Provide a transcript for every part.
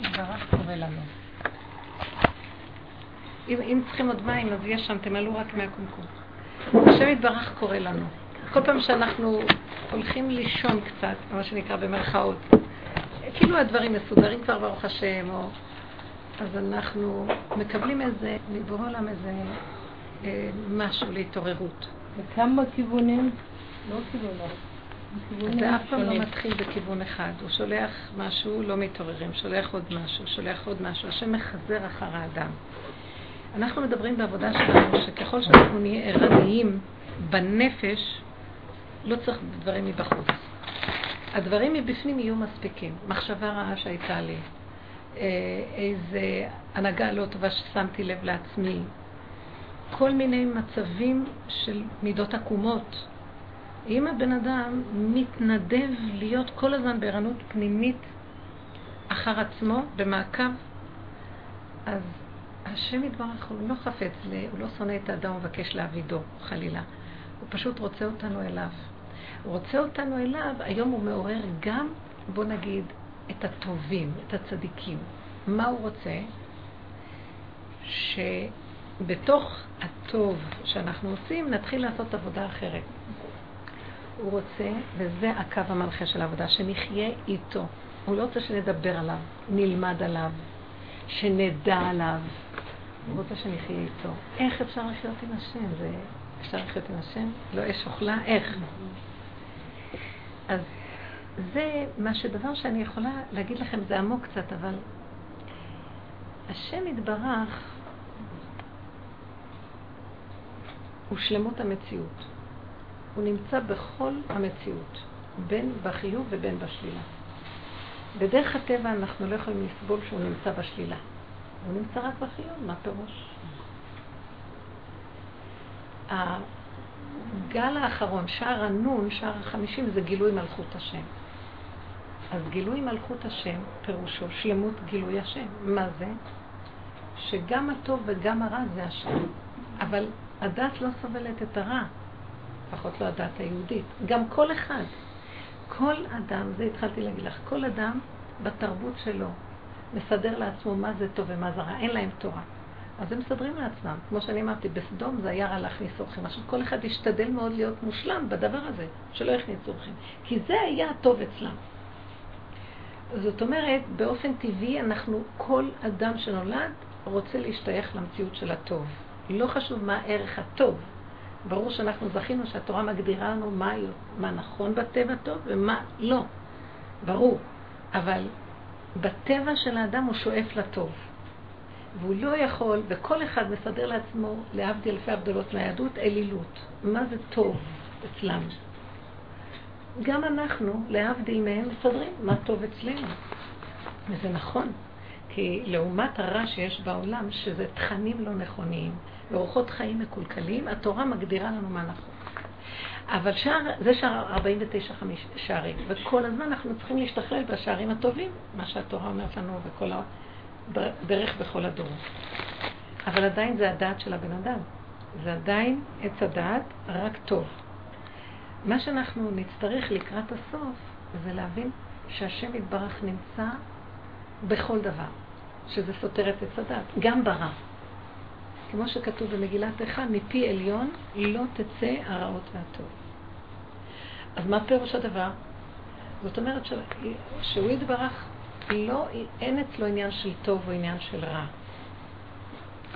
יתברך קורא לנו. אם, אם צריכים עוד מים, אז יש שם, תמלאו רק מהקומקום. השם יתברך קורא לנו. כל פעם שאנחנו הולכים לישון קצת, מה שנקרא במרכאות, כאילו הדברים מסודרים כבר ברוך השם, או... אז אנחנו מקבלים איזה, מבורא עולם איזה אה, משהו להתעוררות. וכמה כיוונים? לא כיוון זה אף פעם לא מתחיל בכיוון אחד. הוא שולח משהו, לא מתעוררים, שולח עוד משהו, שולח עוד משהו. השם מחזר אחר האדם. אנחנו מדברים בעבודה שלנו שככל שאנחנו נהיה ערניים בנפש, לא צריך דברים מבחוץ. הדברים מבפנים יהיו מספיקים. מחשבה רעה שהייתה לי, אה, איזה הנהגה לא טובה ששמתי לב לעצמי, כל מיני מצבים של מידות עקומות. אם הבן אדם מתנדב להיות כל הזמן בערנות פנימית אחר עצמו, במעקב, אז השם יתברך, הוא לא חפץ, הוא לא שונא את האדם ומבקש להעבידו, חלילה. הוא פשוט רוצה אותנו אליו. הוא רוצה אותנו אליו, היום הוא מעורר גם, בוא נגיד, את הטובים, את הצדיקים. מה הוא רוצה? שבתוך הטוב שאנחנו עושים, נתחיל לעשות עבודה אחרת. הוא רוצה, וזה הקו המנחה של העבודה, שנחיה איתו. הוא לא רוצה שנדבר עליו, נלמד עליו, שנדע עליו. הוא רוצה שנחיה איתו. איך אפשר לחיות עם השם? זה... אפשר לחיות עם השם? לא אש אוכלה? איך? אז זה מה שדבר שאני יכולה להגיד לכם, זה עמוק קצת, אבל השם יתברך הוא שלמות המציאות. הוא נמצא בכל המציאות, בין בחיוב ובין בשלילה. בדרך הטבע אנחנו לא יכולים לסבול שהוא נמצא בשלילה. הוא נמצא רק בחיוב, מה פירוש? הגל האחרון, שער הנון, שער החמישים, זה גילוי מלכות השם. אז גילוי מלכות השם, פירושו שלמות גילוי השם. מה זה? שגם הטוב וגם הרע זה השם. אבל הדת לא סובלת את הרע, לפחות לא הדת היהודית. גם כל אחד, כל אדם, זה התחלתי להגיד לך, כל אדם בתרבות שלו מסדר לעצמו מה זה טוב ומה זה רע, אין להם תורה. אז הם מסדרים לעצמם. כמו שאני אמרתי, בסדום זה היה רע להכניס אורחים. עכשיו כל אחד ישתדל מאוד להיות מושלם בדבר הזה, שלא יכניסו אורחים. כי זה היה הטוב אצלם. זאת אומרת, באופן טבעי אנחנו, כל אדם שנולד רוצה להשתייך למציאות של הטוב. לא חשוב מה ערך הטוב. ברור שאנחנו זכינו שהתורה מגדירה לנו מה, מה נכון בטבע טוב ומה לא. ברור. אבל בטבע של האדם הוא שואף לטוב. והוא לא יכול, וכל אחד מסדר לעצמו, להבדיל אלפי הבדלות מהיהדות, אלילות. מה זה טוב אצלם? גם אנחנו, להבדיל מהם, מסדרים מה טוב אצלנו. וזה נכון, כי לעומת הרע שיש בעולם, שזה תכנים לא נכונים, ואורחות חיים מקולקלים, התורה מגדירה לנו מה נכון. אבל שער, זה שער 49 חמיש, שערים, וכל הזמן אנחנו צריכים להשתכלל בשערים הטובים, מה שהתורה אומרת לנו בכל ה... בערך בכל הדורות. אבל עדיין זה הדעת של הבן אדם. זה עדיין עץ הדעת, רק טוב. מה שאנחנו נצטרך לקראת הסוף זה להבין שהשם יתברך נמצא בכל דבר, שזה סותר את עץ הדעת, גם ברע. כמו שכתוב במגילת איכה, מפי עליון לא תצא הרעות והטוב. אז מה פירוש הדבר? זאת אומרת שהוא יתברך, לא, אין אצלו עניין של טוב או עניין של רע.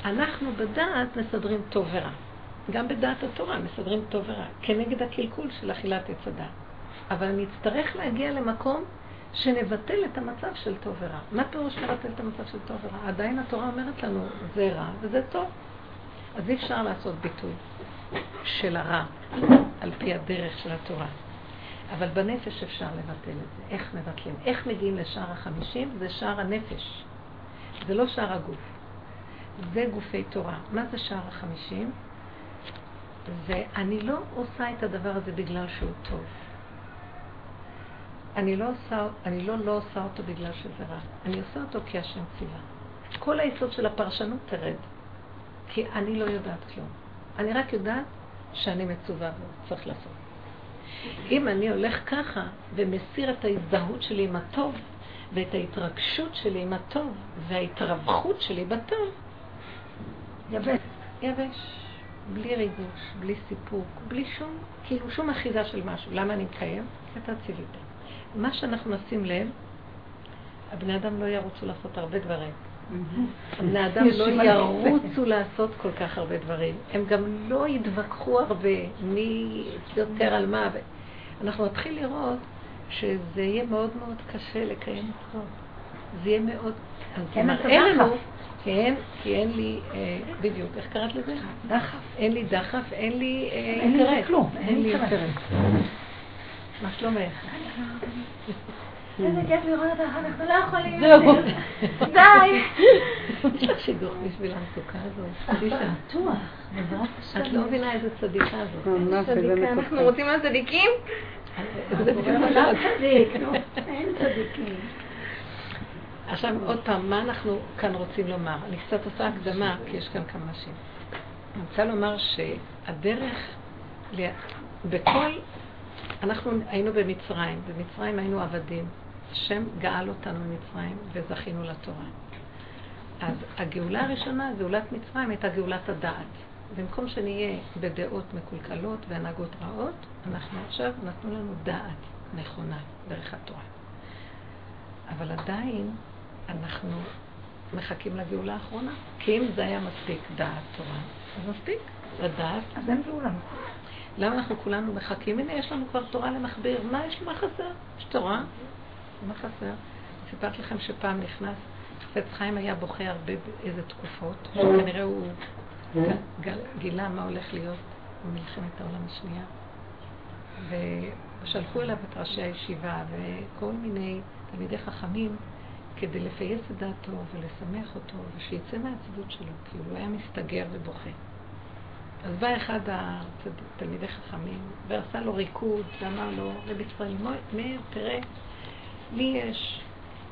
אנחנו בדעת מסדרים טוב ורע. גם בדעת התורה מסדרים טוב ורע, כנגד הקלקול של אכילת עץ הדעת. אבל נצטרך להגיע למקום שנבטל את המצב של טוב ורע. מה פירוש לבטל את המצב של טוב ורע? עדיין התורה אומרת לנו, זה רע וזה טוב. אז אי אפשר לעשות ביטוי של הרע על פי הדרך של התורה. אבל בנפש אפשר לבטל את זה. איך מבטלים? איך מגיעים לשער החמישים? זה שער הנפש. זה לא שער הגוף. זה גופי תורה. מה זה שער החמישים? ואני לא עושה את הדבר הזה בגלל שהוא טוב. אני לא עושה, אני לא לא עושה אותו בגלל שזה רע. אני עושה אותו כי השם ציווה. כל היסוד של הפרשנות תרד. כי אני לא יודעת כלום. אני רק יודעת שאני מצווה וצריך לעשות. אם אני הולך ככה ומסיר את ההזדהות שלי עם הטוב, ואת ההתרגשות שלי עם הטוב, וההתרווחות שלי בטוב, יבש. יבש. בלי ריגוש, בלי סיפוק, בלי שום, כאילו שום אחיזה של משהו. למה אני מקיים? כי אתה ציווית. מה שאנחנו נשים לב, הבני אדם לא ירוצו לעשות הרבה דברים. הבני אדם לא ירוצו לעשות כל כך הרבה דברים. הם גם לא יתווכחו הרבה מי יותר על מה. אנחנו נתחיל לראות שזה יהיה מאוד מאוד קשה לקיים מצוות. זה יהיה מאוד... אין לנו, כן, כי אין לי, אה, בדיוק, איך קראת לזה? דחף. אין לי דחף, אין לי אה, אין לי כלום. אין לי אינטרס. מה שלומך? איזה כיף לראות אותך, אנחנו לא יכולים. זהו. די. יש לך שידוך בשביל המצוקה הזאת. בטוח, את לא מבינה איזה צדיקה זאת. אנחנו רוצים להיות צדיקים? זה בדיוק מה צדיק, אין צדיקים. עכשיו עוד פעם, מה אנחנו כאן רוצים לומר? אני קצת עושה הקדמה, כי יש כאן כמה נשים. אני רוצה לומר שהדרך, בכל, אנחנו היינו במצרים, במצרים היינו עבדים. השם גאל אותנו ממצרים וזכינו לתורה. אז הגאולה הראשונה, גאולת מצרים, הייתה גאולת הדעת. במקום שנהיה בדעות מקולקלות והנהגות רעות, אנחנו עכשיו נתנו לנו דעת נכונה דרך התורה. אבל עדיין אנחנו מחכים לגאולה האחרונה. כי אם זה היה מספיק דעת תורה, אז מספיק לדעת. אז אין גאולה. למה אנחנו כולנו מחכים? הנה, יש לנו כבר תורה למכביר. מה יש, מה חסר? יש תורה, מה חסר? סיפרתי לכם שפעם נכנס, חפץ חיים היה בוכה הרבה באיזה תקופות, שכנראה הוא גילה מה הולך להיות במלחמת העולם השנייה. ושלחו אליו את ראשי הישיבה וכל מיני תלמידי חכמים כדי לפייס את דעתו ולשמח אותו, ושיצא מהעצבות שלו, כי הוא היה מסתגר ובוכה. אז בא אחד התלמידי חכמים ועשה לו ריקוד ואמר לו, רבי צפריים, מאיר, תראה, לי יש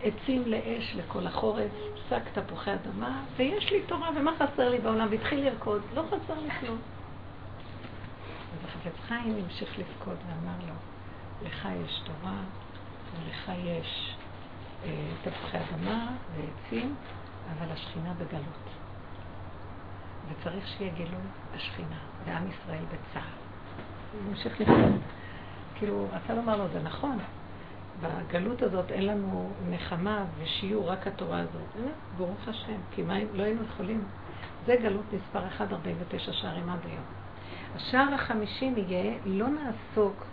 עצים לאש לכל החורף, שק תפוחי אדמה, ויש לי תורה, ומה חסר לי בעולם? והתחיל לרקוד, לא חסר לי כלום. אז החפץ חיים המשיך לבכות ואמר לו, לך יש תורה, ולך יש אה, תפוחי אדמה ועצים, אבל השכינה בגלות. וצריך שיהיה גילוי השכינה, ועם ישראל בצער. הוא המשיך לבכות. כאילו, רצה לומר לו, זה נכון, בגלות הזאת אין לנו נחמה ושיעור, רק התורה הזאת. ברוך השם, כי מה, לא היינו יכולים. זה גלות מספר 1, 49 שערים עד היום. השער החמישים יהיה, לא נעסוק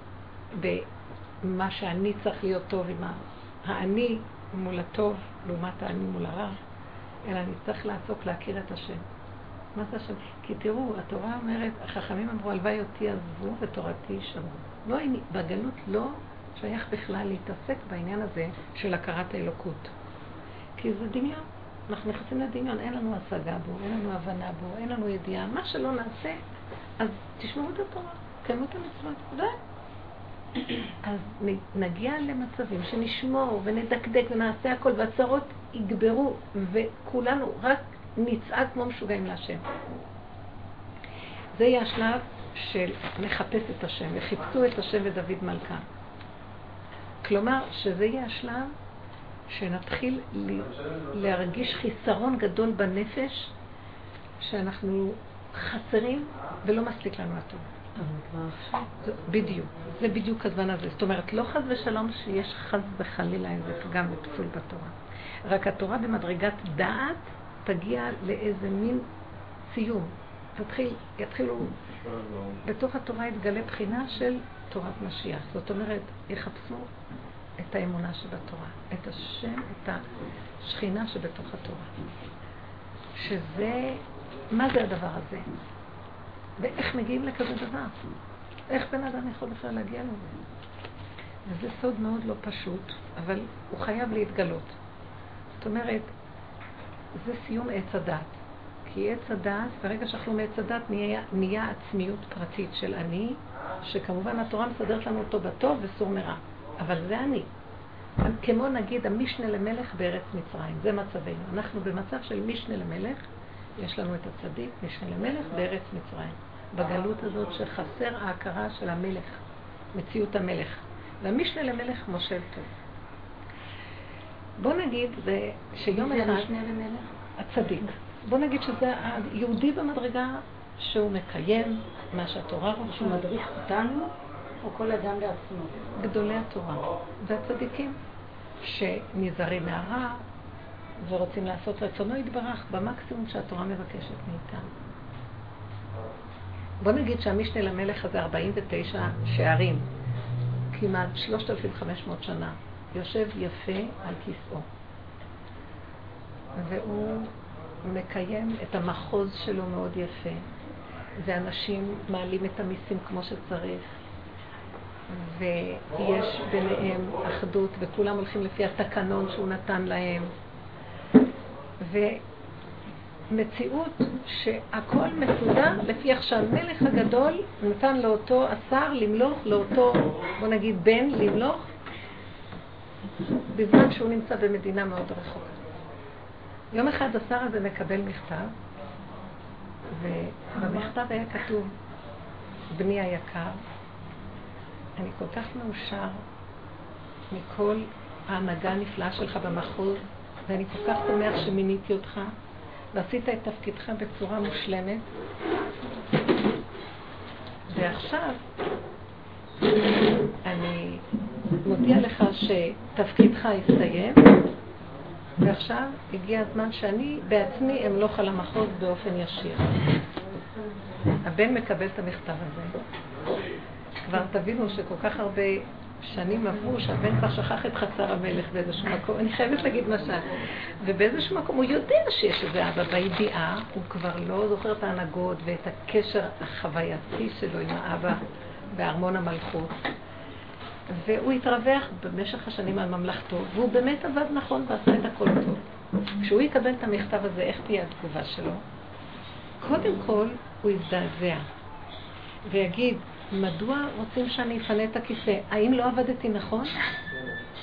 במה שאני צריך להיות טוב עם האני מול הטוב לעומת האני מול הרע, אלא נצטרך לעסוק להכיר את השם. מה זה השם? כי תראו, התורה אומרת, החכמים אמרו, הלוואי אותי עזבו ותורתי ישמרו. לא, בגלות לא שייך בכלל להתעסק בעניין הזה של הכרת האלוקות. כי זה דמיון. אנחנו נכנסים לדמיון, אין לנו השגה בו, אין לנו הבנה בו, אין לנו ידיעה. מה שלא נעשה, אז תשמעו את התורה, קיימו את המצוות, די. אז נגיע למצבים שנשמור ונדקדק ונעשה הכל והצרות יגברו וכולנו רק נצעק כמו משוגעים להשם. זה יהיה השלב של מחפש את השם וחיפשו את השם ודוד מלכה. כלומר, שזה יהיה השלב שנתחיל להרגיש חיסרון גדול בנפש שאנחנו חסרים ולא מספיק לנו הטוב. בדיוק, זה בדיוק הזמן הזה. זאת אומרת, לא חס ושלום שיש חס וחלילה איזה פגם ופסול בתורה. רק התורה במדרגת דעת תגיע לאיזה מין סיום. תתחיל, יתחילו, בתוך התורה יתגלה בחינה של תורת משיח. זאת אומרת, יחפשו את האמונה שבתורה, את השם, את השכינה שבתוך התורה. שזה, מה זה הדבר הזה? ואיך מגיעים לכזה דבר? איך בן אדם יכול בכלל להגיע לזה? וזה סוד מאוד לא פשוט, אבל הוא חייב להתגלות. זאת אומרת, זה סיום עץ הדת. כי עץ הדת, ברגע שאנחנו מעץ הדת, נהיה, נהיה עצמיות פרטית של אני, שכמובן התורה מסדרת לנו אותו בטוב וסור מרע. אבל זה אני. כמו נגיד המשנה למלך בארץ מצרים, זה מצבנו. אנחנו במצב של משנה למלך, יש לנו את הצדיק, משנה למלך בארץ מצרים. בגלות הזאת שחסר ההכרה של המלך, מציאות המלך. והמשנה למלך מושל טוב. בוא נגיד זה שיום אחד... הצדיק. בוא נגיד שזה היהודי במדרגה שהוא מקיים מה שהתורה רוצה. שהוא מדריך אותנו, או כל אדם לעצמו? גדולי התורה והצדיקים, שנזהרים מהרע ורוצים לעשות רצונו יתברך במקסימום שהתורה מבקשת מאיתנו. בוא נגיד שהמשנה למלך הזה 49 שערים, כמעט 3,500 שנה, יושב יפה על כיסאו. והוא מקיים את המחוז שלו מאוד יפה. ואנשים מעלים את המיסים כמו שצריך, ויש ביניהם אחדות, וכולם הולכים לפי התקנון שהוא נתן להם. ומציאות שהכל מסודר לפי איך שהמלך הגדול נתן לאותו השר למלוך, לאותו, בוא נגיד, בן למלוך, בזמן שהוא נמצא במדינה מאוד רחוקה. יום אחד השר הזה מקבל מכתב, ובמכתב היה כתוב, בני היקר, אני כל כך מאושר מכל ההנהגה הנפלאה שלך במחוז, ואני כל כך שמח שמיניתי אותך, ועשית את תפקידך בצורה מושלמת. ועכשיו אני מודיע לך שתפקידך הסתיים, ועכשיו הגיע הזמן שאני בעצמי אמלוך על המחוז באופן ישיר. הבן מקבל את המכתב הזה. כבר תבינו שכל כך הרבה שנים עברו, שהבן כבר שכח את חצר המלך באיזשהו מקום. אני חייבת להגיד משל. ובאיזשהו מקום הוא יודע שיש איזה אבא בידיעה, הוא כבר לא זוכר את ההנהגות ואת הקשר החווייתי שלו עם האבא בארמון המלכות. והוא התרווח במשך השנים על ממלכתו, והוא באמת עבד נכון ועשה את הכל טוב. כשהוא יקבל את המכתב הזה, איך תהיה התגובה שלו? קודם כל, הוא יזדעזע ויגיד, מדוע רוצים שאני אפנה את הכיסא? האם לא עבדתי נכון?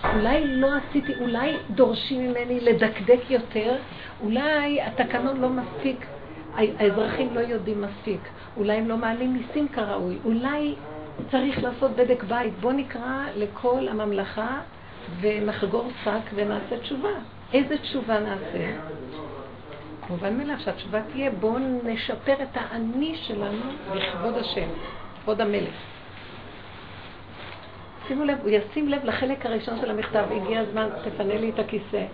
אולי לא עשיתי, אולי דורשים ממני לדקדק יותר, אולי התקנון לא מספיק, האזרחים לא יודעים מספיק, אולי הם לא מעלים מיסים כראוי, אולי צריך לעשות בדק בית. בוא נקרא לכל הממלכה ונחגור שק ונעשה תשובה. איזה תשובה נעשה? מובן מאליו שהתשובה תהיה בואו נשפר את האני שלנו לכבוד השם, כבוד המלך. שימו לב, הוא ישים לב לחלק הראשון של המכתב, הגיע הזמן, תפנה לי את הכיסא.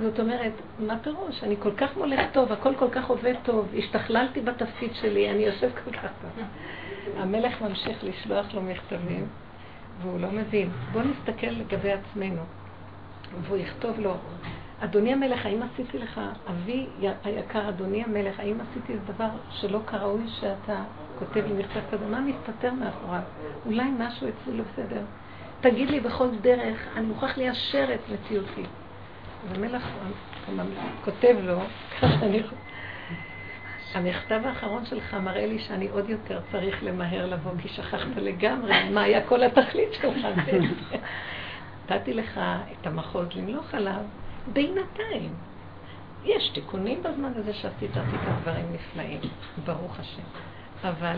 זאת אומרת, מה פירוש? אני כל כך מולך טוב, הכל כל כך עובד טוב, השתכללתי בתפקיד שלי, אני יושב כל כך טוב. המלך ממשיך לשלוח לו מכתבים, והוא לא מבין. בואו נסתכל לגבי עצמנו. והוא יכתוב לו, אדוני המלך, האם עשיתי לך, אבי היקר, אדוני המלך, האם עשיתי איזה דבר שלא כראוי שאתה כותב לי מכתב כזה? מה מסתתר מאחוריו? אולי משהו אצלי לא בסדר. תגיד לי בכל דרך, אני מוכרח ליישר את מציאותי. והמלך כותב לו, ככה שאני המכתב האחרון שלך מראה לי שאני עוד יותר צריך למהר לבוא, כי שכחת לגמרי מה היה כל התכלית שלך. נתתי לך את המחוז למלוך עליו בינתיים. יש תיקונים בזמן הזה שעשית, עשית דברים נפלאים, ברוך השם. אבל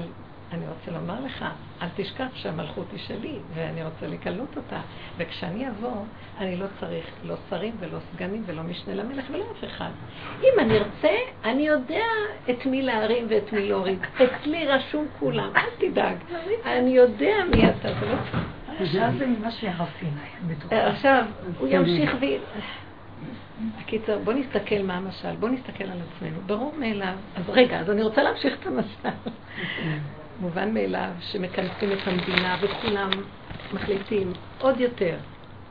אני רוצה לומר לך, אל תשכח שהמלכות היא שלי, ואני רוצה לקלות אותה. וכשאני אבוא, אני לא צריך לא שרים ולא סגנים ולא משנה למלך ולא אף אחד. אם אני ארצה, אני יודע את מי להרים ואת מי להוריד. אצלי רשום כולם, אל תדאג. אני יודע מי אתה, זה לא עכשיו זה ממש יחסים. עכשיו, הוא ימשיך ו... בקיצר, בוא נסתכל מה המשל, בוא נסתכל על עצמנו. ברור מאליו. אז רגע, אז אני רוצה להמשיך את המשל. מובן מאליו שמכנסים את המדינה וכולם מחליטים עוד יותר,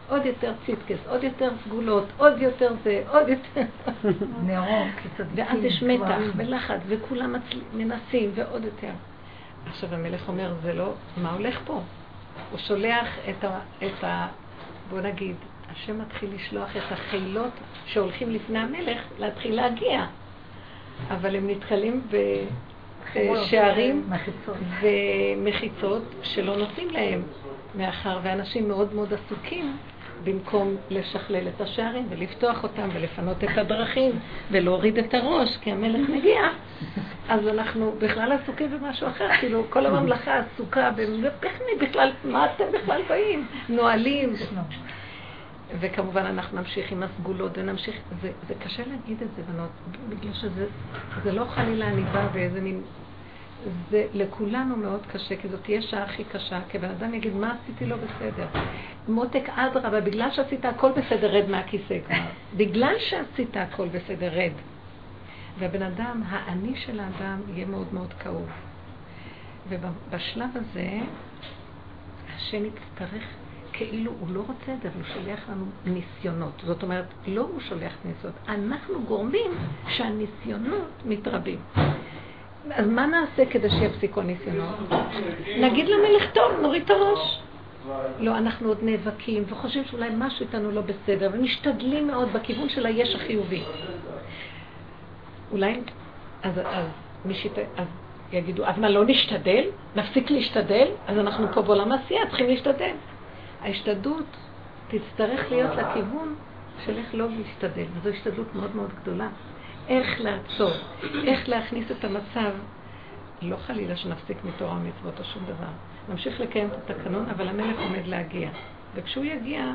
עוד יותר ציטקס, עוד יותר סגולות, עוד יותר זה, עוד יותר... נאור, ואז יש מתח ולחץ וכולם מנסים ועוד יותר. עכשיו המלך אומר, זה לא, מה הולך פה? הוא שולח את ה... את ה בוא נגיד, השם מתחיל לשלוח את החילות שהולכים לפני המלך להתחיל להגיע. אבל הם נתקלים ב... שערים ומחיצות שלא נותנים להם, מאחר ואנשים מאוד מאוד עסוקים במקום לשכלל את השערים ולפתוח אותם ולפנות את הדרכים ולהוריד את הראש, כי המלך מגיע, אז אנחנו בכלל עסוקים במשהו אחר, כאילו כל הממלכה עסוקה, איך בכלל, מה אתם בכלל באים? נועלים. וכמובן אנחנו נמשיך עם הסגולות ונמשיך, זה, זה קשה להגיד את זה, בנות, בגלל שזה זה לא חלילה עניבה ואיזה מין... זה לכולנו מאוד קשה, כי זאת תהיה שעה הכי קשה, כי בן אדם יגיד, מה עשיתי לא בסדר? מותק אדרבה, בגלל שעשית הכל בסדר, רד מהכיסא כבר. בגלל שעשית הכל בסדר, רד. והבן אדם, האני של האדם יהיה מאוד מאוד כאוב. ובשלב הזה, השם יצטרך, כאילו הוא לא רוצה את זה, אבל הוא שולח לנו ניסיונות. זאת אומרת, לא הוא שולח ניסיונות, אנחנו גורמים שהניסיונות מתרבים. אז מה נעשה כדי שיפסיקו הניסיונות? נגיד למלך טוב, נוריד את הראש. לא, אנחנו עוד נאבקים וחושבים שאולי משהו איתנו לא בסדר, ומשתדלים מאוד בכיוון של היש החיובי. אולי, אז, אז מי. אז יגידו, אז מה, לא נשתדל? נפסיק להשתדל? אז אנחנו פה בעולם העשייה, צריכים להשתדל. ההשתדלות תצטרך להיות לכיוון של איך לא להשתדל, וזו השתדלות מאוד מאוד גדולה. איך לעצור, איך להכניס את המצב, לא חלילה שנפסיק מתורה ומצוות או שום דבר. נמשיך לקיים את התקנון, אבל המלך עומד להגיע. וכשהוא יגיע,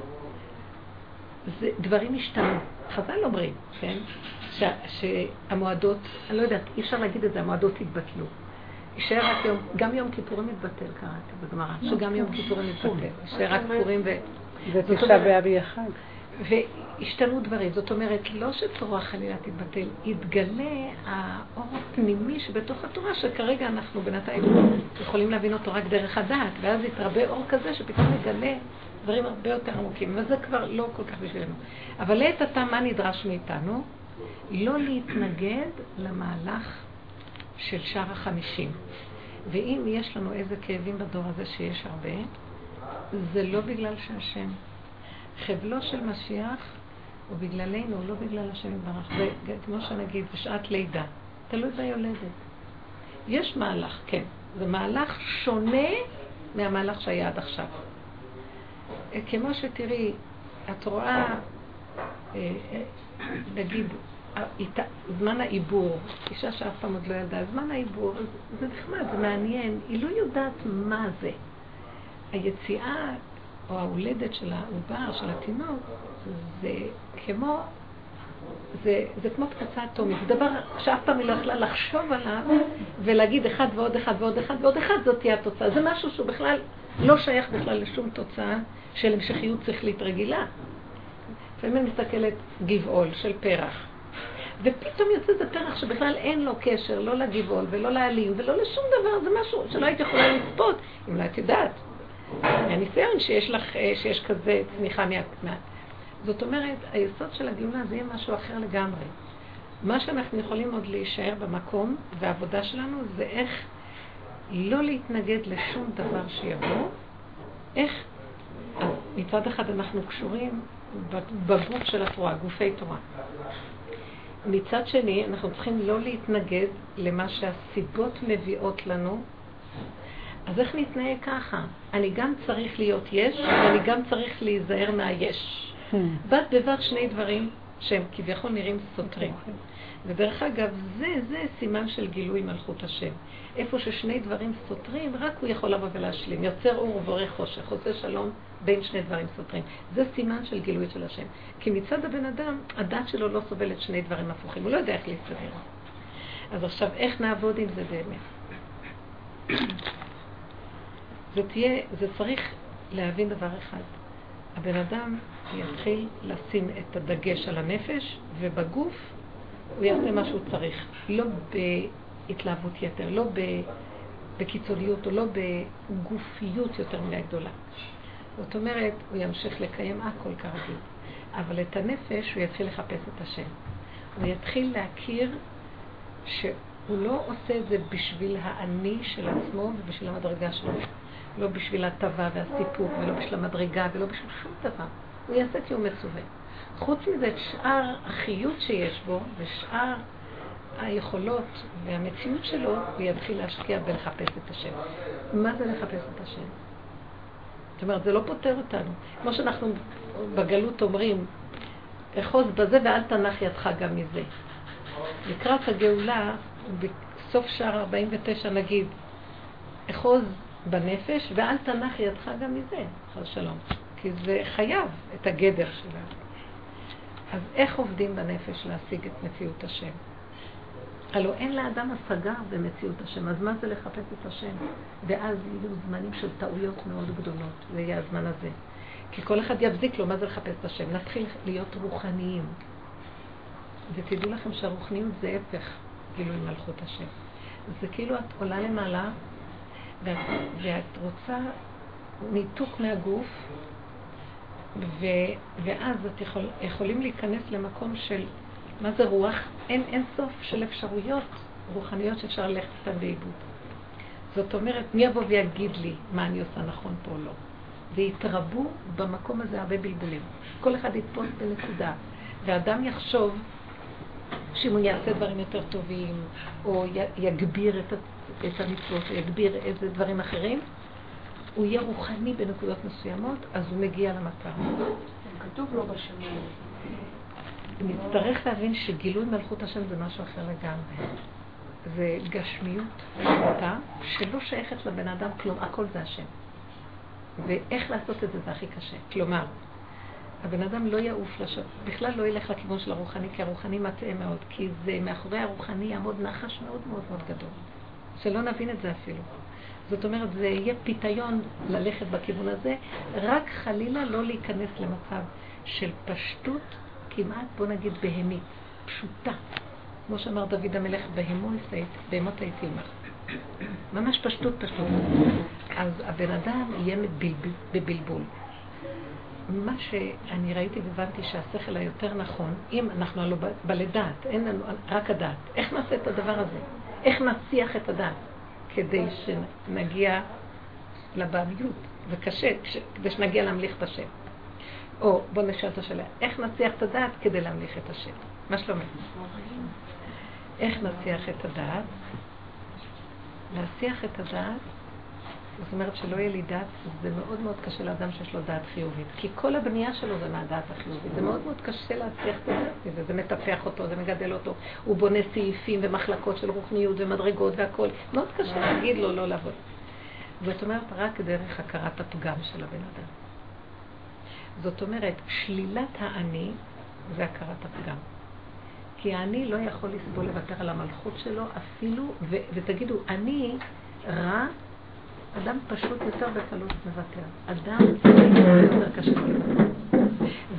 זה, דברים ישתנו. חז"ל אומרים, כן? ש, שהמועדות, אני לא יודעת, אי אפשר להגיד את זה, המועדות יתבטלו. יישאר רק יום, גם יום כיפורים מתבטל, קראתי בגמרא, שגם יום כיפורים מתבטל. יישאר רק פורים ו... ותשעה באב יהיה חג. והשתנו דברים. זאת אומרת, לא שתורה חלילה תתבטל, יתגלה האור הפנימי שבתוך התורה, שכרגע אנחנו בינתיים יכולים להבין אותו רק דרך הדעת, ואז יתרבה אור כזה שפתאום יגלה דברים הרבה יותר עמוקים, וזה כבר לא כל כך בשבילנו. אבל לעת עתה, מה נדרש מאיתנו? לא להתנגד למהלך של שאר החמישים. ואם יש לנו איזה כאבים בדור הזה שיש הרבה, זה לא בגלל שהשם חבלו של משיח הוא בגללנו, לא בגלל השם יתברך. זה כמו שנגיד, בשעת לידה. תלוי ביולדת. יש מהלך, כן. זה מהלך שונה מהמהלך שהיה עד עכשיו. כמו שתראי, את רואה, אה, אה, נגיד, זמן העיבור, אישה שאף פעם עוד לא ילדה, זמן העיבור, זה נחמד, זה מעניין, היא לא יודעת מה זה. היציאה או ההולדת של העובר, של התינוק, זה כמו, זה, זה כמו פצצה אטומית. זה דבר שאף פעם היא לא יכלה לחשוב עליו ולהגיד אחד ועוד אחד ועוד אחד ועוד אחד, זאת תהיה התוצאה. זה משהו שהוא בכלל לא שייך בכלל לשום תוצאה של המשכיות שכלית רגילה. לפעמים אני מסתכלת גבעול של פרח. ופתאום יוצא איזה פרח שבכלל אין לו קשר, לא לגבעול ולא לעלים ולא לשום דבר, זה משהו שלא היית יכולה לצפות, אם לא היית יודעת. מהניסיון שיש לך, אה, שיש כזה צמיחה מה... זאת אומרת, היסוד של הגאולה זה יהיה משהו אחר לגמרי. מה שאנחנו יכולים עוד להישאר במקום והעבודה שלנו זה איך לא להתנגד לשום דבר שיבוא, איך מצד אחד אנחנו קשורים בגוף של התורה, גופי תורה. מצד שני, אנחנו צריכים לא להתנגד למה שהסיבות מביאות לנו אז איך נתנהג ככה? אני גם צריך להיות יש, ואני גם צריך להיזהר מהיש. Hmm. בד בבד שני דברים שהם כביכול נראים סותרים. ודרך אגב, זה, זה סימן של גילוי מלכות השם. איפה ששני דברים סותרים, רק הוא יכול לבוא ולהשלים. יוצר אור ובורא חושך, עושה שלום בין שני דברים סותרים. זה סימן של גילוי של השם. כי מצד הבן אדם, הדת שלו לא סובלת שני דברים הפוכים. הוא לא יודע איך להסתדר. אז עכשיו, איך נעבוד עם זה באמת? זה תהיה, זה צריך להבין דבר אחד. הבן אדם יתחיל לשים את הדגש על הנפש, ובגוף הוא יעשה מה שהוא צריך. לא בהתלהבות יתר, לא בקיצוניות או לא בגופיות יותר מדי גדולה. זאת אומרת, הוא ימשיך לקיים הכל כרגיל. אבל את הנפש הוא יתחיל לחפש את השם. הוא יתחיל להכיר שהוא לא עושה את זה בשביל האני של עצמו ובשביל המדרגה שלו. לא בשביל הטבה והסיפוק, ולא בשביל המדרגה, ולא בשביל שום דבר. הוא יעשה כי הוא מצווה. חוץ מזה, את שאר החיות שיש בו, ושאר היכולות והמציאות שלו, הוא יתחיל להשקיע בלחפש את השם. מה זה לחפש את השם? זאת אומרת, זה לא פותר אותנו. כמו שאנחנו בגלות אומרים, אחוז בזה ואל תנח ידך גם מזה. לקראת הגאולה, בסוף שער 49 נגיד, אחוז בנפש, ואל תנח ידך גם מזה, חס שלום. כי זה חייב את הגדר שלה. אז איך עובדים בנפש להשיג את מציאות השם? הלוא אין לאדם השגה במציאות השם, אז מה זה לחפש את השם? ואז יהיו זמנים של טעויות מאוד גדולות, זה יהיה הזמן הזה. כי כל אחד יבזיק לו מה זה לחפש את השם. נתחיל להיות רוחניים. ותדעו לכם שהרוחניות זה הפך גילוי מלכות השם. זה כאילו את עולה למעלה, ואת, ואת רוצה ניתוק מהגוף, ו, ואז את יכול, יכולים להיכנס למקום של מה זה רוח? אין, אין סוף של אפשרויות רוחניות שאפשר ללכת איתן באיבוד. זאת אומרת, מי יבוא ויגיד לי מה אני עושה נכון פה או לא? ויתרבו במקום הזה הרבה בלבולים. כל אחד יתפוס בנקודה, ואדם יחשוב שאם הוא יעשה דברים יותר טובים, או יגביר את, את המצוות, או יגביר איזה דברים אחרים, הוא יהיה רוחני בנקודות מסוימות, אז הוא מגיע למטרה. כתוב לו בשמיים. נצטרך להבין שגילוי מלכות השם זה משהו אחר לגמרי. זה גשמיות פשוטה שלא שייכת לבן אדם כלום, הכל זה השם. ואיך לעשות את זה זה הכי קשה. כלומר, הבן אדם לא יעוף לשם, בכלל לא ילך לכיוון של הרוחני, כי הרוחני מטעה מאוד, כי זה מאחורי הרוחני יעמוד נחש מאוד מאוד מאוד גדול. שלא נבין את זה אפילו. זאת אומרת, זה יהיה פיתיון ללכת בכיוון הזה, רק חלילה לא להיכנס למצב של פשטות כמעט, בוא נגיד, בהמית, פשוטה. כמו שאמר דוד המלך, בהמות הייתי אומר. ממש פשטות פשטות. אז הבן אדם יהיה בבלבול. מה שאני ראיתי והבנתי שהשכל היותר נכון, אם אנחנו הלוא בלדעת, אין לנו רק הדעת, איך נעשה את הדבר הזה? איך נסיח את הדעת כדי שנגיע לבעליות? זה קשה, כדי שנגיע להמליך את השם. או בוא נשאל את השאלה, איך נסיח את הדעת כדי להמליך את השם? מה שלומך? איך נסיח את הדעת? להסיח את הדעת, זאת אומרת שלא יהיה לי דעת, זה מאוד מאוד קשה לאדם שיש לו דעת חיובית. כי כל הבנייה שלו זה מהדעת החיובית. זה מאוד מאוד קשה להסיח את הדעת מזה, זה מטפח אותו, זה מגדל אותו. הוא בונה סעיפים ומחלקות של רוחניות ומדרגות והכול. מאוד קשה להגיד לו לא לעבוד. זאת אומרת, רק דרך הכרת הפגם של הבן אדם. זאת אומרת, שלילת האני זה הכרת הפגם. כי האני לא יכול לסבול לוותר על המלכות שלו אפילו, ו- ותגידו, אני רע, אדם פשוט יותר בקלות מוותר. אדם יותר קשה.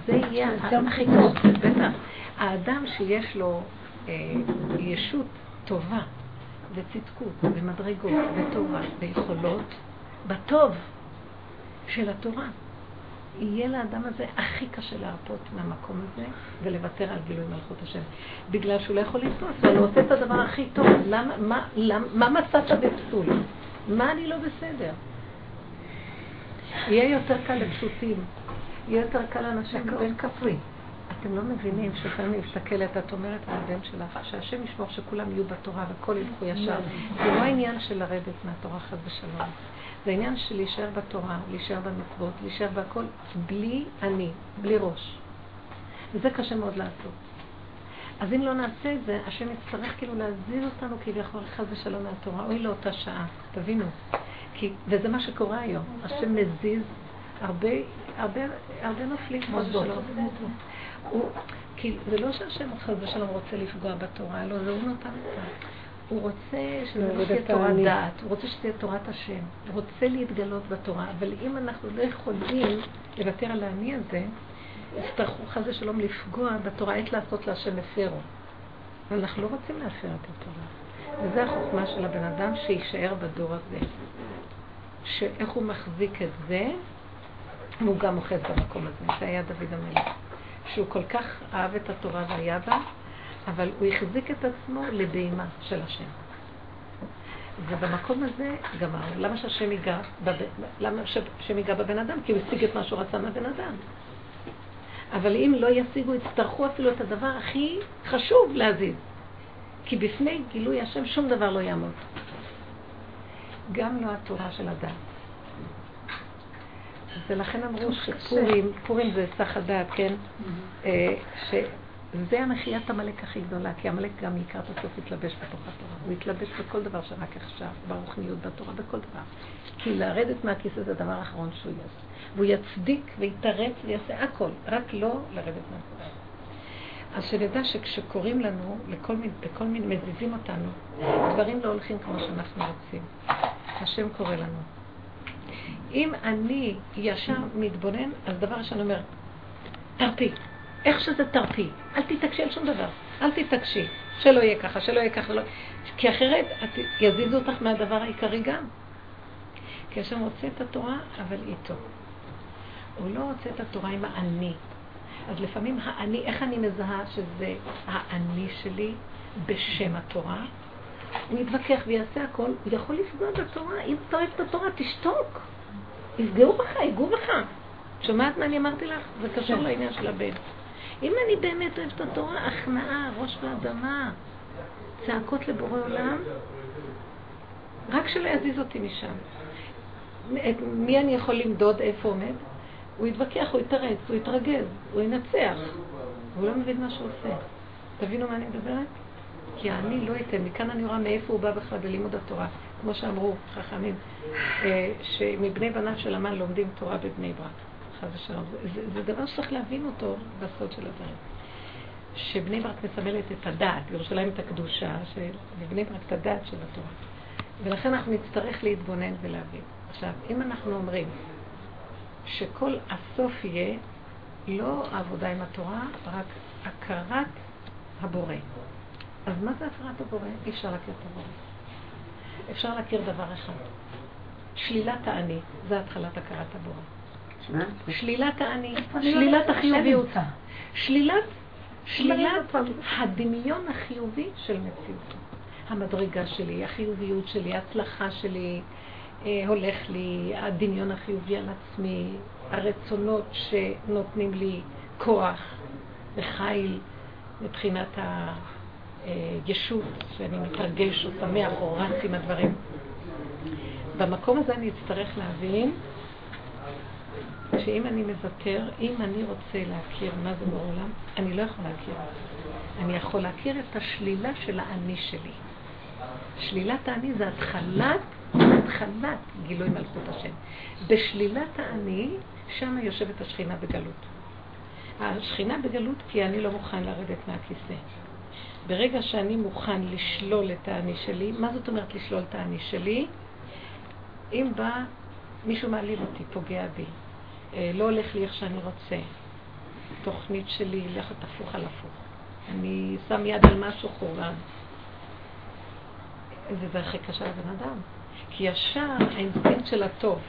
זה יהיה הכי קשה, בטח. האדם שיש לו אה, ישות טובה וצדקות ומדרגות וטובה ויכולות, בטוב של התורה. יהיה לאדם הזה הכי קשה להרפות מהמקום הזה ולוותר על גילוי מלכות השם. בגלל שהוא לא יכול לתפוס, אבל הוא עושה את הדבר הכי טוב. למה, מה, למה, מה מצאת בפסול? מה אני לא בסדר? יהיה יותר קל לפשוטים, יהיה יותר קל לאנשים בן כפרי. אתם לא מבינים שלפעמים מסתכלת, את אומרת על הבן שלך, שהשם ישמור שכולם יהיו בתורה והכל ילכו ישר. זה לא העניין של לרדת מהתורה חס ושלום. זה עניין של להישאר בתורה, להישאר במצוות, להישאר בהכל, בלי אני, בלי ראש. וזה קשה מאוד לעשות. אז אם לא נעשה את זה, השם יצטרך כאילו להזיז אותנו כביכול חס ושלום מהתורה. אוי לאותה שעה, תבינו. כי, וזה מה שקורה היום. השם מזיז הרבה, הרבה, הרבה נופלים ושלום. כי זה לא שהשם חס ושלום רוצה לפגוע בתורה, לא, זה הוא נותן את זה. הוא רוצה שזה תהיה תורת דעת, הוא רוצה שתהיה תורת השם, הוא רוצה להתגלות בתורה, אבל אם אנחנו לא יכולים לוותר על האני הזה, יצטרכו חס ושלום לפגוע בתורה, עת לעשות להשם הפרו. ואנחנו לא רוצים להפר את התורה. וזה החוכמה של הבן אדם שיישאר בדור הזה. שאיך הוא מחזיק את זה, והוא גם אוחז במקום הזה. זה היה דוד המלך. שהוא כל כך אהב את התורה והיה בה, אבל הוא החזיק את עצמו לבהימה של השם. ובמקום הזה גמרנו. למה שהשם ייגע, בב... למה שהשם ייגע בבן אדם? כי הוא השיג את מה שהוא רצה מהבן אדם. אבל אם לא ישיגו, יצטרכו אפילו את הדבר הכי חשוב להזיז. כי בפני גילוי השם שום דבר לא יעמוד. גם לא התורה של הדת. ולכן אמרו שפורים, פורים זה סך הדעת, כן? Mm-hmm. אה, זה המחיית עמלק הכי גדולה, כי עמלק גם לקראת הסוף יתלבש בתוך התורה. הוא יתלבש בכל דבר שרק עכשיו, ברוחניות, בתורה, בכל דבר. כי לרדת מהכיסא זה הדבר האחרון שהוא יעשה. והוא יצדיק ויתרץ ויעשה הכל, רק לא לרדת מהכיסא. אז שנדע שכשקוראים לנו, לכל מיני, בכל מיני, מזיזים אותנו, דברים לא הולכים כמו שאנחנו רוצים. השם קורא לנו. אם אני ישר מתבונן, אז דבר ראשון אומר, תרפי. איך שזה תרפי. אל תתעקשי על שום דבר. אל תתעקשי. שלא יהיה ככה, שלא יהיה ככה. לא... כי אחרת את, יזיזו אותך מהדבר העיקרי גם. כי השם רוצה את התורה, אבל איתו. הוא לא רוצה את התורה עם האני. אז לפעמים האני, איך אני מזהה שזה האני שלי בשם התורה? הוא יתווכח ויעשה הכל, הוא יכול לפגוע בתורה. אם אוהב את התורה, תשתוק. יפגעו בך, ייגעו בך. שומעת מה אני אמרתי לך? זה קשור כן. לעניין של הבן. אם אני באמת אוהבת את התורה, הכנעה, ראש באדמה, צעקות לבורא עולם, רק שלא יזיז אותי משם. את מי אני יכול למדוד איפה עומד? הוא יתווכח, הוא יתרץ, הוא יתרגז, הוא ינצח. הוא לא מבין מה שהוא עושה. תבינו מה אני מדברת? כי אני לא אתן, מכאן אני רואה מאיפה הוא בא בכלל בלימוד התורה. כמו שאמרו חכמים, אה, שמבני בניו של המן לומדים תורה בבני ברק. חס ושלום. זה, זה, דבר שצריך להבין אותו בסוד של הדברים. שבני ברק מסמלת את הדעת, ירושלים את הקדושה, ובני ברק את הדעת של התורה. ולכן אנחנו נצטרך להתבונן ולהבין. עכשיו, אם אנחנו אומרים שכל הסוף יהיה לא העבודה עם התורה, רק הכרת הבורא. אז מה זה הכרת הבורא? אי אפשר להכיר את הבורא. אפשר להכיר דבר אחד. שלילת האני, זה התחלת הכרת הבורא. שלילת האני, שלילת החיוביות. שלילת, שלילת הדמיון החיובי של מציאות. המדרגה שלי, החיוביות שלי, ההצלחה שלי, הולך לי, הדמיון החיובי על עצמי, הרצונות שנותנים לי כוח וחיל מבחינת הישות, שאני מתרגש או שמח או רץ עם הדברים. במקום הזה אני אצטרך להבין שאם אני מוותר, אם אני רוצה להכיר מה זה בעולם, אני לא יכול להכיר. אני יכול להכיר את השלילה של האני שלי. שלילת האני זה התחלת, התחלת גילוי מלכות השם. בשלילת האני, שם יושבת השכינה בגלות. השכינה בגלות כי אני לא מוכן לרדת מהכיסא. ברגע שאני מוכן לשלול את האני שלי, מה זאת אומרת לשלול את האני שלי? אם בא מישהו מעליב אותי, פוגע בי, אה, לא הולך לי איך שאני רוצה, תוכנית שלי לכת הפוך על הפוך, אני שם יד על משהו חורבן, וזה הכי קשה לבן אדם. כי ישר האינסטינקט של הטוב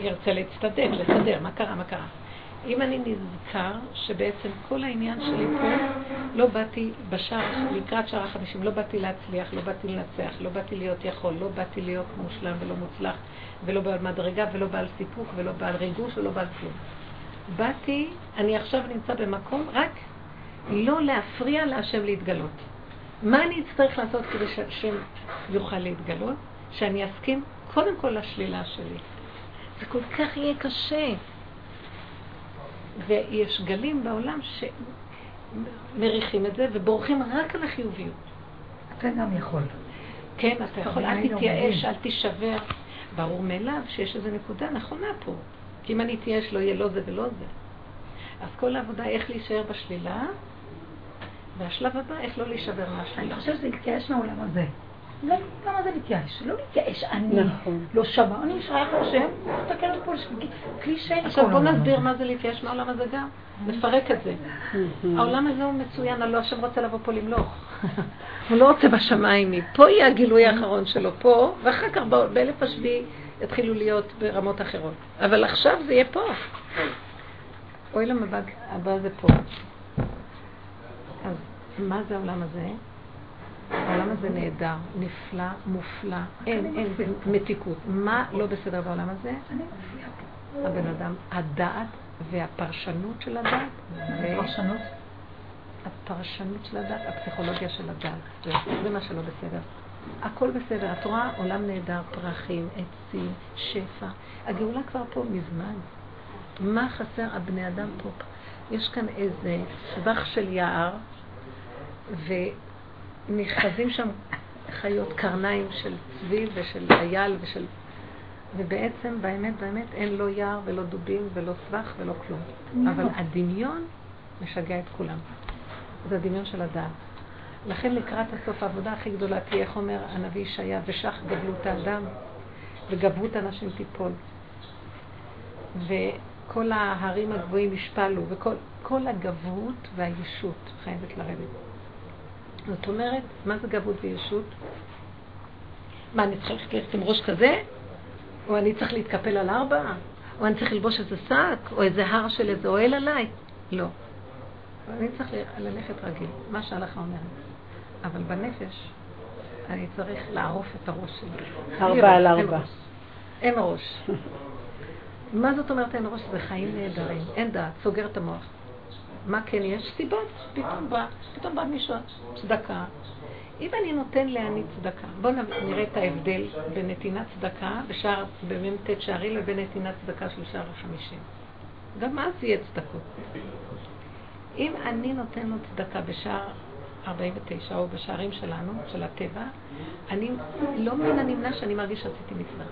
ירצה להצטדק, לסדר, מה קרה, מה קרה. אם אני נזכר שבעצם כל העניין שלי פה, לא באתי בשער, לקראת שער החמישים, לא באתי להצליח, לא באתי לנצח, לא באתי להיות יכול, לא באתי להיות מושלם ולא מוצלח, ולא בעל מדרגה, ולא בעל סיפוק, ולא בעל ריגוש, ולא בעל כלום. באתי, אני עכשיו נמצא במקום רק לא להפריע להשם להתגלות. מה אני אצטרך לעשות כדי שהשם יוכל להתגלות? שאני אסכים קודם כל לשלילה שלי. זה כל כך יהיה קשה. ויש גלים בעולם שמריחים את זה ובורחים רק על החיוביות. אתה גם יכול. כן, אתה יכול, אל תתייאש, אל תישבר. ברור מאליו שיש איזו נקודה נכונה פה. כי אם אני אתייאש לא יהיה לא זה ולא זה. אז כל העבודה איך להישאר בשלילה, והשלב הבא, איך לא להישבר מהשלילה. אני חושבת שזה להתייאש מהעולם הזה. לא, למה זה להתייאש? לא להתייאש, אני נכון. לא שווה, אני שייך להשם, תסתכל על פה, קלישא. עכשיו בוא נסביר מה זה להתייאש מהעולם הזה גם, נפרק את זה. העולם הזה הוא מצוין, הלא השם רוצה לבוא פה למלוך. הוא לא רוצה בשמיים, פה יהיה הגילוי האחרון שלו, פה, ואחר כך באלף השביעי יתחילו להיות ברמות אחרות. אבל עכשיו זה יהיה פה. אוי למבט הבא זה פה. אז מה זה העולם הזה? העולם הזה נהדר, נפלא, מופלא, אין, אין מתיקות. מה לא בסדר בעולם הזה? הבן אדם, הדעת והפרשנות של הדעת. הפרשנות? הפרשנות של הדעת, הפסיכולוגיה של הדעת. זה מה שלא בסדר. הכל בסדר. את רואה עולם נהדר, פרחים, עצים, שפע. הגאולה כבר פה מזמן. מה חסר הבני אדם פה? יש כאן איזה סבך של יער ונכרזים שם חיות קרניים של צבי ושל אייל ושל... ובעצם, באמת, באמת, אין לא יער ולא דובים ולא סבך ולא כלום. אבל הדמיון משגע את כולם. זה הדמיון של הדעת. לכן לקראת הסוף העבודה הכי גדולה תהיה, איך אומר הנביא ישעיה, ושך גבלו את האדם, וגברות אנשים תיפול. וכל ההרים הגבוהים ישפלו, וכל הגברות והישות חייבת לרדת. זאת אומרת, מה זה גברות וישות? מה, אני צריכה ללכת עם ראש כזה? או אני צריך להתקפל על ארבע? או אני צריך ללבוש איזה שק? או איזה הר של איזה אוהל עליי? לא. אני צריך ללכת רגיל, מה שהלכה אומרת. אבל בנפש אני צריך לערוף את הראש שלי. ארבע על ארבע. אין ראש. מה זאת אומרת אין ראש? זה חיים נהדרים. אין דעת, סוגר את המוח. מה כן יש? סיבות. פתאום בא, פתאום בא מישהו, צדקה. אם אני נותן לעני צדקה, בואו נראה את ההבדל בין נתינת צדקה בשער, במ"ט שערי לבין נתינת צדקה של שער החמישים. גם אז יהיה צדקות. אם אני נותן לו צדקה בשער 49 או בשערים שלנו, של הטבע, אני לא מן הנמנע שאני מרגיש שעשיתי מצווה.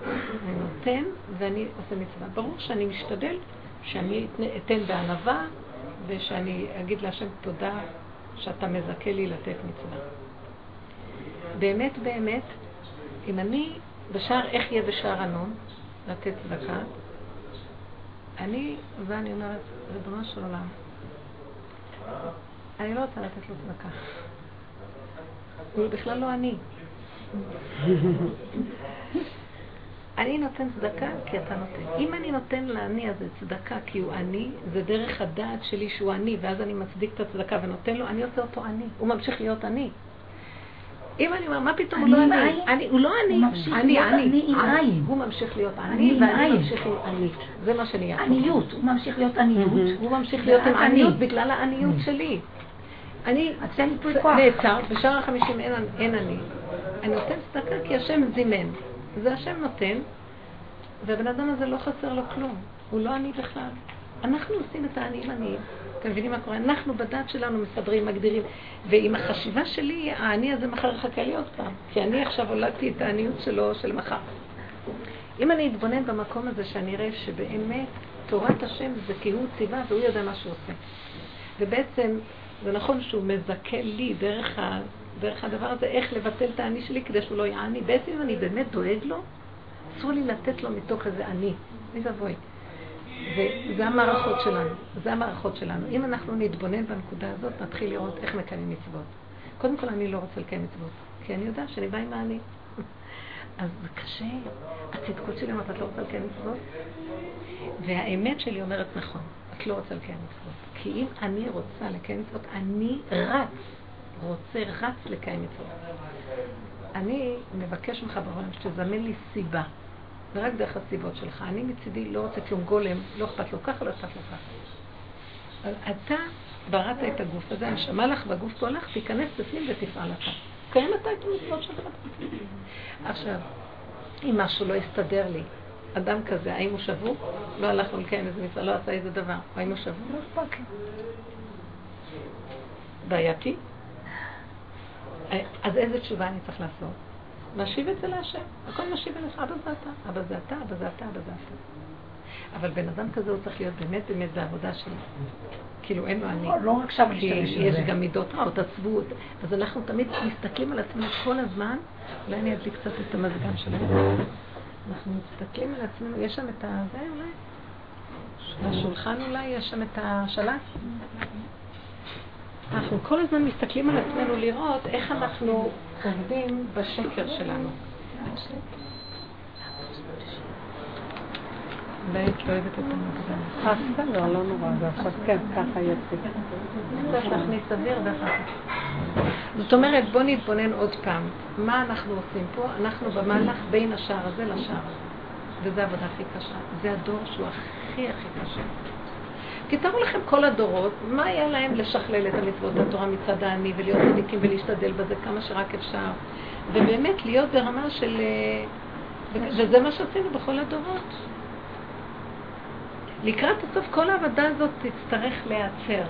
אני נותן ואני עושה מצווה. ברור שאני משתדל שאני אתן בענווה ושאני אגיד להשם תודה שאתה מזכה לי לתת מצווה. באמת באמת, אם אני בשער, איך יהיה בשער הנון לתת צדקה? אני, ואני אומרת, ריבונו של עולם, אני לא רוצה לתת לו צדקה. הוא בכלל לא אני. אני נותן צדקה כי אתה נותן. אם אני נותן לעני הזה צדקה כי הוא עני, זה דרך הדעת שלי שהוא עני, ואז אני מצדיק את הצדקה ונותן לו, אני עושה אותו עני. הוא ממשיך להיות עני. אם אני אומר, מה פתאום הוא לא אני? הוא לא אני. אני. עם עין. הוא ממשיך להיות אני, ואני ממשיך להיות אני. זה מה שנהיה. עניות. הוא ממשיך להיות עניות. הוא ממשיך להיות עם עניות בגלל העניות שלי. אני נעצר, בשער החמישים אין אני. אני נותן צדקה כי השם זימן. זה השם נותן, והבן אדם הזה לא חסר לו כלום. הוא לא עני בכלל. אנחנו עושים את העניים עניים. אתם מבינים מה קורה? אנחנו בדת שלנו מסדרים, מגדירים. ועם החשיבה שלי, העני הזה מחר יחכה לי עוד פעם. כי אני עכשיו הולדתי את העניות שלו של מחר. אם אני אתבונן במקום הזה, שאני אראה שבאמת תורת השם זה כי הוא ציווה והוא יודע מה שהוא עושה. ובעצם זה נכון שהוא מזכה לי דרך, דרך הדבר הזה, איך לבטל את האני שלי כדי שהוא לא יעני. בעצם אם אני באמת דואג לו, אסור לי לתת לו מתוך איזה אני. אוי ואבוי. וזה המערכות שלנו, זה המערכות שלנו. אם אנחנו נתבונן בנקודה הזאת, נתחיל לראות איך מקיימים מצוות. קודם כל, אני לא רוצה לקיים מצוות, כי אני יודעת שאני באה עם האני. אז זה קשה. הצדקות שלי אומרת, את לא רוצה לקיים מצוות? והאמת שלי אומרת, נכון, את לא רוצה לקיים מצוות. כי אם אני רוצה לקיים מצוות, אני רץ, רוצה, רץ לקיים מצוות. אני מבקש ממך בעולם שתזמן לי סיבה. ורק דרך הסיבות שלך. אני מצידי לא רוצה כלום גולם, לא אכפת לו ככה, לא אכפת לו ככה. אתה בראת את הגוף הזה, הנשמה לך והגוף פה לך, תיכנס בפנים ותפעל אתה. קיים אתה את המצוות שלך. עכשיו, אם משהו לא יסתדר לי, אדם כזה, האם הוא שבור? לא הלך לקיים איזה מצווה, לא עשה איזה דבר. האם הוא שבור? לא אכפת לו. בעייתי? אז איזה תשובה אני צריך לעשות? משיב את זה להשם. הכל משיב אליך, אבא זה אתה, אבא זה אתה, אבא זה אתה, אבא זה אתה. אבל בן אדם כזה הוא צריך להיות באמת באמת בעבודה של... כאילו אין לו אני. לא רק שם כי יש גם מידות רעות, עצבות. אז אנחנו תמיד מסתכלים על עצמנו כל הזמן, אולי אני אדליק קצת את המזגן שלנו. אנחנו מסתכלים על עצמנו, יש שם את ה... זה אולי? השולחן אולי, יש שם את השלט? אנחנו כל הזמן מסתכלים על עצמנו לראות איך אנחנו עובדים בשקר שלנו. אולי את לא אוהבת את המוקדם. אה, בסדר, לא נורא, זה עכשיו כן, ככה יוצא. קצת להכניס אוויר ואחר כך. זאת אומרת, בואו נתבונן עוד פעם. מה אנחנו עושים פה? אנחנו במהלך בין השער הזה לשער. וזו העבודה הכי קשה. זה הדור שהוא הכי הכי קשה. כי תארו לכם כל הדורות, מה היה להם לשכלל את המצוות התורה מצד העני ולהיות צדיקים ולהשתדל בזה כמה שרק אפשר. ובאמת להיות ברמה של... אה, וזה מה שעשינו בכל הדורות. לקראת הסוף כל העבודה הזאת תצטרך להיעצר.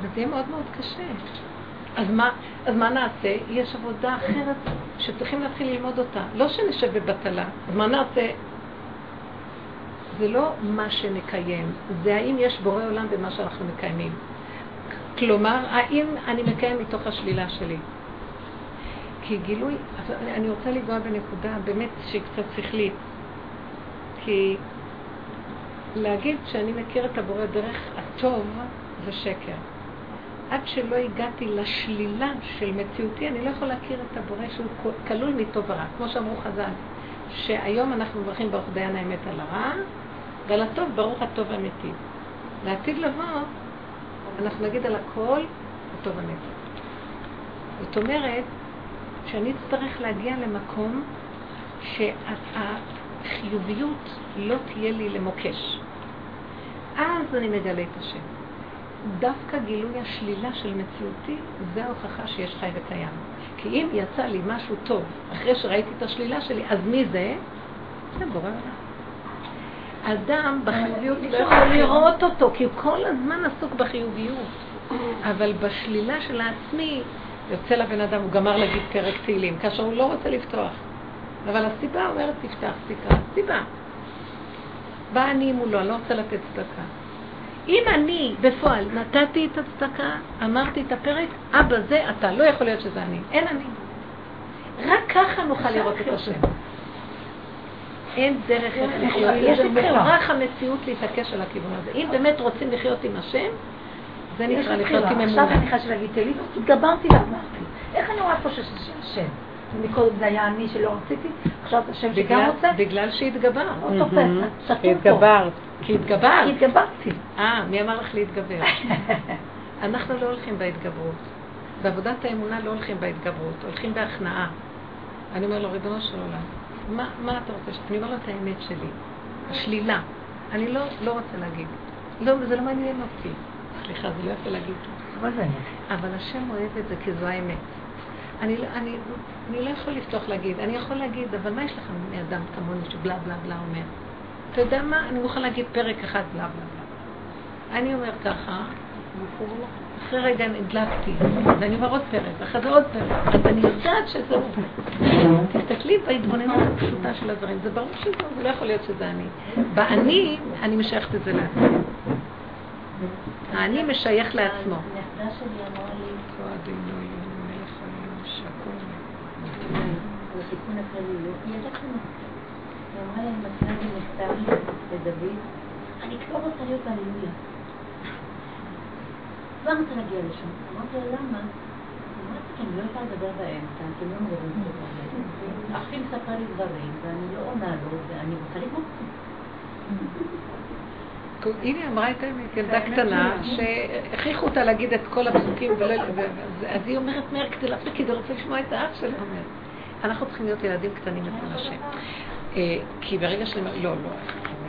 וזה יהיה מאוד מאוד קשה. אז מה, אז מה נעשה? יש עבודה אחרת שצריכים להתחיל ללמוד אותה. לא שנשב בבטלה. אז מה נעשה? זה לא מה שנקיים, זה האם יש בורא עולם במה שאנחנו מקיימים. כלומר, האם אני מקיים מתוך השלילה שלי. כי גילוי, אני רוצה לגוע בנקודה באמת שהיא קצת שכלית. כי להגיד שאני מכיר את הבורא דרך הטוב זה שקר. עד שלא הגעתי לשלילה של מציאותי, אני לא יכול להכיר את הבורא שהוא כלול מטוב ורע. כמו שאמרו חז"ל, שהיום אנחנו מברכים ברוך דיין האמת על הרע, ועל הטוב ברוך הטוב האמיתי. לעתיד לבוא, אנחנו נגיד על הכל הטוב האמיתי. זאת אומרת, שאני אצטרך להגיע למקום שהחיוביות לא תהיה לי למוקש. אז אני מגלה את השם. דווקא גילוי השלילה של מציאותי, זה ההוכחה שיש חי וקיים. כי אם יצא לי משהו טוב אחרי שראיתי את השלילה שלי, אז מי זה? זה בורא עולם. אדם בחיוביות לא יכול לראות אותו, כי הוא כל הזמן עסוק בחיוביות. אבל בשלילה של העצמי, יוצא לבן אדם, הוא גמר להגיד פרק תהילים, כאשר הוא לא רוצה לפתוח. אבל הסיבה אומרת, תפתח, תקרא, סיבה. בא אני מולו, אני לא רוצה לתת צדקה. אם אני בפועל נתתי את הצדקה, אמרתי את הפרק, אבא זה אתה, לא יכול להיות שזה אני. אין אני. רק ככה נוכל לראות את השם. אין דרך איך לחיות. יש מוכרח המציאות להתעקש על הכיוון הזה. אם באמת רוצים לחיות עם השם, זה נקרא לחיות עם אמונה. עכשיו אני חייבת להגיד, תהילי, התגברתי ואמרתי, איך אני רואה פה שיש השם? מקודם זה היה אני שלא רציתי, עכשיו זה השם שגם רוצה? בגלל תופס, שתו פה. התגברת. כי התגברת. כי התגברתי. אה, מי אמר לך להתגבר? אנחנו לא הולכים בהתגברות. בעבודת האמונה לא הולכים בהתגברות, הולכים בהכנעה. אני אומר לו, ריבונו של עולם, מה, מה אתה רוצה? אני אומר לו את האמת שלי, השלילה. אני לא, לא רוצה להגיד. לא, זה לא מעניין אותי. סליחה, זה לא יפה להגיד. אבל זה אבל השם אוהב את זה כי זו האמת. אני, לא- אני, אני לא יכול לפתוח להגיד, אני יכול להגיד, אבל מה יש לך מאדם כמוני שבלה בלה בלה אומר? אתה יודע מה? אני מוכן להגיד פרק אחד בלה בלה בלה. אני אומר ככה, אחרי רגע נדלקתי, ואני אומר עוד פרק, אחרי זה עוד פרק, אז אני יודעת שזה הוא. תסתכלי בהתבוננות הפשוטה של הדברים, זה ברור שזה זה לא יכול להיות שזה אני. באני, אני משייכת את זה לעצמי. האני משייך לעצמו. אני כבר רוצה להיות הללויה. כבר רוצה להגיע לשם. אמרתי לה, למה? אמרתי, כי אני לא יכולה לדבר באמצע, אתם לא מדברים. אחי מספר לי דברים, ואני לא עונה לו, ואני רוצה לגמור הנה אמרה את האמת, ילדה קטנה, שהכריחו אותה להגיד את כל הפסוקים, אז היא אומרת מהר כדי להפסיק, כי היא רוצה לשמוע את האח שלה אומר. אנחנו צריכים להיות ילדים קטנים אצל השם. אה, כי ברגע שאני אומרת, לא, לא,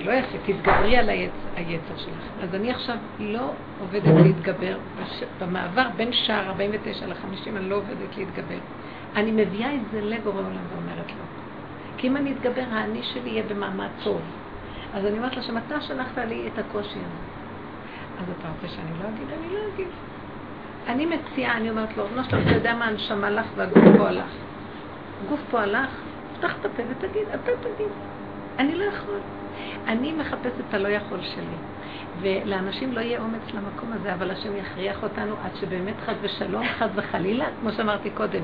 לא יפה, תתגברי על היצר שלך. אז אני עכשיו לא עובדת להתגבר, במעבר בין שער 49 ל-50 אני לא עובדת להתגבר. אני מביאה את זה לבורא עולם ואומרת לו. כי אם אני אתגבר, האני שלי יהיה במעמד טוב. אז אני אומרת לה שמתה שלחת לי את הקושי הזה. אז אתה רוצה שאני לא אגיד? אני לא אגיד. אני מציעה, אני אומרת לו, בנו שלום, אתה יודע מה הנשמה לך והגוף פה הלך. הגוף פה הלך, פתח את הפה ותגיד, אתה תגיד. אני לא יכול. אני מחפשת את הלא יכול שלי. ולאנשים לא יהיה אומץ למקום הזה, אבל השם יכריח אותנו עד שבאמת חד ושלום, חד וחלילה, כמו שאמרתי קודם,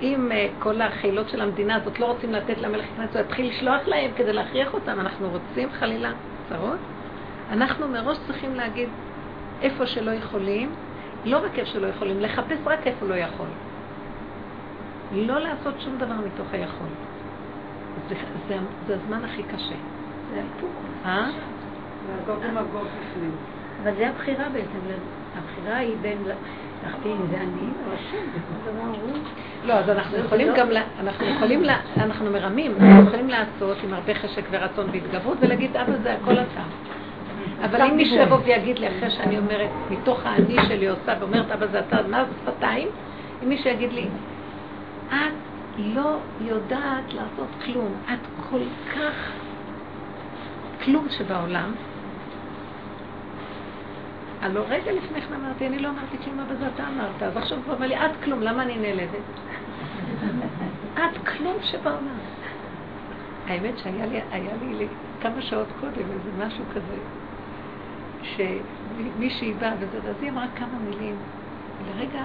אם uh, כל החילות של המדינה הזאת לא רוצים לתת למלך כנסת, הוא יתחיל לשלוח להם כדי להכריח אותם, אנחנו רוצים חלילה צרות, אנחנו מראש צריכים להגיד איפה שלא יכולים, לא רק איפה שלא יכולים, לחפש רק איפה לא יכול. לא לעשות שום דבר מתוך היכול. זה, זה, זה הזמן הכי קשה. אה? אבל זה הבחירה בעצם, הבחירה היא בין להחטיא אם זה אני או השם, זה דבר הוא. לא, אז אנחנו יכולים גם, אנחנו יכולים, אנחנו מרמים, אנחנו יכולים לעשות עם הרבה חשק ורצון והתגברות ולהגיד, אבא זה הכל אתה. אבל אם מישהו יבוא ויגיד לי אחרי שאני אומרת, מתוך האני שלי עושה ואומרת, אבא זה אתה, מה זה שפתיים? אם מישהו יגיד לי, את לא יודעת לעשות כלום, את כל כך כלום שבעולם, הלוא רגע לפני כן אמרתי, אני לא אמרתי כלום, אבל זה אתה אמרת. אז עכשיו הוא אמר לי, את כלום, למה אני נעלבת? את כלום שבעולם. האמת שהיה לי, לי כמה שעות קודם איזה משהו כזה, שמישהי באה וזה, אז היא אמרה כמה מילים. ולרגע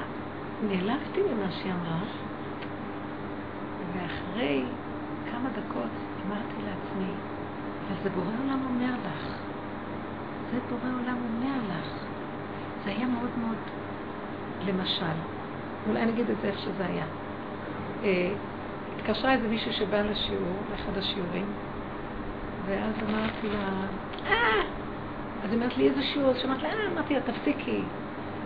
נעלבתי ממה שהיא אמרה, ואחרי כמה דקות זה בורא עולם אומר לך. זה בורא עולם אומר לך. זה היה מאוד מאוד, למשל, אולי אני אגיד את זה איך שזה היה. אה, התקשרה איזה מישהו שבא לשיעור, לאחד השיעורים, ואז אמרתי לה, אה! אז היא אומרת לי, איזה שיעור? אז שמעת לה, אה, אמרתי לה, תפסיקי.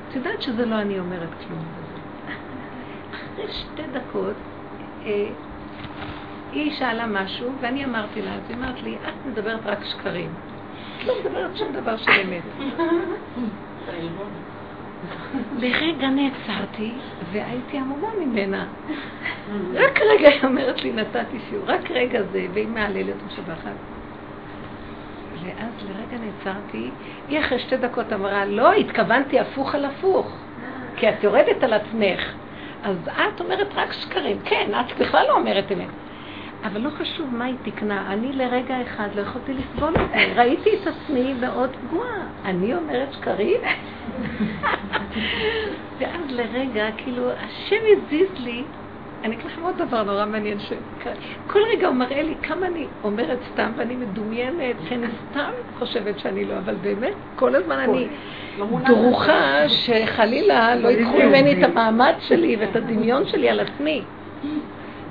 את יודעת שזה לא אני אומרת כלום. אחרי שתי דקות, אה, היא שאלה משהו, ואני אמרתי לה, אז היא אמרת לי, את מדברת רק שקרים. את לא מדברת שום דבר של אמת. לרגע נעצרתי, והייתי עמומה ממנה. רק רגע היא אומרת לי, נתתי שיעור, רק רגע זה, והיא מהללת משבחת. ואז לרגע נעצרתי, היא אחרי שתי דקות אמרה, לא, התכוונתי הפוך על הפוך, כי את יורדת על עצמך. אז את אומרת רק שקרים. כן, את בכלל לא אומרת אמת. אבל לא חשוב מה היא תקנה, אני לרגע אחד לא יכולתי לסבול את זה. ראיתי את עצמי מאוד פגועה. אני אומרת שקרים? ואז לרגע, כאילו, השם הזיז לי, אני אגיד לכם עוד דבר נורא מעניין, שכל רגע הוא מראה לי כמה אני אומרת סתם ואני מדומיינת, שאני סתם חושבת שאני לא, אבל באמת, כל הזמן אני לא דרוכה שחלילה לא ייקחו ממני את המעמד שלי ואת הדמיון שלי על עצמי.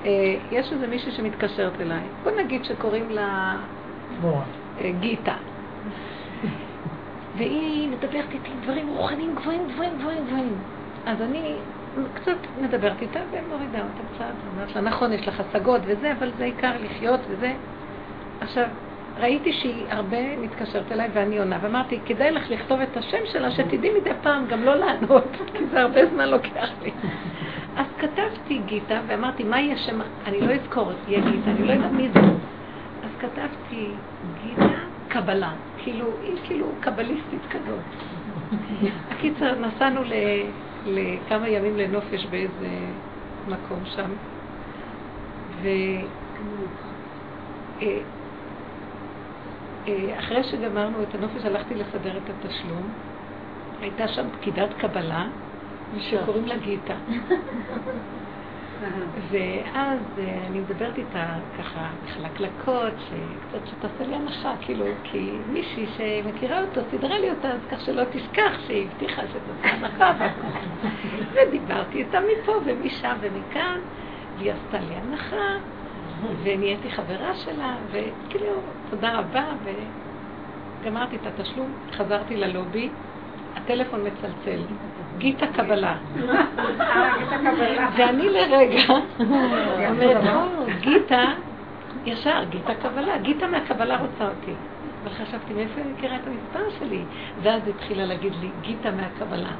אה, יש איזה מישהי שמתקשרת אליי, בוא נגיד שקוראים לה אה, גיטה. והיא מדברת איתי דברים רוחניים גבוהים, גבוהים, גבוהים, גבוהים. אז אני קצת מדברת איתה ומורידה אותה קצת. אומרת לה, נכון, יש לך השגות וזה, אבל זה עיקר לחיות וזה. עכשיו, ראיתי שהיא הרבה מתקשרת אליי ואני עונה, ואמרתי, כדאי לך לכתוב את השם שלה, שתדעי מדי פעם גם לא לענות, כי זה הרבה זמן לוקח לי. אז כתבתי גיטה, ואמרתי, מה יהיה שם, אני לא אזכור, יהיה גיטה, אני לא יודעת מי זה. אז כתבתי גיטה קבלה, כאילו, היא כאילו קבליסטית כזאת. הקיצר, נסענו ל... לכמה ימים לנופש באיזה מקום שם, ואחרי אה, אה, שגמרנו את הנופש הלכתי לסדר את התשלום, הייתה שם פקידת קבלה שקוראים לה גיטה. ואז אה, אני מדברת איתה ככה בחלקלקות, שקצת שתעשה לי הנחה, כאילו, כי מישהי שמכירה אותו סידרה לי אותה, אז כך שלא תשכח שהיא הבטיחה שתעשה הנחה. ודיברתי איתה מפה ומשם ומכאן, והיא עשתה לי הנחה, ונהייתי חברה שלה, וכאילו, תודה רבה, וגמרתי את התשלום, חזרתי ללובי, הטלפון מצלצל. גיטה קבלה. ואני לרגע אומרת, או, גיטה, ישר, גיטה קבלה, גיטה מהקבלה רוצה אותי. אבל חשבתי, מאיפה אני מכירה את המספר שלי? ואז התחילה להגיד לי, גיטה מהקבלה.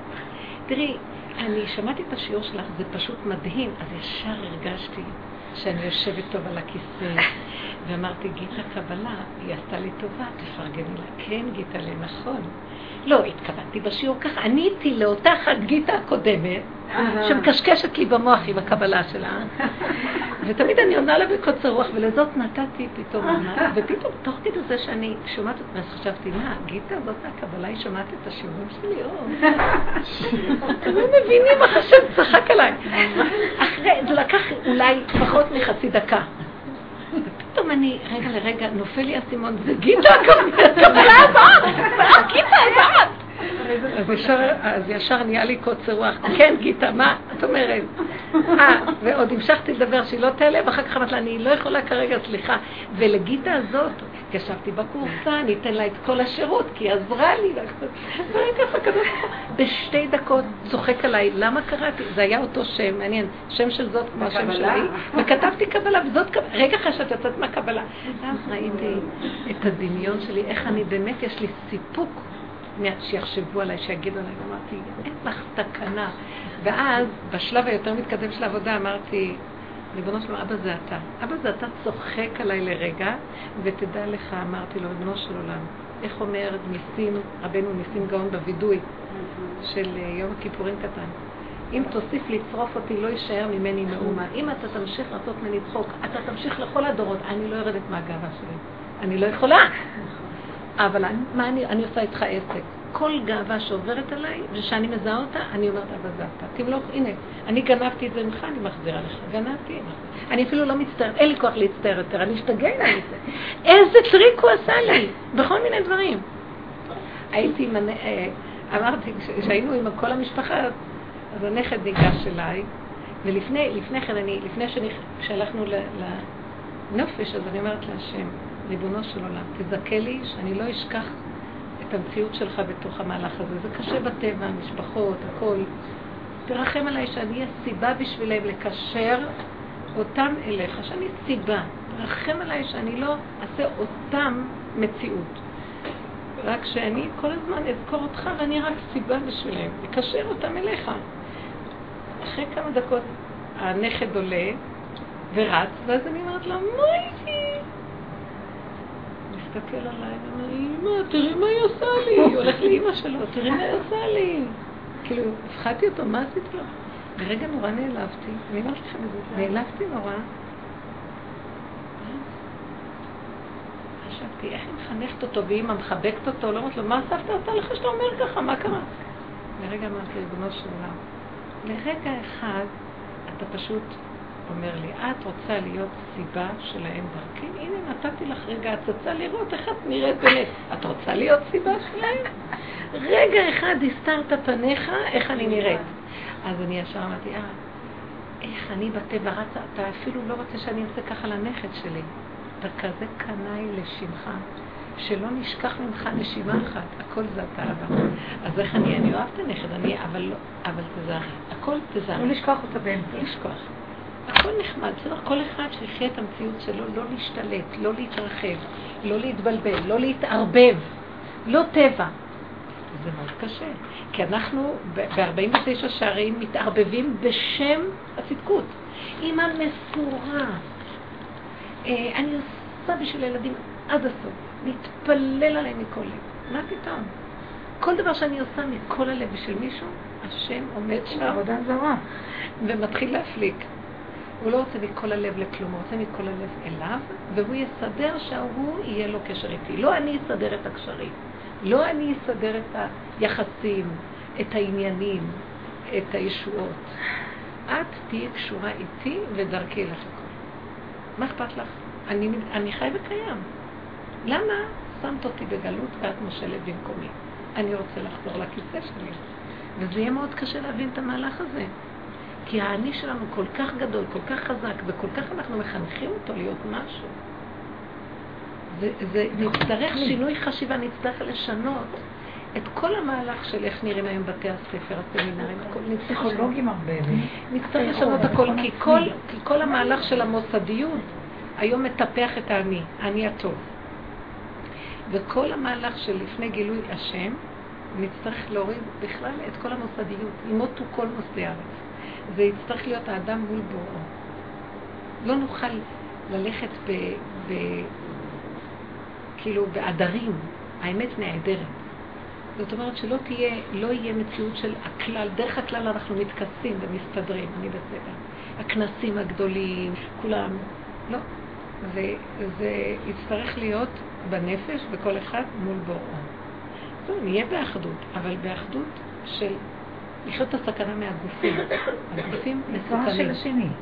תראי, אני שמעתי את השיעור שלך, זה פשוט מדהים, אז ישר הרגשתי שאני יושבת טוב על הכיסא, ואמרתי, גיטה קבלה, היא עשתה לי טובה, תפרגני לה. כן, גיטה, נכון. לא, התכוונתי בשיעור ככה. עניתי לאותה חגיתה הקודמת, שמקשקשת לי במוח עם הקבלה שלה, ותמיד אני עונה לה בקוצר רוח, ולזאת נתתי פתאום עונה, ופתאום תוך כדי זה שאני שומעת את זה, אז חשבתי, מה, גיטה זאת הקבלה, היא שומעת את השיעורים שלי, או... אתם לא מבינים מה חשב, צחק עליי. אחרי, זה לקח אולי פחות מחצי דקה. ופתאום אני, רגע לרגע, נופל לי האסימון, זה גיטה הקבלה הזאת! גיטה הזאת! אז ישר נהיה לי קוצר רוח. כן, גיטה, מה את אומרת? אה, ועוד המשכתי לדבר שהיא לא תעלה, ואחר כך אמרתי לה, אני לא יכולה כרגע, סליחה. ולגיטה הזאת, ישבתי בקורסה, אני אתן לה את כל השירות, כי היא עזרה לי. וראיתי איך הקדוש בשתי דקות צוחק עליי, למה קראתי? זה היה אותו שם, מעניין, שם של זאת כמו השם שלי, וכתבתי קבלה, וזאת קבלה, רגע אחרי שאת יוצאת מהקבלה. ואז ראיתי את הדמיון שלי, איך אני באמת, יש לי סיפוק. שיחשבו עליי, שיגידו עליי, אמרתי, אין לך תקנה. ואז, בשלב היותר מתקדם של העבודה, אמרתי, ריבונו שלום, אבא זה אתה. אבא זה אתה צוחק עליי לרגע, ותדע לך, אמרתי לו, ריבונו של עולם, איך אומר ניסים, רבנו ניסים גאון בווידוי של אה, יום הכיפורים קטן. אם תוסיף לצרוף אותי, לא יישאר ממני מאומה. אם אתה תמשיך לעשות ממני צחוק, אתה תמשיך לכל הדורות, אני לא יורדת מהגאווה שלי. אני לא יכולה. אבל מה אני, אני עושה איתך עסק? כל גאווה שעוברת עליי, ושאני מזהה אותה, אני אומרת, אבא זה אתה. תמלוך, הנה, אני גנבתי את זה ממך, אני מחזירה לך. גנבתי. אני אפילו לא מצטערת, אין לי כוח להצטער יותר, אני אשתגע עם זה. איזה טריק הוא עשה לי, בכל מיני דברים. הייתי, אה, אמרתי, כשהיינו עם כל המשפחה, אז הנכד ניגש אליי, ולפני כן, אני, לפני שהלכנו לנופש, אז אני אומרת להשם, ריבונו של עולם, תזכה לי שאני לא אשכח את המציאות שלך בתוך המהלך הזה. זה קשה בטבע, משפחות, הכל. תרחם עליי שאני אהיה סיבה בשבילם לקשר אותם אליך, שאני סיבה. תרחם עליי שאני לא אעשה אותם מציאות. רק שאני כל הזמן אזכור אותך ואני רק סיבה בשבילם, לקשר אותם אליך. אחרי כמה דקות הנכד עולה ורץ, ואז אני אומרת לו, מויטי! מסתכל עליי ואומר, אמא, תראי מה היא עושה לי. היא הולכת לאמא שלו, תראי מה היא עושה לי. כאילו, הפחדתי אותו, מה עשית לו? לרגע נורא נעלבתי, אני אומרת לכם את זה, נעלבתי נורא. חשבתי, איך היא מחנכת אותו ואימא מחבקת אותו, לא אומרת לו, מה סבתא עושה לך שאתה אומר ככה, מה קרה? לרגע אמרתי, ריבונו של עולם, לרגע אחד אתה פשוט אומר לי, את רוצה להיות סיבה שלהם דרכי? הנה, נתתי לך רגע הצצה לראות איך את נראית באמת. את רוצה להיות סיבה שלהם? רגע אחד הסתרת פניך, איך אני נראית. אז אני ישר אמרתי, אה, איך אני בטבע רצה, אתה אפילו לא רוצה שאני אעשה ככה לנכד שלי. אתה כזה קנאי לשמך, שלא נשכח ממך נשימה אחת, הכל זה אתה אבא. אז איך אני, אני אוהבת הנכד, אני, אבל לא, אבל תזהרי, הכל תזהרי. לא לשכוח אותה באמצע. לא לשכוח. הכל נחמד, בסדר, כל אחד שיחיה את המציאות שלו, לא להשתלט, לא להתרחב, לא להתבלבל, לא להתערבב, לא טבע. זה מאוד קשה, כי אנחנו ב-49 שערים מתערבבים בשם הצדקות. אימא מסורה. אה, אני עושה בשביל הילדים עד הסוף, להתפלל עליהם מכל לב. מה פתאום? כל דבר שאני עושה מכל הלב בשביל מישהו, השם עומד שם. עבודה זרה. ומתחיל להפליק. הוא לא רוצה מכל הלב לכלום, הוא רוצה מכל הלב אליו, והוא יסדר שההוא יהיה לו קשר איתי. לא אני אסדר את הקשרים, לא אני אסדר את היחסים, את העניינים, את הישועות. את תהיי קשורה איתי ודרכי לך הכל. מה אכפת לך? אני, אני חי וקיים. למה שמת אותי בגלות ואת מושלת במקומי? אני רוצה לחזור לכיסא שלי. וזה יהיה מאוד קשה להבין את המהלך הזה. כי האני שלנו כל כך גדול, כל כך חזק, וכל כך אנחנו מחנכים אותו להיות משהו. זה, זה נצטרך שינוי חשיבה, נצטרך לשנות את כל המהלך של איך נראים היום בתי הספר, הסמינרים, נצטרך פסיכולוגים הרבה. נצטרך לשנות הכל, כי כל, כי כל המהלך של המוסדיות היום מטפח את האני, האני הטוב. וכל המהלך של לפני גילוי השם, נצטרך להוריד בכלל את כל המוסדיות, ימותו כל מוסדי הארץ. זה יצטרך להיות האדם מול בוראו. לא נוכל ללכת ב... ב... כאילו בעדרים, האמת נעדרת. זאת אומרת שלא תהיה, לא יהיה מציאות של הכלל, דרך הכלל אנחנו מתכסים ומסתדרים, אני בסדר. הכנסים הגדולים, כולם, לא. זה, זה יצטרך להיות בנפש, בכל אחד מול בוראו. טוב, נהיה באחדות, אבל באחדות של לחיות את הסכנה מהגופים. הגופים מסוכנים.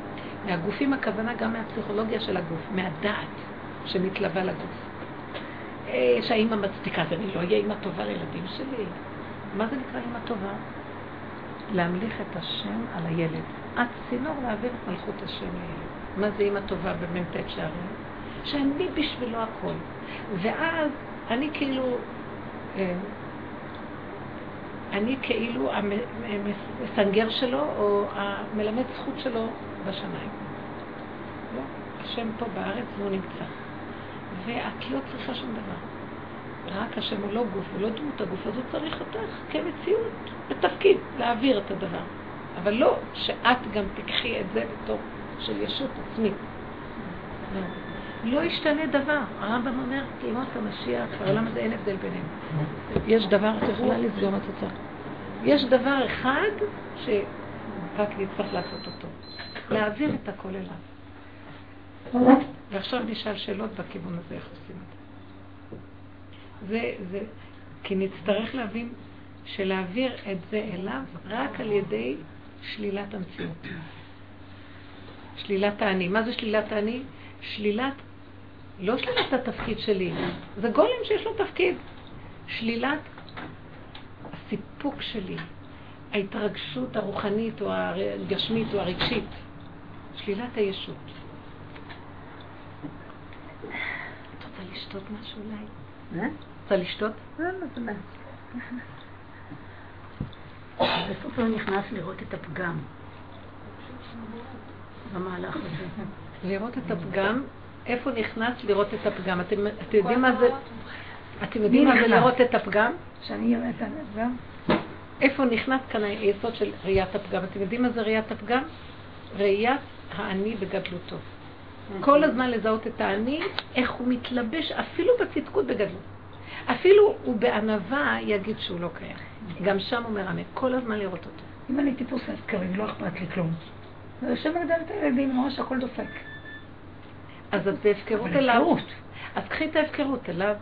מהגופים הכוונה גם מהפסיכולוגיה של הגוף, מהדעת שמתלווה לגוף. אה, שהאימא מצדיקה, אז אני לא אהיה אימא טובה לילדים שלי. מה זה נקרא אימא טובה? להמליך את השם על הילד. את צינור להעביר את מלכות השם לילד. מה זה אימא טובה במ"ט שערים? שאני בשבילו הכל. ואז אני כאילו אה, אני כאילו המסנגר שלו, או המלמד זכות שלו בשמיים. לא, השם פה בארץ והוא נמצא. ואת לא צריכה שום דבר. רק השם הוא לא גוף, הוא לא דמות הגוף, אז הוא צריך אותך כמציאות, בתפקיד, להעביר את הדבר. אבל לא שאת גם תיקחי את זה בתור של ישות עצמית. לא. לא ישתנה דבר. הרמב"ם אומר, תלמוד המשיח, בעולם הזה אין הבדל ביניהם. יש דבר, את יכולה לסגור את התוצאה. יש דבר אחד שרק נצטרך לעשות אותו. להעביר את הכל אליו. ועכשיו נשאל שאלות בכיוון הזה, איך עושים את. זה, זה, כי נצטרך להבין שלהעביר את זה אליו רק על ידי שלילת המציאות. שלילת האני. מה זה שלילת האני? שלילת, לא שלילת התפקיד שלי, זה גולם שיש לו תפקיד. שלילת הסיפוק שלי, ההתרגשות הרוחנית או הגשמית או הרגשית. שלילת הישות. את רוצה לשתות משהו אולי? אה? רוצה לשתות? לא, לא, תודה. בסוף לא נכנס לראות את הפגם במהלך הזה. לראות את הפגם, איפה נכנס לראות את הפגם? אתם יודעים מה זה? אתם יודעים מה זה לראות את הפגם? שאני אראה את הפגם? איפה נכנס כאן היסוד של ראיית הפגם? אתם יודעים מה זה ראיית הפגם? ראיית האני בגדלותו. כל הזמן לזהות את האני, איך הוא מתלבש, אפילו בצדקות בגדלות. אפילו הוא בענווה יגיד שהוא לא קיים. גם שם הוא מרמה, כל הזמן לראות אותו. אם אני טיפוס הסקרים, לא אכפת לי כלום. זה יושב מגדל את הילדים, ממש הכל דופק. אז את בהפקרות אליו. אז קחי את ההפקרות אליו.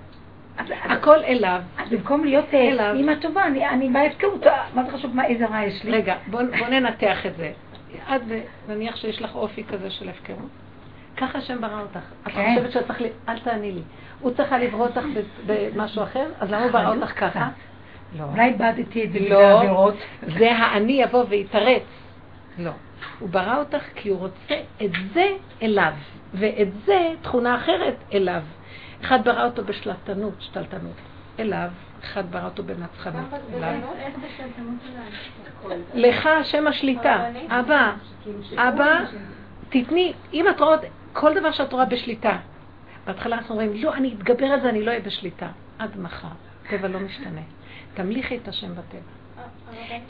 הכל אליו. במקום להיות אה, אליו. אימא טובה, אני- אני בהפקרות, מה זה חשוב מה איזה רע יש לי? רגע, בוא, ננתח את זה. את, נניח שיש לך אופי כזה של הפקרות. ככה השם ברא אותך. את כן. חושבת שאת צריך, ל- אל תעני לי. הוא צריך היה לברוא אותך במשהו אחר, אז למה הוא ברא אותך ככה? לא. אולי איבדתי את זה לא. בעבירות. זה האני יבוא ויתרץ. לא. הוא ברא אותך כי הוא רוצה את זה אליו, ואת זה, תכונה אחרת, אליו. אחד ברא אותו בשלטנות, שתלטנות, אליו, אחד ברא אותו בנצחנות, אליו. לך השם השליטה. אבא, אבא, תתני, אם את רואה, כל דבר שאת רואה בשליטה. בהתחלה אנחנו אומרים, לא, אני אתגבר על זה, אני לא אהיה בשליטה. עד מחר. טבע לא משתנה. תמליכי את השם בטבע.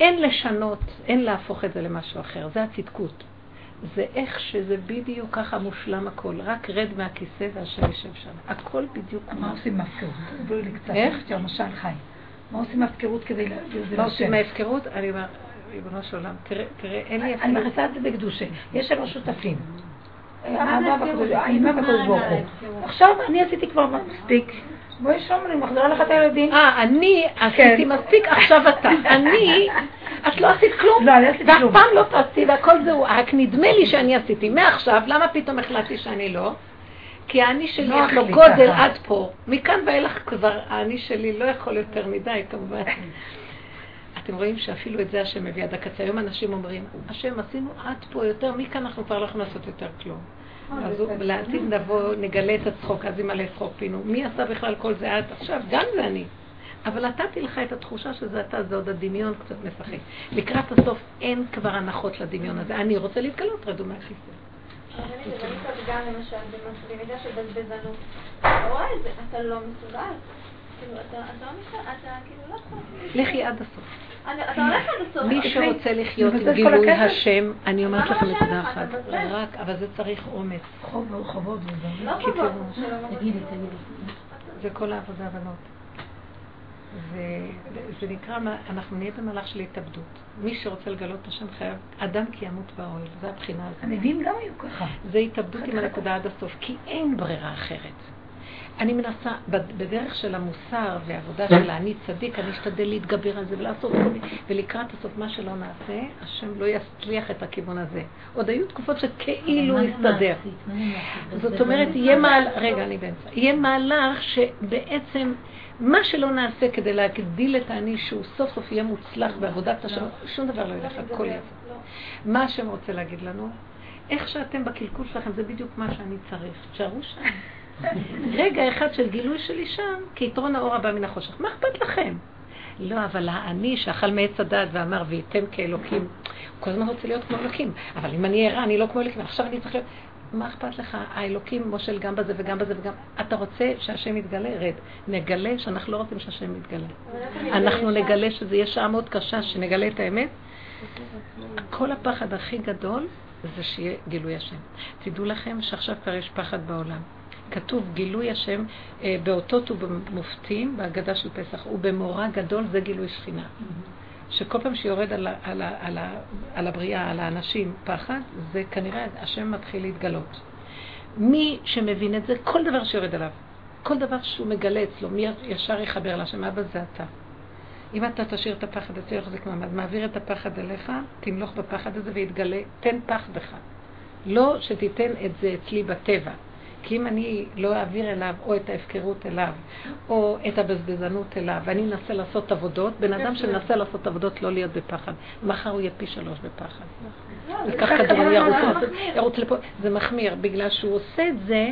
אין לשנות, אין להפוך את זה למשהו אחר, זה הצדקות. זה איך שזה בדיוק ככה מושלם הכל, רק רד מהכיסא והשם יושב שם. הכל בדיוק מה. עושים מהפקרות? תסבירי לי קצת. איך? יש משל חי. מה עושים מהפקרות כדי להעביר את זה מה לשם? עושים מההפקרות? אני אומר, ריבונו של עולם, תראה, אין לי אני הפקרות. מכניסה את זה בקדושה. יש שלוש שותפים. האמא והקדוש ברוך הוא. עכשיו אני עשיתי כבר מספיק. בואי שלום, אני מחזירה לך את הילדים. אה, אני עשיתי מספיק, עכשיו אתה. אני, את לא עשית כלום. לא, אני עשיתי ואף כלום. פעם לא תעשי, והכל זהו. רק נדמה לי שאני עשיתי. מעכשיו, למה פתאום החלטתי שאני לא? כי האני שלי נוח יש לו גודל. עד פה. מכאן ואילך כבר האני שלי לא יכול יותר מדי, כמובן. אתם רואים שאפילו את זה השם מביא עד הקצה. היום אנשים אומרים, השם, עשינו עד פה יותר, מכאן אנחנו כבר לא יכולים לעשות יותר כלום. אז הוא- לעתיד נבוא, נגלה את הצחוק, אז ימלא צחוק פינו. מי עשה בכלל כל זה עד עכשיו? גם זה אני. אבל נתתי לך את התחושה שזה אתה, זה עוד הדמיון קצת משחק. לקראת הסוף אין כבר הנחות לדמיון הזה. אני רוצה להתגלות, רדו מהכיסא. אבל אני לא מתפגם למשל במידה של בזבזנות. אתה רואה את זה, אתה לא מסוגל. כאילו, אתה אתה לא מסוגל, אתה כאילו לא יכול. לכי עד הסוף. מי שרוצה לחיות עם גילוי. השם, אני אומרת למה לכם לא נקודה? אחת. רק, אבל זה צריך אומץ. חוב וזה. לא חובות. שלא מבזבז. תגידי, תגידי. זה כל העבודה בנות. זה, זה נקרא, אנחנו נהיה במהלך של התאבדות. מי שרוצה לגלות את השם חייב, אדם כי ימות באוהל, זה הבחינה הזאת. הנביאים גם היו ככה. זה התאבדות עם הנקודה עד הסוף, כי אין ברירה אחרת. אני מנסה, בד- בדרך של המוסר והעבודה של אני צדיק, אני אשתדל להתגבר על זה ולעשות כל מיני, ולקראת הסוף מה שלא נעשה, השם לא יצליח את הכיוון הזה. עוד היו תקופות שכאילו הסתדר. זאת אומרת, יהיה מהלך, רגע, אני באמצע, יהיה מהלך שבעצם מה שלא נעשה כדי להגדיל את האני, שהוא סוף סוף יהיה מוצלח בעבודת השם, שום דבר לא ילך, הכל יעבור. מה השם רוצה להגיד לנו? איך שאתם בקלקול שלכם, זה בדיוק מה שאני צריך. תשארו שם. רגע אחד של גילוי שלי שם, כיתרון האור הבא מן החושך. מה אכפת לכם? לא, אבל האני שאכל מעץ הדת ואמר וייתם כאלוקים, הוא כל הזמן רוצה להיות כמו אלוקים. אבל אם אני ערה, אני לא כמו אלוקים, עכשיו אני צריך להיות... מה אכפת לך? האלוקים מושל גם בזה וגם בזה וגם... אתה רוצה שהשם יתגלה? רד. נגלה שאנחנו לא רוצים שהשם יתגלה. אנחנו נגלה שזה יהיה שעה מאוד קשה, שנגלה את האמת. כל הפחד הכי גדול זה שיהיה גילוי השם. תדעו לכם שעכשיו כבר יש פחד בעולם. כתוב גילוי השם אה, באותות ובמופתים בהגדה של פסח, ובמורא גדול זה גילוי שכינה. שכל פעם שיורד על, על, על, ה- על הבריאה, על האנשים, פחד, זה כנראה השם מתחיל להתגלות. מי שמבין את זה, כל דבר שיורד עליו, כל דבר שהוא מגלה אצלו, מי ישר יחבר להשם, אבא זה אתה. אם אתה תשאיר את הפחד אצלי יחזיק מעמד, מעביר את הפחד אליך, תמלוך בפחד הזה ויתגלה, תן פח בך. לא שתיתן את זה אצלי בטבע. כי אם אני לא אעביר אליו או את ההפקרות אליו, או את הבזבזנות אליו, ואני אנסה לעשות עבודות, בן אדם שמנסה לעשות עבודות לא להיות בפחד, מחר הוא יהיה פי שלוש בפחד. ייקח כדורים, ירוץ לפה, זה מחמיר, בגלל שהוא עושה את זה,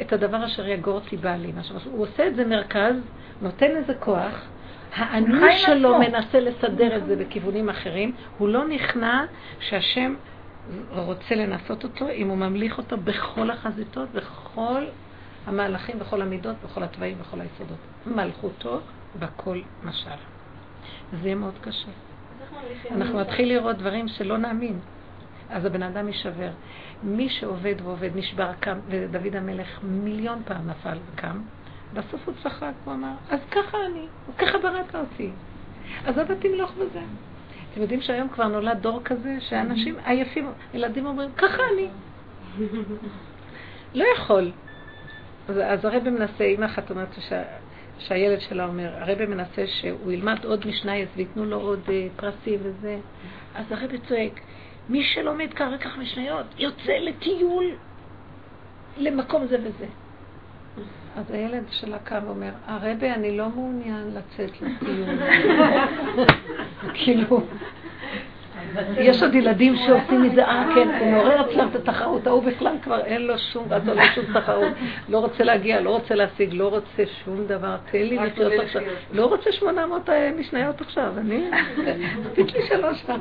את הדבר אשר יגור אותי בעלי. הוא עושה את זה מרכז, נותן לזה כוח, האני שלו. מנסה לסדר את זה בכיוונים אחרים, הוא לא נכנע שהשם רוצה לנסות אותו, אם הוא ממליך אותו בכל החזיתות, בכל המהלכים, בכל המידות, בכל התוואים, בכל היסודות. מלכותו בכל משל. זה יהיה מאוד קשה. אנחנו? נתחיל לראות דברים שלא נאמין. אז הבן אדם יישבר. מי שעובד ועובד, נשבר, קם, ודוד המלך מיליון פעם נפל וקם, בסוף הוא צחק, הוא אמר, אז ככה אני, ככה בראת אותי. אז אבא תמלוך בזה. אתם יודעים שהיום כבר נולד דור כזה, שאנשים עייפים, ילדים אומרים, ככה אני. לא יכול. אז, אז הרבי מנסה, אמא אחת אומרת שה, שהילד שלה אומר, הרבי מנסה שהוא ילמד עוד משנייס וייתנו לו עוד uh, פרסים וזה. אז הרבי צועק, מי שלומד וכך משניות, יוצא לטיול למקום זה וזה. אז הילד שלה קם ואומר, הרבי, אני לא מעוניין לצאת לטיול. כאילו, יש עוד ילדים שעושים מזה, אה כן, הוא מעורר אצלם את התחרות, ההוא בכלל כבר אין לו שום רצון, לא שום תחרות, לא רוצה להגיע, לא רוצה להשיג, לא רוצה שום דבר, תן לי לחיות עכשיו, לא רוצה 800 משניות עכשיו, אני, מספיק לי שלוש פעם.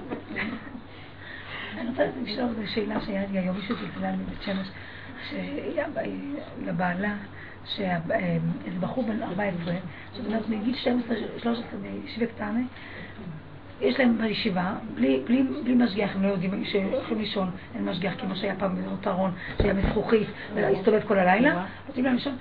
אני רוצה לשאול שאלה שהיה לי היום, מישהו זלזלה מבית שמש, שהיה ב- לבעלה, שאיזה בחור בן 14, זאת אומרת מגיל 12-13 בישיבת תענה, יש להם בישיבה, בלי, בלי, בלי משגיח, הם לא יודעים שהולכים לישון, אין משגיח, כמו שהיה פעם בנות ארון, שהיה מזכוכית, והסתובב כל הלילה, נותנים להם לישון,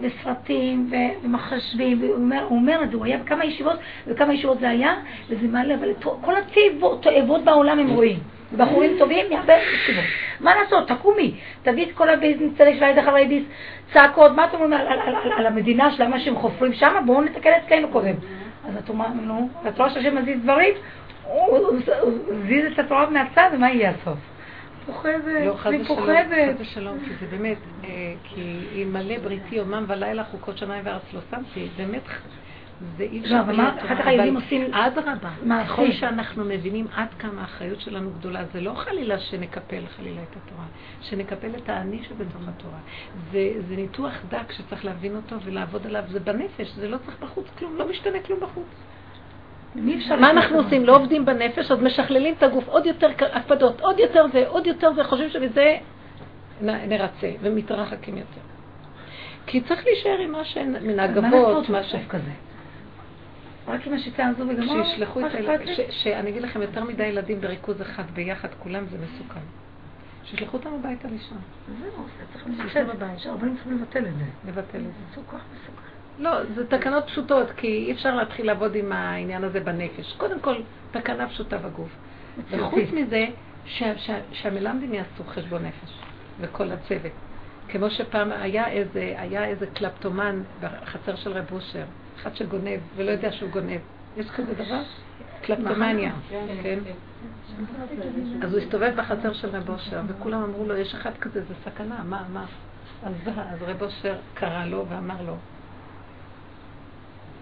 וסרטים, ומחשבים, הוא אומר את זה, הוא היה בכמה ישיבות, וכמה ישיבות זה היה, וזה מעלה, אבל כל התאבות בעולם הם רואים. בחורים טובים מהרבה ישיבות. מה לעשות, תקומי, את כל הביזנס, צדק של הידך הריידיס, צעקות, מה אתם אומרים על, על, על, על המדינה שלמה שהם חופרים שם? בואו נתקן אצלנו קודם. אז את אומרת, נו, את רואה שהשם מזיז דברים? הוא הזיז את התורה מהצד, ומה יהיה הסוף? פוחדת, לא, אני פוחדת. חס ושלום, כי זה באמת, אה, כי אלמלא בריתי יומם ולילה חוקות שמיים וארץ לא שמתי, באמת, זה אי אפשר לא, אבל מה, בלי אחר כך הילדים עושים אדרבה. ככל שאנחנו מבינים עד כמה האחריות שלנו גדולה, זה לא חלילה שנקפל חלילה את התורה, שנקפל את האני שבתוך התורה. זה, זה ניתוח דק שצריך להבין אותו ולעבוד עליו, זה בנפש, זה לא צריך בחוץ כלום, לא משתנה כלום בחוץ. אפשר מה אנחנו עושים? זה. לא עובדים בנפש, אז משכללים את הגוף עוד יותר הקפדות, עוד יותר ועוד יותר, וחושבים שמזה נ- נרצה, ומתרחקים יותר. כי צריך להישאר עם מה שמן מה הגבות, מה ש... כזה? רק עם השיטה הזו וגמר, שישלחו את הילדים, שאני אגיד לכם, יותר מדי ילדים בריכוז אחד ביחד, כולם זה מסוכן. שישלחו אותם הביתה לישון, זהו, זה צריך שישנו לבטל. בבית. שהרבנים צריכים לבטל את זה. לבטל את זה. זה כל כך מסוכן. לא, זה תקנות פשוטות, כי אי אפשר להתחיל לעבוד עם העניין הזה בנפש. קודם כל, תקנה פשוטה בגוף. וחוץ מזה, שה- שה- שהמלמדים יעשו חשבון נפש, וכל הצוות. כמו שפעם היה איזה, היה איזה קלפטומן בחצר של רב אושר, אחד שגונב ולא יודע שהוא גונב. יש כזה דבר? קלפטומניה, כן. אז הוא הסתובב בחצר של רב אושר, וכולם אמרו לו, יש אחד כזה, זה סכנה, מה, מה? אז אז רב אושר קרא לו ואמר לו,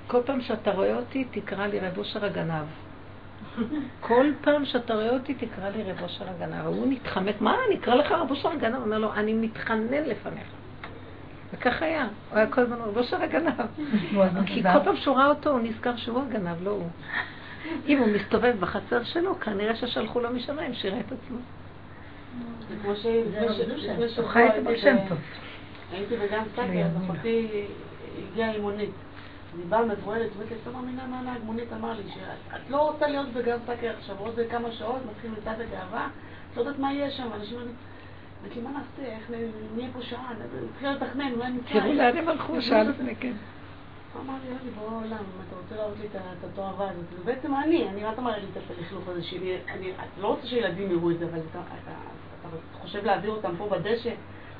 כל פעם שאתה רואה אותי, תקרא לי רב אושר הגנב. כל פעם שאתה רואה אותי, תקרא לי רב אושר הגנב. והוא נתחמק, מה, אני אקרא לך רב אושר הגנב? הוא אומר לו, אני מתחנן לפניך. וכך היה, הוא היה כל הזמן רב אושר הגנב. כי כל פעם שהוא ראה אותו, הוא נזכר שהוא הגנב, לא הוא. אם הוא מסתובב בחצר שלו, כנראה ששלחו לו משמיים, שירה את עצמו. זה כמו ש... זה. לפני הוא חי את הייתי הבר שם ב- טוב. הייתי בגן סאקר, אז. אחותי הגיעה עם מונית. היא באה מבוהלת, אומרת לי, לא מאמינה מה הנהג מונית אמר לי, שאת לא רוצה להיות בגן סאקר עכשיו, עוד כמה שעות, מתחיל מצעד הגאווה, את לא יודעת מה יהיה שם, אנשים אומרים, אמרתי, מה נעשה, איך נהיה פה שעה, נתחיל לתכנן, אולי נצא. תראו לאן הם הלכו, שאל לפני כן. אמר לי, יוני, בוא עולם, אם אתה רוצה להראות לי את התועבה הזאת, זה בעצם אני, אני, אתה מראה לי את הלכלוך הזה שלי, אני לא רוצה שילדים יראו את זה, אבל אתה, חושב להעביר אותם פה בדשא,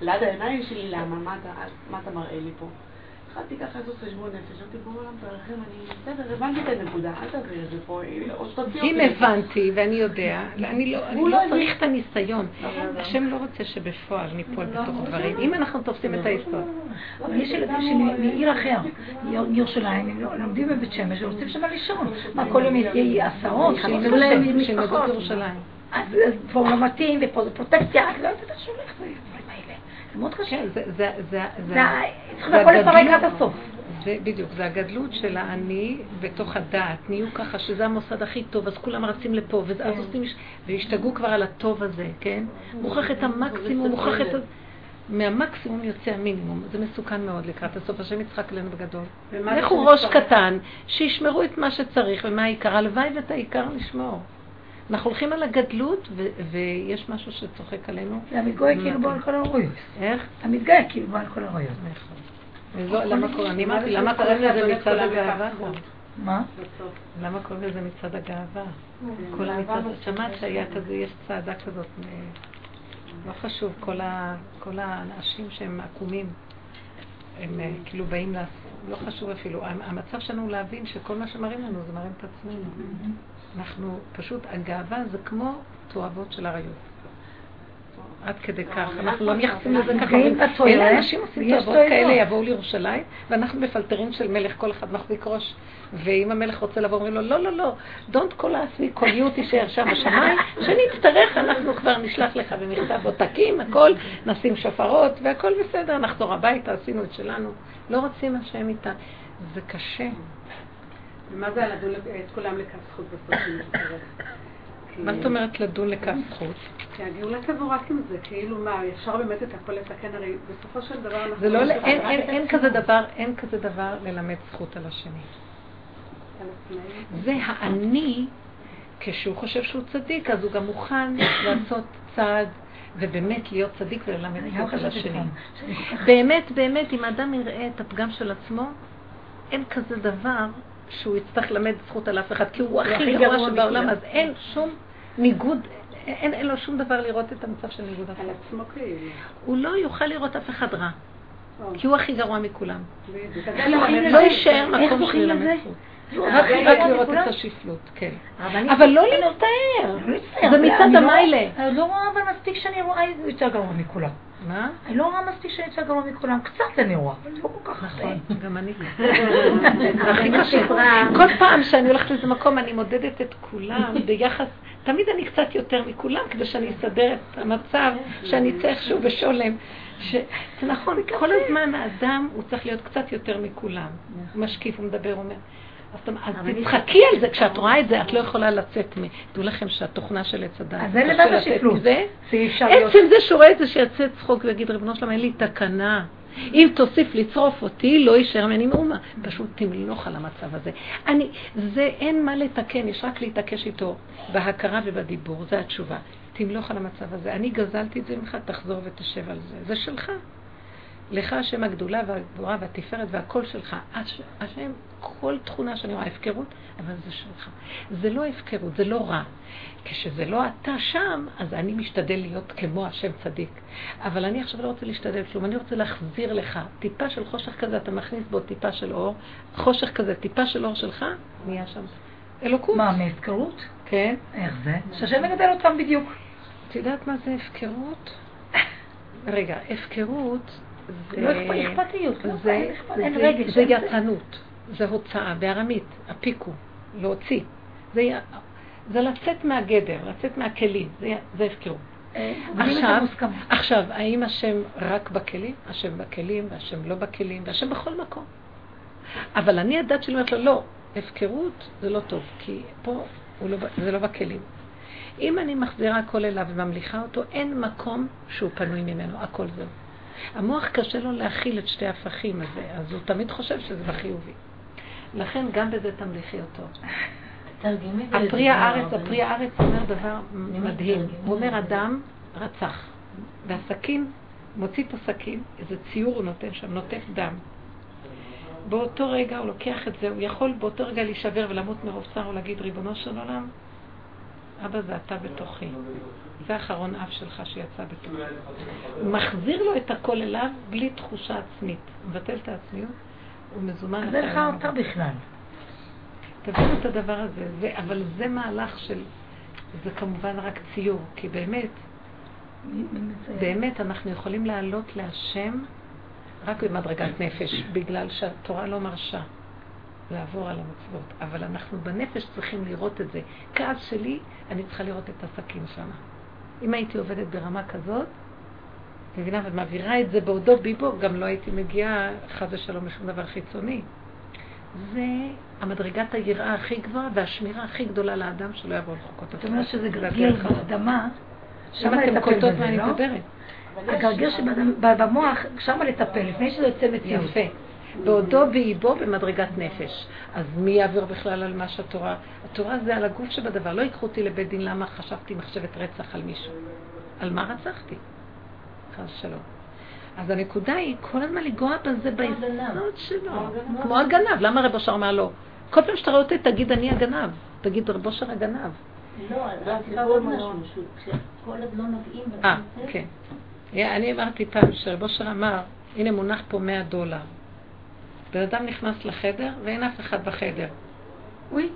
ליד העיניים שלי, למה, מה אתה מראה לי פה? התחלתי ככה לעשות חשבון נפש, אמרתי, בוא עולם תרחם, אני, בסדר, הבנתי את הנקודה, אל תעביר את זה פה, או שתוציא אותי. אם הבנתי ואני יודע, אני לא לא לא. צריך את הניסיון. השם לא רוצה שבפועל ניפול בתוך דברים. אם אנחנו תופסים את היסוד. אבל יש ילדים שמעיר אחר, מירושלים, הם לא- לומדים בבית שמש ורוצים שם לישון. מה, כל יום יהיה הסעות, שילמדו להם משפחות. אז פה לא מתאים, ופה זה פרוטקציה, את לא יודעת איך שהולך זה הדברים האלה. זה מאוד קשה. כן, זה- זה- זה- זה- זה צריכים הכל לפרק. עד הסוף. זה בדיוק, זה הגדלות של האני בתוך הדעת. נהיו ככה שזה המוסד הכי טוב, אז כולם רצים לפה, ואז עושים, והשתגעו כבר על הטוב הזה, כן? מוכרח את המקסימום, מוכרח את ה... מהמקסימום יוצא המינימום. זה מסוכן מאוד לקראת הסוף. השם יצחק עלינו בגדול. לכו ראש קטן, שישמרו את מה שצריך ומה העיקר. הלוואי ואת העיקר נשמור. אנחנו הולכים על הגדלות, ויש משהו שצוחק עלינו. זה המתגואה כאילו בו על כל הרויות. איך? המתגאה כאילו בו על כל הרויות. נכון. ולא, למה קוראים, לזה מצעד הגאווה? מה? למה קוראים לזה מצעד הגאווה? כל המצעד, שמעת שהיה כזה, יש צעדה כזאת, לא חשוב, כל האנשים שהם עקומים, הם אה, כאילו באים, לא חשוב אפילו, המ- המצב שלנו הוא להבין שכל מה שמראים לנו זה מראים את עצמנו. אנחנו, פשוט, הגאווה זה כמו תועבות של עריות. עד כדי כך, אנחנו לא מייחסים לזה ככה. אלה אנשים עושים תועבות. כאלה, יבואו לירושלים, ואנחנו מפלטרים של מלך, כל אחד מחזיק ראש. ואם המלך רוצה לבוא, אומרים לו, לא, לא, לא, don't call us, we call you, תישאר שם בשמיים, שנצטרך, אנחנו כבר נשלח לך במכתב עותקים, הכל, נשים שופרות, והכל בסדר, נחזור הביתה, עשינו את שלנו. לא רוצים השם איתה. זה קשה. ומה זה לדון את כולם לכף זכות בסוף? מה זאת אומרת לדון לכף זכות? כי הגאולה תבוא רק עם זה, כאילו מה, אפשר באמת את הכל לתקן, הרי בסופו של דבר אנחנו... זה לא, אין, כזה דבר, אין כזה דבר ללמד זכות על השני. זה האני, כשהוא חושב שהוא צדיק, אז הוא גם מוכן לעשות צעד ובאמת להיות צדיק וללמד זכות על השני. באמת, באמת, אם האדם יראה את הפגם של עצמו, אין כזה דבר שהוא יצטרך ללמד זכות על אף אחד, כי הוא הכי גרוע שבעולם. אז אין שום ניגוד, אין, אין לו שום דבר לראות את המצב של ניגוד. עצמו כאילו. הוא לא יוכל לראות אף אחד רע, או, כי הוא הכי גרוע מכולם. לא לזה? יישאר מקום זוכים של לזה? ללמד זכות. לא, רק רק רגע, לראות את השפלות, כן. אבל לא להצטער. לא מצטער, זה מצד לא- המיילה. אני לא רואה אבל מספיק שאני רואה יותר גרוע מכולם. מה? אני לא רואה מספיק שאני יותר גרוע מכולם. קצת אני רואה, אבל לא כל כך. נכון, גם אני. כל פעם שאני הולכת לאיזה מקום, אני מודדת את כולם ביחס, תמיד אני קצת יותר מכולם, כדי שאני אסדר את המצב, שאני אצא איכשהו בשולם. ש... זה נכון, כל הזמן האדם הוא צריך להיות קצת יותר מכולם. הוא משקיף, הוא מדבר, הוא אומר. אז תצחקי על זה, כשאת רואה את זה, את לא יכולה לצאת מ... דעו לכם שהתוכנה של עץ הדת. אז זה לבד השפלות. עצם זה שהוא רואה את זה שיצא צחוק ויגיד, ריבונו שלום, אין לי תקנה. אם תוסיף לצרוף אותי, לא יישאר ממני מאומה. פשוט תמלוך על המצב הזה. אני, זה אין מה לתקן, יש רק להתעקש איתו בהכרה ובדיבור, זו התשובה. תמלוך על המצב הזה. אני גזלתי את זה ממך, תחזור ותשב על זה. זה שלך. לך השם הגדולה והגבורה והתפארת והכל שלך. הש- השם, כל תכונה שאני רואה הפקרות, אבל זה שלך. זה לא הפקרות, זה לא רע. כשזה לא אתה שם, אז אני משתדל להיות כמו השם צדיק. אבל אני עכשיו לא רוצה להשתדל כלום, אני רוצה להחזיר לך טיפה של חושך כזה, אתה מכניס בו טיפה של אור, חושך כזה, טיפה של אור שלך, נהיה שם אלוקות. מה, מהפקרות? כן. איך זה? שהשם מגדל אותם בדיוק. את יודעת מה זה הפקרות? רגע, הפקרות. לא אכפת- אכפתיות, לא זה, זה, זה זה. יצנות, זה הוצאה, בארמית, הפיקו, להוציא. זה, זה לצאת מהגדר, לצאת מהכלים, זה, זה הפקרות. בונים את עכשיו, האם השם רק בכלים? השם בכלים, והשם לא בכלים, והשם בכל מקום. אבל אני הדת שלי אומרת לו, לא, הפקרות זה לא טוב, כי פה לא, זה לא בכלים. אם אני מחזירה הכל אליו וממליכה אותו, אין מקום שהוא פנוי ממנו, הכל זהו. המוח קשה לו להכיל את שתי ההפכים הזה, אז הוא תמיד חושב שזה בחיובי. לכן גם בזה תמליכי אותו. הפרי הארץ, הפרי הארץ אומר דבר מדהים. הוא אומר? אדם רצח. והסכין, מוציא את הסכין, איזה ציור הוא נותן שם, נוטף דם. באותו רגע הוא לוקח את זה, הוא יכול באותו רגע להישבר ולמות מרוב צער ולהגיד, ריבונו של עולם, אבא זה אתה בתוכי. זה אחרון אף שלך שיצא בתוכי. הוא מחזיר לו את הכל אליו בלי תחושה עצמית. הוא מבטל את העצמיות, הוא מזומן. אז איך אותה בכלל? תבינו את הדבר הזה, זה, אבל זה מהלך של, זה כמובן רק ציור, כי באמת, באמת אנחנו יכולים לעלות להשם רק במדרגת נפש, בגלל שהתורה לא מרשה לעבור על המצוות. אבל אנחנו בנפש צריכים לראות את זה. כעס שלי, אני צריכה לראות את הסכין שם. אם הייתי עובדת ברמה כזאת, מבינה, ומעבירה את זה בעודו ביבו, גם לא הייתי מגיעה חס ושלום לשום דבר חיצוני. זה המדרגת היראה הכי גבוהה והשמירה הכי גדולה לאדם שלא יעבור לחוקות. זאת אומרת שזה גרגיר באדמה, שם אתם קולטות מה אני לא? מדברת. הגרגיר שבמוח, שם לטפל, לפני שזה יוצא מציאות. יפה. בעודו באיבו במדרגת נפש. אז מי יעבור בכלל על מה שהתורה? התורה זה על הגוף שבדבר. לא ייקחו אותי לבית דין למה חשבתי מחשבת רצח על מישהו. על מה רצחתי? חס שלום. אז הנקודה היא כל הזמן לגוע בזה ביסוד שלו. כמו הגנב. למה רב אושר אמר לו? כל פעם שאתה רואה אותי תגיד אני הגנב. תגיד רב אושר הגנב. לא, לא כל עוד לא נוגעים אה, כן. אני אמרתי פעם שרב אושר אמר, הנה מונח פה 100 דולר. בן אדם נכנס לחדר ואין אף אחד בחדר. אוי,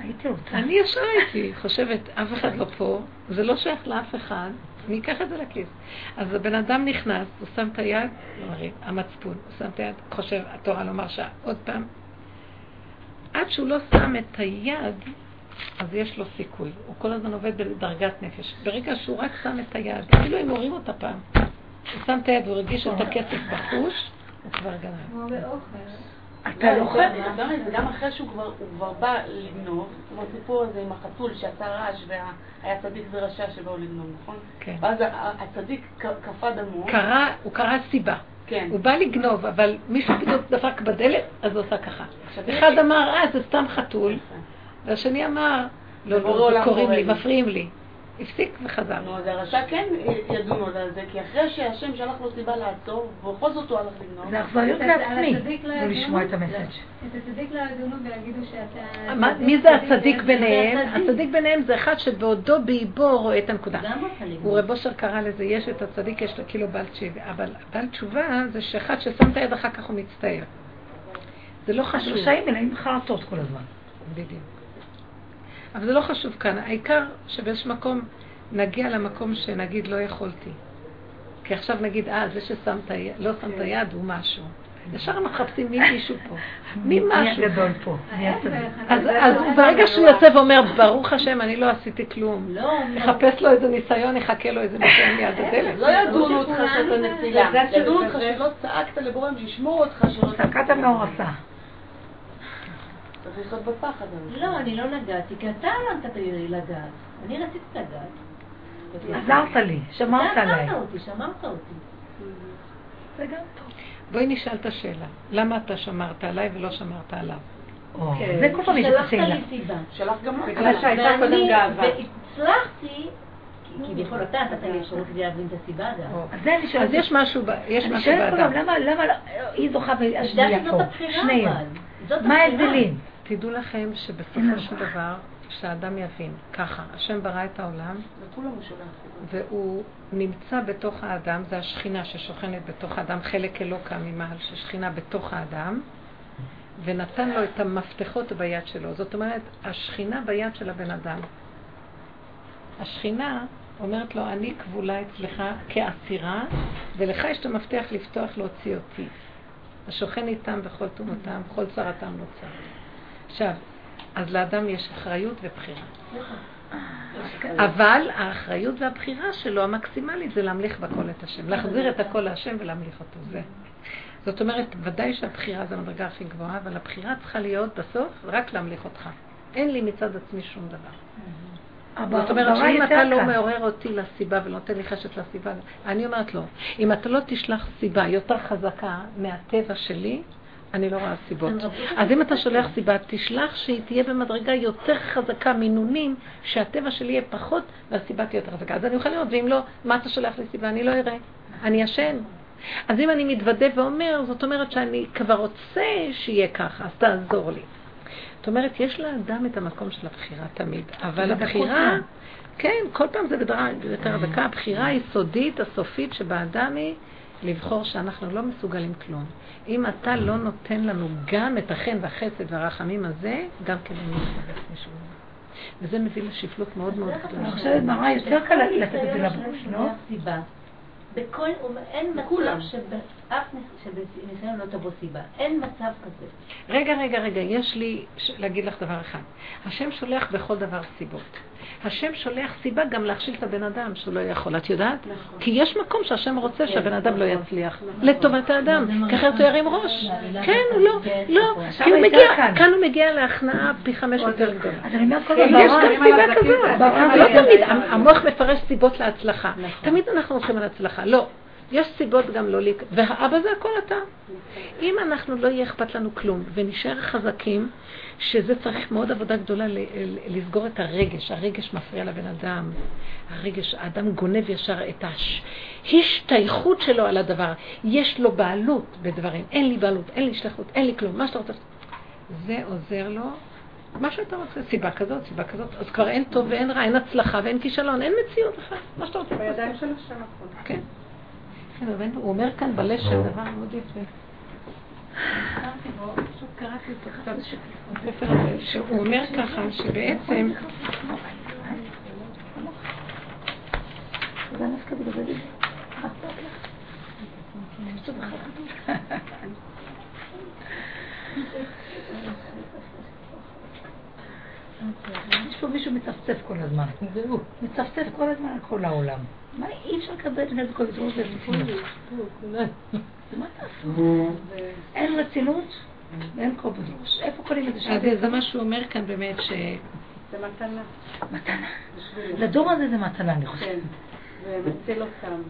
הייתי רוצה. אני ישר הייתי, חושבת, אף אחד לא פה, זה לא שייך לאף אחד, אני אקח את זה לכיס. אז הבן אדם נכנס, הוא שם את היד, לא המצפון, הוא שם את היד, חושב, התורה לא מרשה, עוד פעם. עד שהוא לא שם את היד, אז יש לו סיכוי. הוא כל הזמן עובד בדרגת נפש. ברגע שהוא רק שם את היד, אפילו אם הורים אותה פעם, הוא שם את היד והוא רגיש את הכסף בחוש, הוא כבר באוכל. אתה לא חייב. זה גם אחרי שהוא כבר בא לגנוב, כמו הסיפור הזה עם החתול שעשה רעש והיה צדיק ורשע שבאו לגנוב, נכון? כן. ואז הצדיק קפא דמו. הוא קרא סיבה. כן. הוא בא לגנוב, אבל מישהו פתאום דפק בדלת, אז הוא עושה ככה. אחד אמר, אה, זה סתם חתול, והשני אמר, לא, לא, קוראים לי, מפריעים לי. הפסיק וחזר. נו, אז הרשע כן ידון עוד על זה, כי אחרי שהשם שלח לו סיבה לעצור, ובכל זאת הוא הלך לגנוב. זה אכזריות לעצמי, לא לשמוע את המסג'. את הצדיק לא ידונו ויגידו שאתה... מי זה הצדיק ביניהם? הצדיק ביניהם זה אחד שבעודו באיבו רואה את הנקודה. הוא רב אושר קרא לזה, יש את הצדיק, יש לו כאילו בעל תשובה, אבל בעל תשובה זה שאחד ששם את היד אחר כך הוא מצטער. זה לא חשוב. הרשעים מלאים חרטות כל הזמן. בדיוק. אבל זה לא חשוב כאן, העיקר שבאיזשהו מקום נגיע למקום שנגיד לא יכולתי. כי עכשיו נגיד, אה, זה ששמת, לא שמת יד הוא משהו. ישר מחפשים מי מישהו פה. מי משהו. מי הגדול פה. אז ברגע שהוא יוצא ואומר, ברוך השם, אני לא עשיתי כלום. לא, יחפש לו איזה ניסיון, יחכה לו איזה ניסיון מיד הדלת. לא ידונו אותך שאתה נפילה. ידונו אותך שלא צעקת לבורם שישמור אותך שלא... צעקת מאורסה. צריך לחיות בפחד. לא, אני לא נגעתי, כי אתה לא נתת לי לגעת. אני רציתי לגעת. עזרת לי, שמרת עליי. שמרת אותי, שמרת אותי. זה גם טוב. בואי נשאל את השאלה. למה אתה שמרת עליי ולא שמרת עליו? כן. זה כל פעם יש את השאלה. שלחת לי סיבה. שלחת גם בגלל שהייתה קודם גאווה. והצלחתי, כביכול אתה נתת לי אפשרות להבין את הסיבה גם. אז יש משהו באדם. אני שואלת כל למה היא זוכה והשנייה פה? שניהם. מה ההבדלים? תדעו לכם שבסופו של דבר, שהאדם יבין, ככה, השם ברא את העולם, והוא נמצא בתוך האדם, זה השכינה ששוכנת בתוך האדם, חלק אלוקה ממעל, ששכינה בתוך האדם, ונתן לו את המפתחות ביד שלו. זאת אומרת, השכינה ביד של הבן אדם. השכינה אומרת לו, אני כבולה אצלך כאסירה, ולך יש את המפתח לפתוח להוציא אותי. השוכן איתם בכל תומותם, בכל צרתם לא צר. עכשיו, אז לאדם יש אחריות ובחירה. אבל האחריות והבחירה שלו, המקסימלית, זה להמליך בכל את השם. להחזיר את הכל להשם ולהמליך אותו. זה. זאת אומרת, ודאי שהבחירה זה המדרגה הכי גבוהה, אבל הבחירה צריכה להיות בסוף רק להמליך אותך. אין לי מצד עצמי שום דבר. זאת אומרת שאם אתה לא מעורר אותי לסיבה ונותן לי חשת לסיבה, אני אומרת לו, אם אתה לא תשלח סיבה יותר חזקה מהטבע שלי, אני לא רואה סיבות. אז אם אתה שולח סיבה, תשלח שהיא תהיה במדרגה יותר חזקה מינונים, שהטבע שלי יהיה פחות והסיבה תהיה יותר חזקה. אז אני אוכל לראות, ואם לא, מה אתה שולח לי סיבה? אני לא אראה. אני ישן. אז אם אני מתוודה ואומר, זאת אומרת שאני כבר רוצה שיהיה ככה, אז תעזור לי. זאת אומרת, יש לאדם את המקום של הבחירה תמיד, אבל הבחירה, כן, כל פעם זה בדרה יותר דקה, הבחירה היסודית, הסופית שבאדם היא לבחור שאנחנו לא מסוגלים כלום. אם אתה לא נותן לנו גם את החן והחסד והרחמים הזה, גם כדי כן להתחבק משהו. וזה מביא לשפלות מאוד מאוד גדולה. אני חושבת, מראה, יותר קל לתת את זה לבוש, לא? בכל, אין מצב שבאף ניסיון לא תבוא סיבה. אין מצב כזה. רגע, רגע, רגע, יש לי להגיד לך דבר אחד. השם שולח בכל דבר סיבות. השם שולח סיבה גם להכשיל את הבן אדם שהוא לא יכול, את יודעת? נכון. כי יש מקום שהשם רוצה כן, שהבן אדם לא נכון. יצליח. נכון. לטובת האדם, כי אחרת הוא ירים ראש. כן, הוא לא, כן, לא. כי הוא מגיע, כאן הוא מגיע להכנעה פי חמש יותר גדולה. יש גם סיבה כזאת. לא תמיד, המוח מפרש סיבות להצלחה. תמיד אנחנו הולכים על הצלחה. לא. יש סיבות גם לא להיכנס, והאבא זה הכל אתה. אם אנחנו לא יהיה אכפת לנו כלום ונשאר חזקים, שזה צריך מאוד עבודה גדולה לסגור את הרגש, הרגש מפריע לבן אדם, הרגש, האדם גונב ישר את ההשתייכות שלו על הדבר, יש לו בעלות בדברים, אין לי בעלות, אין לי שליחות, אין לי כלום, מה שאתה רוצה, זה עוזר לו, מה שאתה רוצה, סיבה כזאת, סיבה כזאת, אז כבר אין טוב ואין רע, אין הצלחה ואין כישלון, אין מציאות בכלל, מה שאתה רוצה. בידיים של השם הכל. כן. הוא אומר כאן בלשם דבר מאוד יפה. שהוא אומר ככה, שבעצם... יש פה מישהו מצפצף כל הזמן. זהו. מצפצף כל הזמן על כל העולם. מה, אי אפשר לקבל את כל הזמן מה תעשו? אין רצינות ואין כובד ראש. איפה קונים את זה? אז זה מה שהוא אומר כאן באמת, ש... זה מתנה. מתנה. לדור הזה זה מתנה, אני חושבת. ומציל אותם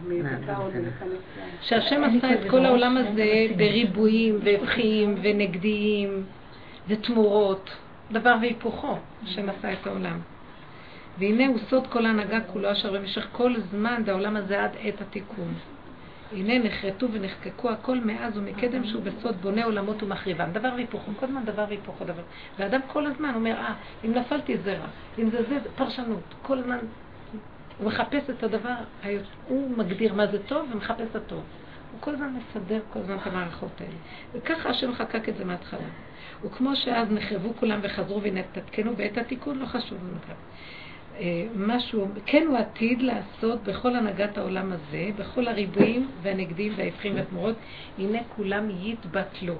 שהשם עשה את כל העולם הזה בריבועים והפכים ונגדיים ותמורות, דבר והיפוכו, השם עשה את העולם. והנה הוא סוד כל ההנהגה כולו אשר במשך כל זמן בעולם הזה עד עת התיקון. הנה נחרטו ונחקקו הכל מאז ומקדם שהוא בסוד בונה עולמות ומחריבם. דבר והיפוכו, כל הזמן דבר והיפוכו דבר. ואדם כל הזמן אומר, אה, אם נפלתי זה רע, אם זה זה, פרשנות. כל הזמן הוא מחפש את הדבר, הוא מגדיר מה זה טוב ומחפש את הטוב. הוא כל הזמן מסדר כל הזמן את המערכות האלה. וככה השם חקק את זה מההתחלה. וכמו שאז נחרבו כולם וחזרו ונתעדכנו בעת התיקון, לא חשוב. אה, משהו, כן הוא עתיד לעשות בכל הנהגת העולם הזה, בכל הריבועים והנגדים וההפכים והתמורות, הנה כולם יתבטלו.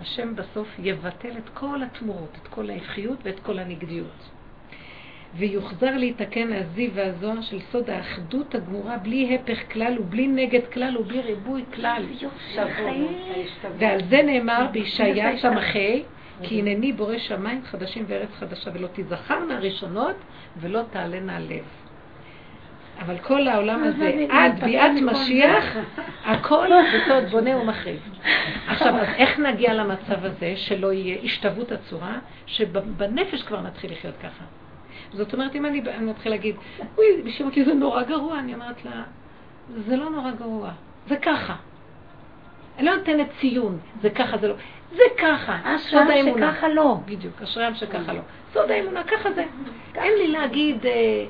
השם בסוף יבטל את כל התמורות, את כל ההפכיות ואת כל הנגדיות. ויוחזר להתקן הזיו והזוהר של סוד האחדות הגמורה בלי הפך כלל ובלי נגד כלל ובלי ריבוי כלל. ועל זה נאמר בישעיה סמכי כי הנני בורא שמיים חדשים וארץ חדשה, ולא תזכרנה ראשונות ולא תעלנה לב. אבל כל העולם הזה, עד ביאת משיח, הכל בסוד בונה ומחריב. עכשיו, אז איך נגיע למצב הזה שלא יהיה השתוות הצורה, שבנפש כבר נתחיל לחיות ככה? זאת אומרת, אם אני מתחיל להגיד, אוי, בשביל אותי זה נורא גרוע, אני אומרת לה, זה לא נורא גרוע, זה ככה. אני לא נותנת ציון, זה ככה, זה לא. זה ככה, סוד האמונה. שככה לא. בדיוק, אשריהם שככה לא. סוד האמונה, ככה זה. אין לי להגיד, אה,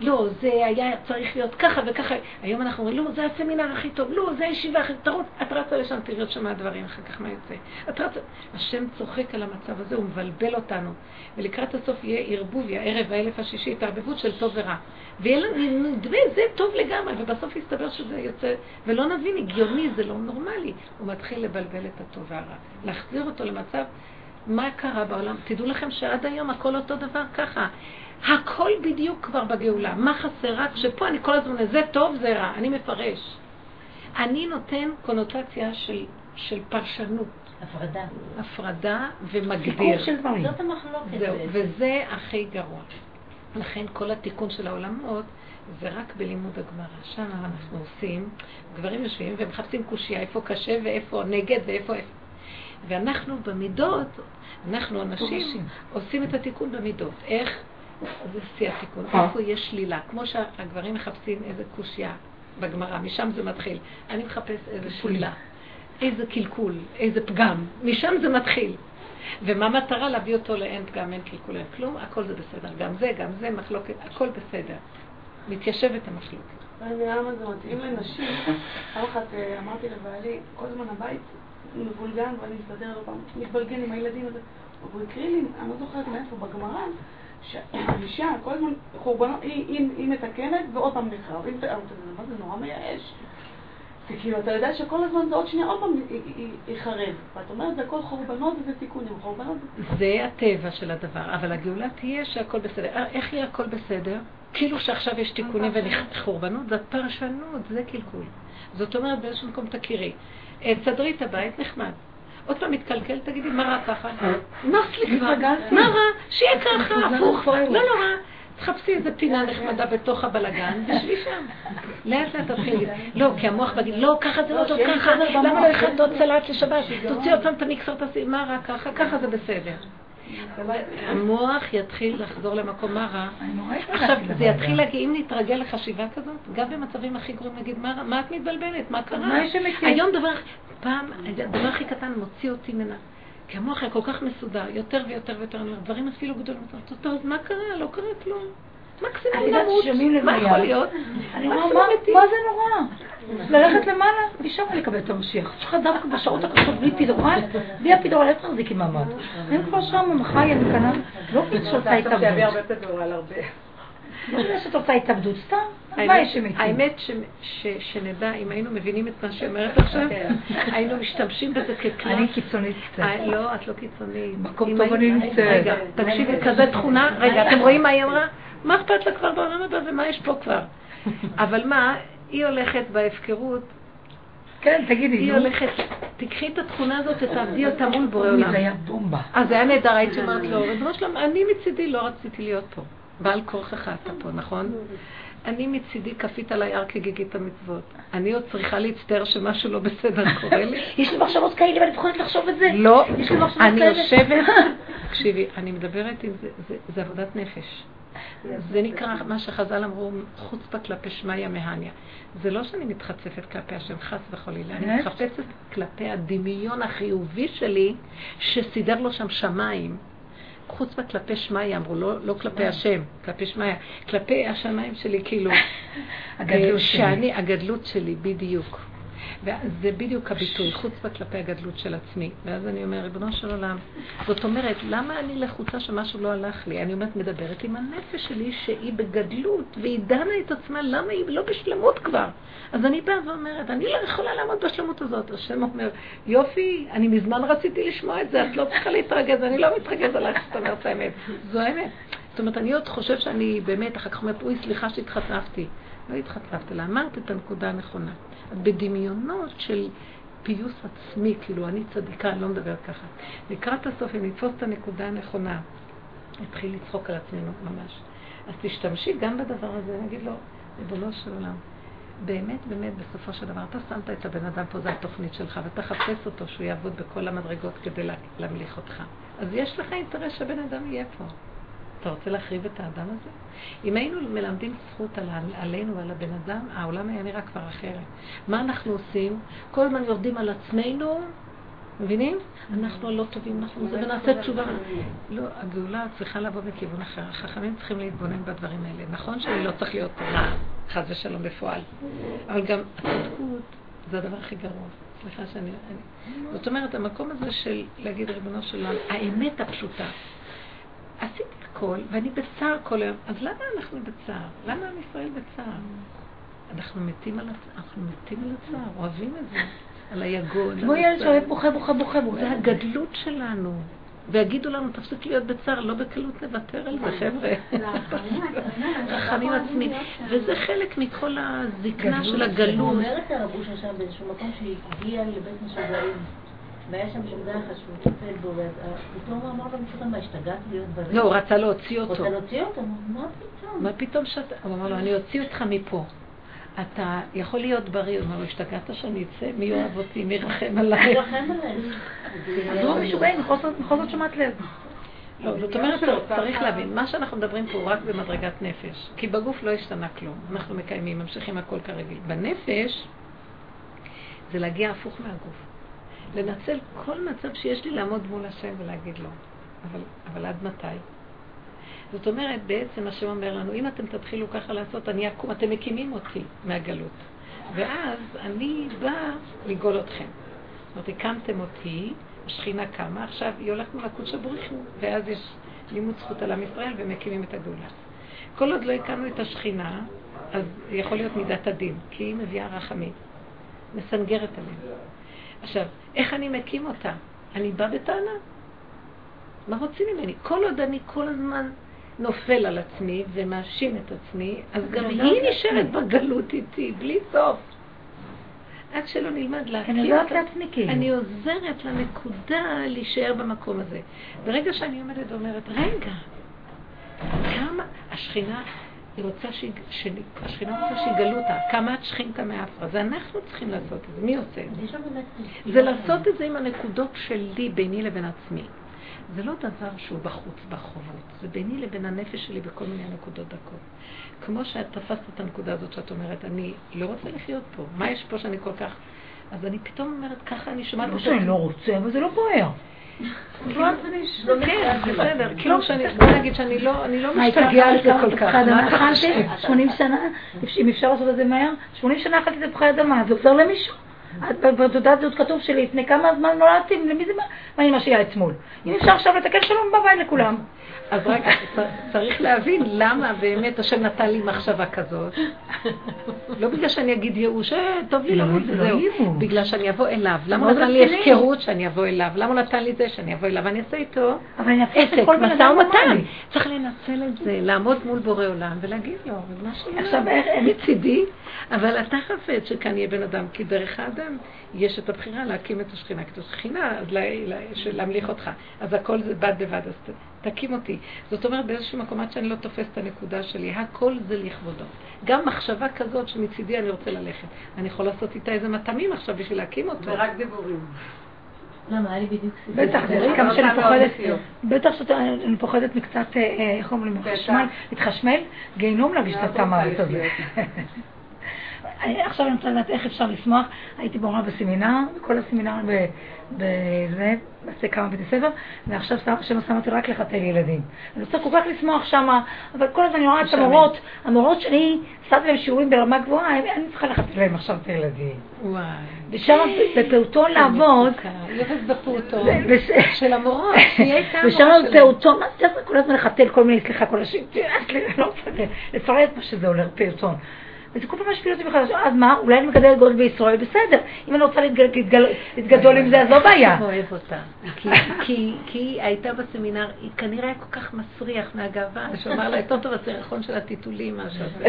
לא, זה היה צריך להיות ככה וככה. היום אנחנו אומרים, לא, זה הסמינר הכי טוב, לא, זה הישיבה הכי טוב. את רצה לשם, תראי שם הדברים, אחר כך מה יוצא. את רצה... השם צוחק על המצב הזה, הוא מבלבל אותנו. ולקראת הסוף יהיה ערבוב, הערב האלף השישי, התערבבות של טוב ורע. ויהיה לנו נדמה, זה טוב לגמרי, ובסוף יסתבר שזה יוצא, ולא נבין, הגיוני, זה לא נורמלי. הוא מתחיל לבלבל את הטוב והרע. להחזיר אותו למצב, מה קרה בעולם? תדעו לכם שעד היום הכל אותו דבר ככה. הכל בדיוק כבר בגאולה. מה חסר? רק שפה אני כל הזמן, זה טוב, זה רע. אני מפרש. אני נותן קונוטציה של, של פרשנות. הפרדה. הפרדה ומגדיר. של דברים. זאת המחלוקת. זהו, וזה הכי גרוע. לכן כל התיקון של העולמות זה רק בלימוד הגמרא. שם אנחנו עושים, גברים יושבים ומחפשים קושייה, איפה קשה ואיפה נגד ואיפה... ואנחנו במידות, אנחנו אנשים אנשים. עושים את התיקון במידות. איך? זה שיא התיקון. איפה יש שלילה? כמו שהגברים מחפשים איזה קושייה בגמרא, משם זה מתחיל. אני מחפש איזה שלילה, איזה קלקול, איזה פגם, משם זה מתחיל. ומה המטרה? להביא אותו לאין פגם, אין קלקול, אין כלום, הכל זה בסדר. גם זה, גם זה, מחלוקת, הכל בסדר. מתיישבת המחלוקת. אני מבינה למה זה מתאים לנשים. פעם אחת אה, אמרתי לבעלי, כל הזמן הבית מבולגן ואני מסתדר לו פעם, מתבלגן עם הילדים הזה. והוא הקריא לי, אני לא זוכרת מאיפה, בגמרא, שהאישה כל הזמן חורבנות, היא, היא, היא מתקנת ועוד פעם נחרב. זה נורא מייאש. כי כאילו, אתה יודע שכל הזמן זה עוד שנייה עוד פעם ייחרב. ואת אומרת, זה הכל חורבנות וזה תיקונים. חורבנות זה זה הטבע של הדבר, אבל הגאולה תהיה שהכל בסדר. אה, איך יהיה הכל בסדר? כאילו שעכשיו יש תיקונים וחורבנות, זאת פרשנות, זה קלקול. זאת אומרת, באיזשהו מקום תכירי. תסדרי את הבית, נחמד. עוד פעם מתקלקל, תגידי, מה רע ככה? נס לי כבר. מה רע? שיהיה ככה, הפוך. לא נורא. תחפשי איזה פינה נחמדה בתוך הבלגן, ושבי שם. לאט לאט תתחיל להגיד, לא, כי המוח בגיד, לא, ככה זה לא טוב, שיהיה לי ככה, למה. לא הכנת עוד סלט לשבת? תוציא עוד פעם את המיקסר, תעשי, מה רע ככה, ככה זה בסדר. המוח יתחיל לחזור למקום מה רע. עכשיו, זה. יתחיל להגיע, אם נתרגל לחשיבה כזאת, גם במצבים הכי גרועים נגיד, מה, את מתבלבלת? מה קרה? היום דבר, פעם, הדבר הכי קטן מוציא אותי ממנה. כי המוח היה כל כך מסודר, יותר ויותר ויותר, אני אומרת, דברים אפילו גדולים, טוב, אז מה קרה? לא קרה כלום. את מקסימום ששומעים מה. יכול להיות? אני מקסימום מה זה נורא? ללכת למעלה, משם לקבל את המשיח. יש לך דווקא בשעות הקשות בלי פידורל, בלי הפידורל, איך תחזיקי מעמד? הם כבר שם, אני כאן, לא בגלל שאת רוצה שיביא התאבדות. הרבה פדורל, הרבה. לא בגלל שאת רוצה התאבדות, סתם. מה יש שמתים? האמת שנדע, אם היינו מבינים את מה שהיא אומרת עכשיו, היינו משתמשים בזה ככלי. אני קיצונית קצת. אה, לא, את לא קיצונית. מקום טוב אני נמצאת. רגע, תקשיבי, כזה תכונה, רגע, אתם רואים מה היא אמרה? מה אכפת לה כבר בעולם הבא ומה יש פה כבר? אבל מה, היא הולכת בהפקרות, כן, תגידי, היא. הולכת, תקחי את התכונה הזאת ותעבדי אותה מול בורא עולם. זה היה בומבה. אז היה נהדר, הייתי אומרת לו, ריבונו שלום, אני מצידי לא רציתי להיות פה. בעל כורחך אתה פה, נכון? אני מצידי כפית על היער כגיגית המצוות. אני עוד צריכה להצטער שמשהו לא בסדר קורה לי. יש לי מחשבות כאלה ואני פוחדת לחשוב את זה. לא, יש לי מחשבות אני כאלה. יושבת, תקשיבי, אני מדברת עם זה, זה עבודת נפש. זה נקרא מה שחז"ל אמרו, חוצפה כלפי שמיא מהניה. זה לא שאני מתחצפת כלפי השם, חס וחלילה, אני באמת? מתחפשת כלפי הדמיון החיובי שלי, שסידר לו שם שמיים. חוצפה כלפי שמיא, אמרו, לא, לא כלפי השם, כלפי שמיא, כלפי השמיים שלי, כאילו, אה, שלי. שאני, הגדלות שלי, בדיוק. וזה בדיוק הביטוי, חוצפה כלפי הגדלות של עצמי. ואז אני אומר, ריבונו של עולם, זאת אומרת, למה אני לחוצה שמשהו לא הלך לי? אני אומרת, מדברת עם הנפש שלי שהיא בגדלות, והיא דנה את עצמה, למה היא לא בשלמות כבר? אז אני באה ואומרת, אני לא יכולה לעמוד בשלמות הזאת. השם אומר, יופי, אני מזמן רציתי לשמוע את זה, את לא צריכה להתרגז, אני לא מתרגז עליך שאת אומרת האמת. זו האמת. זאת אומרת, אני עוד חושב שאני באמת, אחר כך אומרת, אוי, סליחה שהתחצפתי. לא התחצפת, אלא אמרת את הנקודה הנכונה. בדמיונות של פיוס עצמי, כאילו, אני צדיקה, אני לא מדברת ככה. לקראת הסוף, אם נתפוס את הנקודה הנכונה, נתחיל לצחוק על עצמנו ממש. אז תשתמשי גם בדבר הזה, נגיד לו, ריבונו של עולם, באמת, באמת, בסופו של דבר, אתה שמת את הבן אדם פה, זו התוכנית שלך, ואתה חפש אותו שהוא יעבוד בכל המדרגות כדי לה- להמליך אותך. אז יש לך אינטרס שהבן אדם יהיה פה. אתה רוצה להחריב את האדם הזה? אם היינו מלמדים זכות על, עלינו ועל הבן אדם, העולם היה נראה כבר אחרת. מה אנחנו עושים? כל הזמן יורדים על עצמנו, מבינים? אנחנו הלא טובים, אנחנו זה, ונעשה תשובה. לא, הגאולה צריכה לבוא בכיוון אחר. החכמים צריכים להתבונן בדברים האלה. נכון שאני לא צריך להיות רע, חס ושלום בפועל, אבל גם הצדקות זה הדבר הכי גרוע. סליחה שאני... אני... זאת אומרת, המקום הזה של להגיד ריבונו של עולם, האמת הפשוטה. עשיתי הכל, ואני בצער כל היום. אז למה אנחנו בצער? למה עם ישראל בצער? אנחנו מתים על, הצ... אנחנו מתים על הצער, אוהבים את זה, על היגון. כמו ילד הצער. שאוהב בוכה, בוכה, בוכה, בוכה. זה הגדלות שלנו. ויגידו לנו, תפסיק להיות בצער, לא בקלות נוותר על זה, חבר'ה. רחמים עצמי. וזה חלק מכל הזקנה של הגלות. אומר את הרבוש שם באיזשהו מקום שהגיע לבית משוגעים. והיה שם משוגע אחד שהוא טיפל בו, ופתאום הוא אמר למשוגע, מה, השתגעת להיות בריא? לא, הוא רצה להוציא אותו. רוצה להוציא אותו? מה פתאום? מה פתאום שאתה... הוא אמר לו, אני אוציא אותך מפה. אתה יכול להיות בריא, הוא אומר לו, השתגעת שאני אצא? מי אוהב אותי? מי ירחם עליי? אז הוא משוגעים, מחוסר תשומת לב. לא, זאת אומרת, צריך להבין, מה שאנחנו מדברים פה הוא רק במדרגת נפש, כי בגוף לא השתנה כלום, אנחנו מקיימים, ממשיכים הכל כרגיל. בנפש זה להגיע הפוך מהגוף. לנצל כל מצב שיש לי לעמוד מול השם ולהגיד לו, אבל, אבל עד מתי? זאת אומרת, בעצם השם אומר לנו, אם אתם תתחילו ככה לעשות, אני אקום, אתם מקימים אותי מהגלות. ואז אני באה לגאול אתכם. זאת אומרת, הקמתם אותי, השכינה קמה, עכשיו היא הולכת מול הקודש הבריחו, ואז יש לימוד זכות על עם ישראל ומקימים את הגאולה. כל עוד לא הקמנו את השכינה, אז יכול להיות מידת הדין, כי היא מביאה רחמים, מסנגרת עליהם. עכשיו, איך אני מקים אותה? אני בא בטענה. מה רוצים ממני? כל עוד אני כל הזמן נופל על עצמי ומאשים את עצמי, אז גם היא נשארת בגלות איתי, בלי סוף. עד שלא נלמד להכיר אני עוזרת לעצמי כאילו. אני עוזרת לנקודה להישאר במקום הזה. ברגע שאני עומדת ואומרת, רגע, כמה השכינה, היא רוצה ש... השכינה רוצה שיגלו אותה, כמה את שכינתה מאפרה, זה אנחנו צריכים לעשות את זה, מי עושה את זה? זה לעשות את זה עם הנקודות שלי ביני לבין עצמי. זה לא דבר שהוא בחוץ, בחובות, זה ביני לבין הנפש שלי בכל מיני נקודות דקות. כמו שאת תפסת את הנקודה הזאת שאת אומרת, אני לא רוצה לחיות פה, מה יש פה שאני כל כך... אז אני פתאום אומרת, ככה אני שומעת... לא שאני לא רוצה, אבל זה לא בוער. כן, בסדר, כאילו שאני, בוא נגיד שאני לא, לא על זה כל כך. אכלתי 80 שנה, אם אפשר לעשות את זה מהר, 80 שנה אכלתי תפוחי אדמה, זה עוזר למישהו. בתעודת זהות כתוב שלי, לפני כמה זמן נולדתי, למי זה מה אני משאירה אתמול? אם אפשר עכשיו לתקן שלום בבית לכולם. אז רק צריך להבין למה באמת השם נתן לי מחשבה כזאת. לא בגלל שאני אגיד ייאוש, אה, טוב לי למות וזהו. בגלל שאני אבוא אליו. למה הוא נתן לי הפקרות שאני אבוא אליו? למה הוא נתן לי זה שאני אבוא אליו? ואני אעשה איתו עסק, משא ומתן. צריך לנצל את זה, לעמוד מול בורא עולם ולהגיד לו, מה שיהיה מצידי, אבל אתה חפץ שכאן יהיה בן אדם, כי דרך האדם יש את הבחירה להקים את השכינה, כי את השכינה, להמליך אותך. אז הכל זה בד בבד, תקים אותי. זאת אומרת, באיזשהו מקום, עד שאני לא תופס את הנקודה שלי, הכל זה לכבודו. גם מחשבה כזאת שמצידי אני רוצה ללכת. אני יכול לעשות איתה איזה מטעמים עכשיו בשביל להקים אותו. ורק דיבורים. למה, היה לי בדיוק בטח, כמה שאני פוחדת, בטח שאני פוחדת מקצת, אה, אה, איך אומרים, חשמל, להתחשמל, גיהנום להגיש את הארץ הזה. עכשיו אני רוצה לדעת איך אפשר לשמוח. הייתי במורה בסמינר, בכל הסמינר בזה, עושה כמה בתי ספר, ועכשיו השם עשה אותי רק לחתל ילדים. אני רוצה כל כך לשמוח שמה, אבל כל הזמן אני רואה את המורות, המורות שלי, עשיתי להם שיעורים ברמה גבוהה, אני צריכה לחתל להם עכשיו את הילדים. וואי. ושם בפעוטון לעבוד, בפעוטון של המורות, ושם בפעוטון, מה זה כל הזמן לחתל כל מיני, סליחה, כל השם, לא לפרט מה שזה עולה, פעוטון. וזה כל פעם משפיע אותי מחדש. אז מה, אולי אני מגדלת גול בישראל, בסדר. אם אני רוצה להתגדול עם זה, אז לא בעיה. אני אוהב אותה. כי היא הייתה בסמינר, היא כנראה היה כל כך מסריח מהגאווה, שאמר לה, יותר טוב הסירחון של הטיטולים, מה שזה.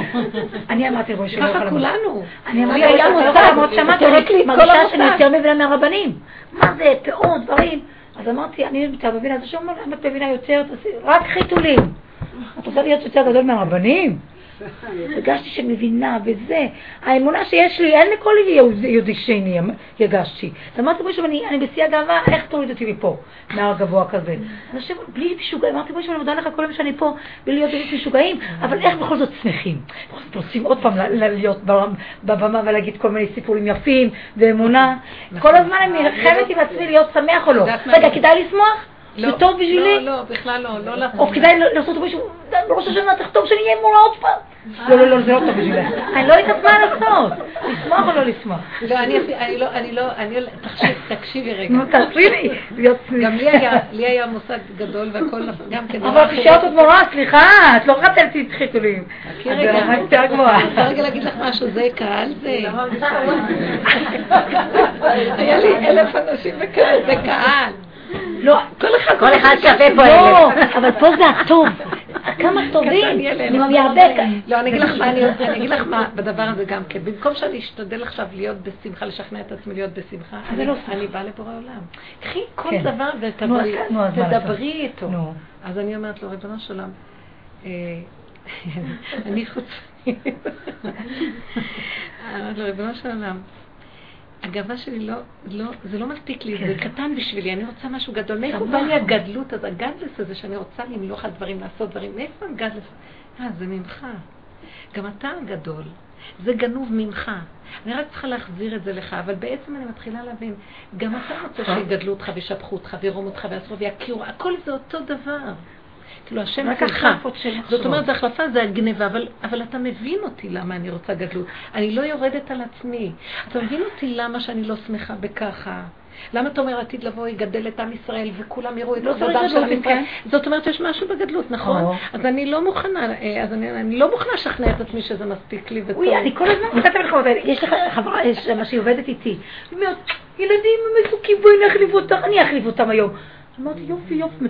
אני אמרתי ראש שלא ככה כולנו. אני אמרתי, היה מוצא, למרות שאמרתי, אני מרגישה שאני יותר מבינה מהרבנים. מה זה, פאות, דברים. אז אמרתי, אני מבינה, אז שאומר, למה את מבינה יותר, רק חיתולים. את רוצה להיות יותר גדול מהרבנים? הרגשתי שמבינה וזה. האמונה שיש לי, אין לכל יהודי שני, הרגשתי. אמרתי, בואי אני, אני בשיא הגאווה, איך תוריד אותי מפה, מהר גבוה כזה? אני חושבת, בלי משוגעים, אמרתי, בואי אני מודה לך כל יום שאני פה, בלי להיות בלי משוגעים, אבל איך בכל זאת שמחים? בכל זאת רוצים עוד פעם להיות בבמה ולהגיד כל מיני סיפורים יפים, ואמונה. כל הזמן אני נלחמת עם עצמי להיות שמח או לא. רגע, כדאי לשמוח? לא, זה טוב בשבילי? לא, לא, בכלל לא, לא לעשות. או כדאי לעשות משהו, בראש השנה תכתוב שאני אהיה מורה עוד פעם. לא, לא, לא, זה לא טוב בשבילך. אני לא יודעת מה לעשות. לשמוח או לא לשמוח? לא, אני לא, אני לא, אני לא, תקשיבי רגע. נו, תעשי לי. גם לי היה מושג גדול והכל, גם כן. אבל את נשארת עוד מורה, סליחה, את לא חתלת לי חיתולים. חכי רגע. אני רוצה רגע להגיד לך משהו, זה קהל זה. היה לי אלף אנשים בקהל, זה קהל. לא, כל אחד, כל אחד שווה פה לא, אבל פה זה הטוב. כמה טובים, אני מביא הרבה לא, אני אגיד לך מה, בדבר הזה גם כן. במקום שאני אשתדל עכשיו להיות בשמחה, לשכנע את עצמי להיות בשמחה, לא אני באה לבורא עולם. קחי כל כן. דבר ותדברי איתו. אז אני אומרת לו, ריבונו של עולם, אה, אני חוץ... אומרת לו, ריבונו של עולם, הגאווה שלי לא, לא, זה לא מספיק לי, זה כן. קטן בשבילי, אני רוצה משהו גדול. מאיפה בא לי הגדלות הזאת, הגדלס הזה שאני רוצה למלוך על דברים, לעשות דברים, מאיפה הגדלס? אה, זה ממך. גם אתה הגדול. זה גנוב ממך. אני רק צריכה להחזיר את זה לך, אבל בעצם אני מתחילה להבין, גם אתה רוצה שיגדלו אותך וישבחו אותך וירומו אותך ויעשו ויכירו, הכל זה אותו דבר. כאילו השם של מחשבות. זאת אומרת, זה החלפה, זה הגניבה, אבל, אבל אתה מבין אותי למה אני רוצה גדלות. אני לא יורדת על עצמי. אתה מבין אותי למה שאני לא שמחה בככה. למה אתה אומר עתיד לבוא יגדל את עם ישראל וכולם יראו את לא כבודם של גדלות, עם ישראל? כן. זאת אומרת יש משהו בגדלות, נכון? אז אני לא מוכנה, אה, אז אני, אני לא מוכנה לשכנע את עצמי שזה מספיק לי וטוב. אוי, אני כל הזמן מוכרת את המלחמות האלה. יש לך חברה, עובדת איתי. היא אומרת, ילדים מתוקים, בואי נחליף אותך, אני אחליף אותם היום. אמרתי, יופי, יופי,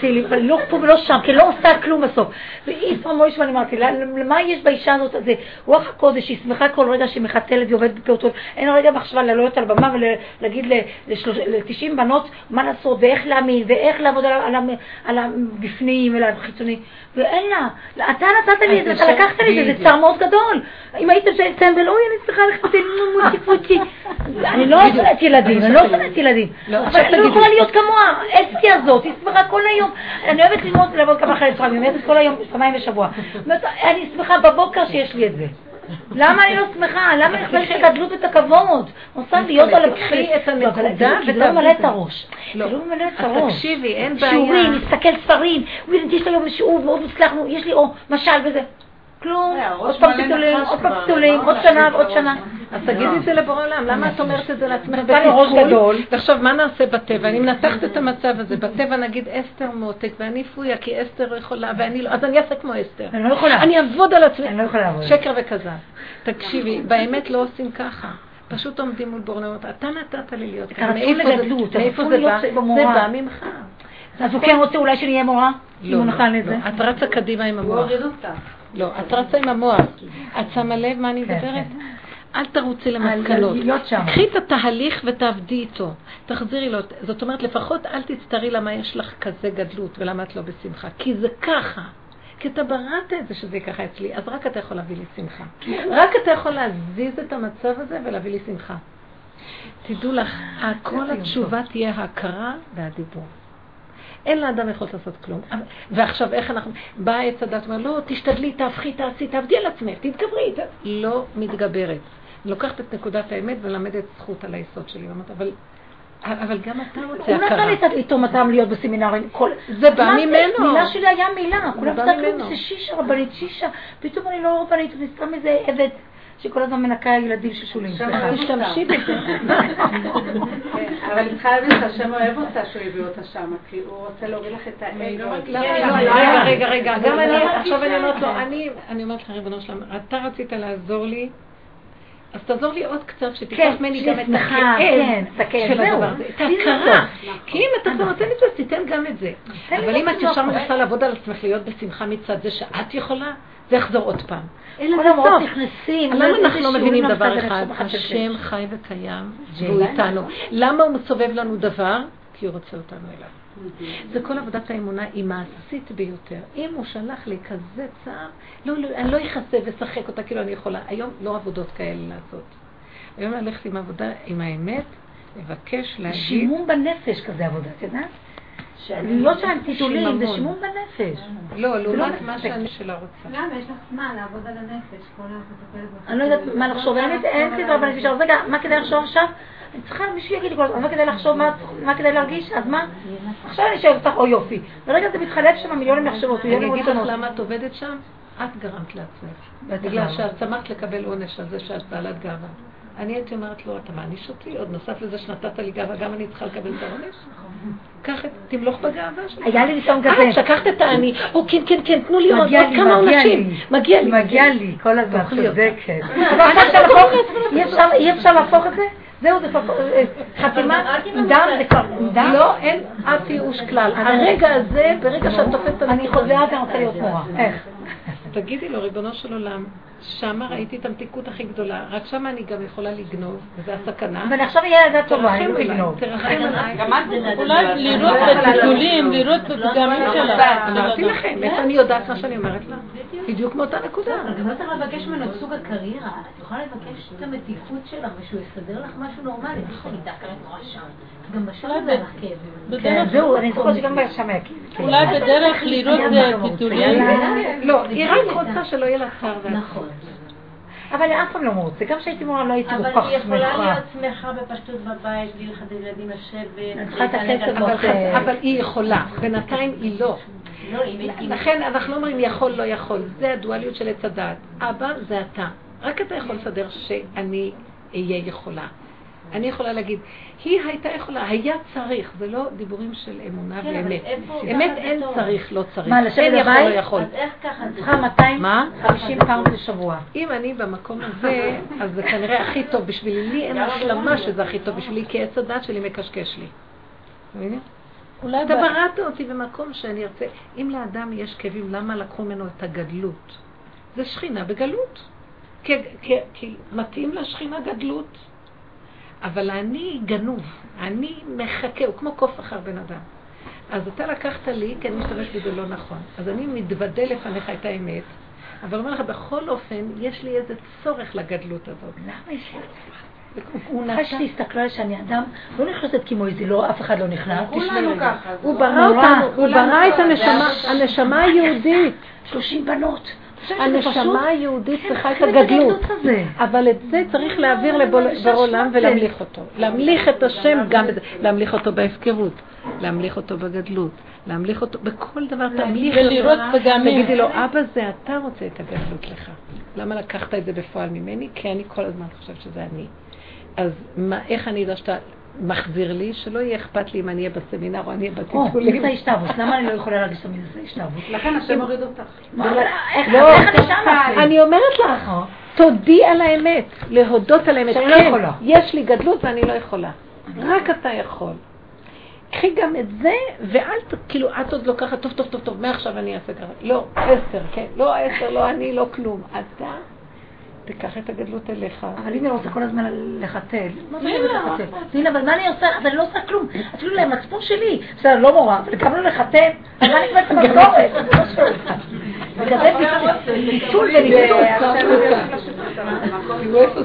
תהילים, אבל לא פה ולא שם, כי לא עושה כלום בסוף. ואיסרא מויש, ואני אמרתי, למה יש באישה הזאת הזה? רוח הקודש, היא שמחה כל רגע שהיא מחתלת ועובדת בפעוטות. אין רגע מחשבה לעלות על במה ולהגיד ל-90 בנות מה לעשות, ואיך להאמין, ואיך לעבוד על הבפנים ועל החיצוני. ואין לה. אתה נתת לי את זה, אתה לקחת לי את זה, זה צער מאוד גדול. אם היית טמבל, אוי, אני צריכה ללכת מוצי פוצי. אני לא שונאת ילדים, אני לא שונאת ילדים. לא, אבל אני לא. יכולה להיות כמוה. אסתי הזאת, היא שמחה כל היום. אני אוהבת ללמוד לעבוד כמה אני אומרת כל היום, פעמיים בשבוע. אני שמחה בבוקר שיש לי את זה. למה אני לא שמחה? למה אני חושבת את הגדלות ואת הכבוד? רוצה להיות על תקחי את הנקודה זה לא ממלא את את. הראש. לא. לא ממלא את אז הראש. תקשיבי, אין בעיה. שיעורים, נסתכל ספרים, יש לי היום שיעור מאוד הצלחנו, יש לי או משל וזה. כלום, אה, עוד פעם פיתולים, עוד פעם פיתולים, למה עוד שנה הראש? שנה. אז תגידי את זה לבורא עולם, למה את אומרת את זה לעצמך נתן לי ראש? גדול. ועכשיו, מה נעשה בטבע? אני מנתחת את המצב הזה. בטבע נגיד אסתר מותק, ואני פויה, כי אסתר יכולה, ואני לא, אז אני אעשה כמו אסתר. אני לא יכולה. אני אעבוד על עצמי. אני לא יכולה לעבוד. שקר וכזב. תקשיבי, באמת לא עושים ככה. פשוט עומדים מול בורא עולם, אתה נתת לי להיות כאן. הרצון מאיפה זה- מאיפה זה בא? זה. בא ממך. אז הוא כן רוצה אולי שנהיה מורה? לא, הוא לא, זה. את רצה קדימה עם הוא המוח. הוריד אותך. לא, את רצה עם המוח. את שמה לב מה אני כן, מדברת? כן. אל תרוצי למסקנות. שם. קחי את התהליך ותעבדי איתו. תחזירי לו. זאת אומרת, לפחות אל תצטרי למה יש לך כזה גדלות ולמה את לא בשמחה. כי זה ככה. כי אתה בראת את זה שזה ככה אצלי, אז רק אתה יכול להביא לי שמחה. רק אתה יכול להזיז את המצב הזה ולהביא לי שמחה. תדעו לך, כל התשובה תהיה ההכרה והדיבור. אין לאדם יכולת לעשות כלום. ועכשיו, איך אנחנו... באה עץ הדת, אומר, לא, תשתדלי, תהפכי, תעשי, תעבדי על עצמך, תתגברי. ת... לא מתגברת. לוקחת את נקודת האמת ולמדת זכות על היסוד שלי. אבל, אבל גם אתה רוצה הוא נתן הכרה. לי את איתו מטעם להיות בסמינרים. כל- זה בא ממנו. מילה שלי היה מילה. כולם צעקו. זה שישה, רבנית שישה. פתאום אני לא רבנית, אני סתם איזה עבד שכל הזמן מנקה ילדים ששולים. שם תשתמשי בזה. אבל אני צריכה להבין שהשם אוהב אותה שהוא הביא אותה שמה, כי הוא רוצה להוריד לך את האגו. לא, לא, רגע, רגע, רגע, גם אני, לא עכשיו אני אומרת לו. אני, אני אומרת לך, ריבונו שלם, אתה רצית לעזור לי, אז תעזור לי עוד קצת, שתיקח כן, ממני גם את הכאב כן, של זהו. הדבר הזה, את ההכרה. כי אם אתה כבר נותן את זה, אז תיתן גם את זה. אבל אם את ישר. מנסה לעבוד על עצמך, להיות בשמחה מצד זה שאת יכולה, זה יחזור עוד פעם. כל המורות. נכנסים. למה איזה אנחנו לא מבינים דבר אחד? השם. חי וקיים, והוא אליי. איתנו. למה הוא מסובב לנו דבר? כי הוא רוצה אותנו אליו. זה כל עבודת האמונה היא מעשית ביותר. אם הוא שלח לי כזה צער, לא, לא, אני לא אכסה ואשחק אותה כאילו אני יכולה. היום לא עבודות כאלה לעשות. היום ללכת עם עבודה, עם האמת, לבקש, להגיד. שימום בנפש כזה עבודה, את יודעת? להיות שם טיטולים, זה. שימום בנפש. לא, לא לעומת מה. שאני שלה רוצה. למה? יש לך זמן לעבוד על הנפש, כל היום. אני לא יודעת מה לחשוב, אין לי- אין דבר בנפש, רגע, מה כדאי לחשוב עכשיו? אני צריכה, מישהו יגיד לי כל הזמן, מה כדאי לחשוב, מה- כדאי להרגיש, אז מה? עכשיו אני שואלת אותך, או יופי. ורגע זה מתחלף שם מיליונים מחשבות, אני מיליונים אגיד לך רצונות. למה את עובדת שם? את גרמת לעצמך. בגלל. שאת שמחת לקבל עונש על זה שאת בעלת גאווה. אני הייתי אומרת לו, אתה מעניש אותי? עוד נוסף לזה שנתת לי גאווה, גם אני צריכה לקבל את העונש? קח את, תמלוך בגאווה שלך. היה לי ניסיון אה, כזה. לקחת את האני, או כן, כן, כן, תנו לי עוד כמה עונשים. מגיע לי. מגיע לי, כל הזמן. צודקת. אי אפשר להפוך את זה? זהו, זה כבר אה, חתימה דם, זה כבר דם. לא, אין אף ייאוש כלל. הרגע הזה, ברגע שאת תופסת... אני חוזרת, אני רוצה להיות מורה. איך? תגידי לו, ריבונו של עולם, שם ראיתי את המתיקות הכי גדולה, רק שם אני גם יכולה לגנוב, וזו הסכנה. אבל עכשיו יהיה ילדה טובה, אני לא אגנוב. תרחם עליי. גם את אולי לראות בטיטולים, לראות בפגמים שלה. אמרתי לכם, איפה אני יודעת מה שאני אומרת לה? בדיוק מאותה נקודה. אבל גם לא צריך לבקש ממנו את סוג הקריירה, את יכולה לבקש את המתיקות שלך ושהוא יסדר לך משהו נורמלי, בלי שאני דווקא נורא שם. גם בשם זה לך כאבים. כן, זהו, אני זוכרת שגם שם היה כאילו. אולי בדרך לראות אה, טיטולים. לא, היא רק רוצה שלא יהיה לה צער. נכון. אבל אף פעם לא מרוצה. גם כשהייתי מורה לא הייתי כל אבל כך היא יכולה שמחה. להיות שמחה בפשטות בבית, בלי לך את הילדים לשבת. אבל אבל היא יכולה, בינתיים היא לא. לא. לכן אנחנו לא אומרים יכול, לא יכול. זה הדואליות של עץ הדעת. אבא זה אתה. רק אתה יכול לסדר שאני אהיה יכולה. אני יכולה להגיד, היא הייתה יכולה, היה צריך, זה לא דיבורים של אמונה כן, ואמת. אמת אין. צריך, לא צריך. מה, לשבת אין יכול, לא בבית? יכול. אז איך ככה? צריכה 250 מה? פעם בשבוע. אם אני במקום הזה, אז זה כנראה הכי טוב בשבילי. לי אין השלמה שזה הכי טוב בשבילי, כי עץ הדת שלי מקשקש לי. אתה בראת אותי במקום שאני ארצה. אם לאדם יש כאבים, למה לקחו ממנו את הגדלות? זה שכינה בגלות. כי, כי מתאים לשכינה גדלות. אבל אני גנוב, אני מחכה, הוא כמו קוף אחר בן אדם. אז אתה לקחת לי, כי אני משתמש בזה לא נכון. אז אני מתוודה לפניך את האמת, אבל אומר לך, בכל אופן, יש לי איזה צורך לגדלות הזאת. למה יש לי? הוא אחרי שתסתכלו על שאני אדם, לא נכנסת כמו איזה לא, אף אחד לא נכנס. כולנו ככה. זה הוא לא- ברא. אותנו, הוא ברא את הנשמה היהודית. 30 בנות. הנשמה היהודית כן, צריכה את הגדלות. אבל את זה צריך להעביר לבור עולם ולהמליך אותו. להמליך את השם גם בזה. להמליך אותו בהפקרות, להמליך אותו בגדלות, להמליך אותו בכל דבר, תמליך ולראות אותו. פגמים. תגידי לו, אבא זה אתה רוצה את הגדלות לך. למה לקחת את זה בפועל ממני? כי אני כל הזמן חושבת שזה אני. אז מה, איך אני אדע שאתה מחזיר לי? שלא יהיה אכפת לי אם אני אהיה בסמינר או אני אהיה או, בטיפולים. מיסה השתלבות. למה אני לא יכולה להרגיש את המיסה השתלבות? לכן השם הוריד אותך. איך לא, איך אני שמה? אני אומרת לך, תודי על האמת, להודות על האמת. שאני לא כן, יכולה. יש לי גדלות ואני לא יכולה. רק אתה יכול. קחי גם את זה, ואל ת... כאילו, את עוד לוקחת, טוב, טוב, טוב, טוב, מעכשיו אני אעשה ככה. לא, עשר, כן. לא עשר, לא אני, לא כלום. אתה תיקח את הגדלות אליך. אבל אם אני רוצה כל הזמן לחתל, מה זה אוהבת לחתל? תראי, אבל מה אני עושה? אבל אני לא עושה כלום. אפילו למצפון שלי. בסדר, לא מורה, אבל גם לא לחתל. אז מה אני את המשכורת? זה לא. תראו איפה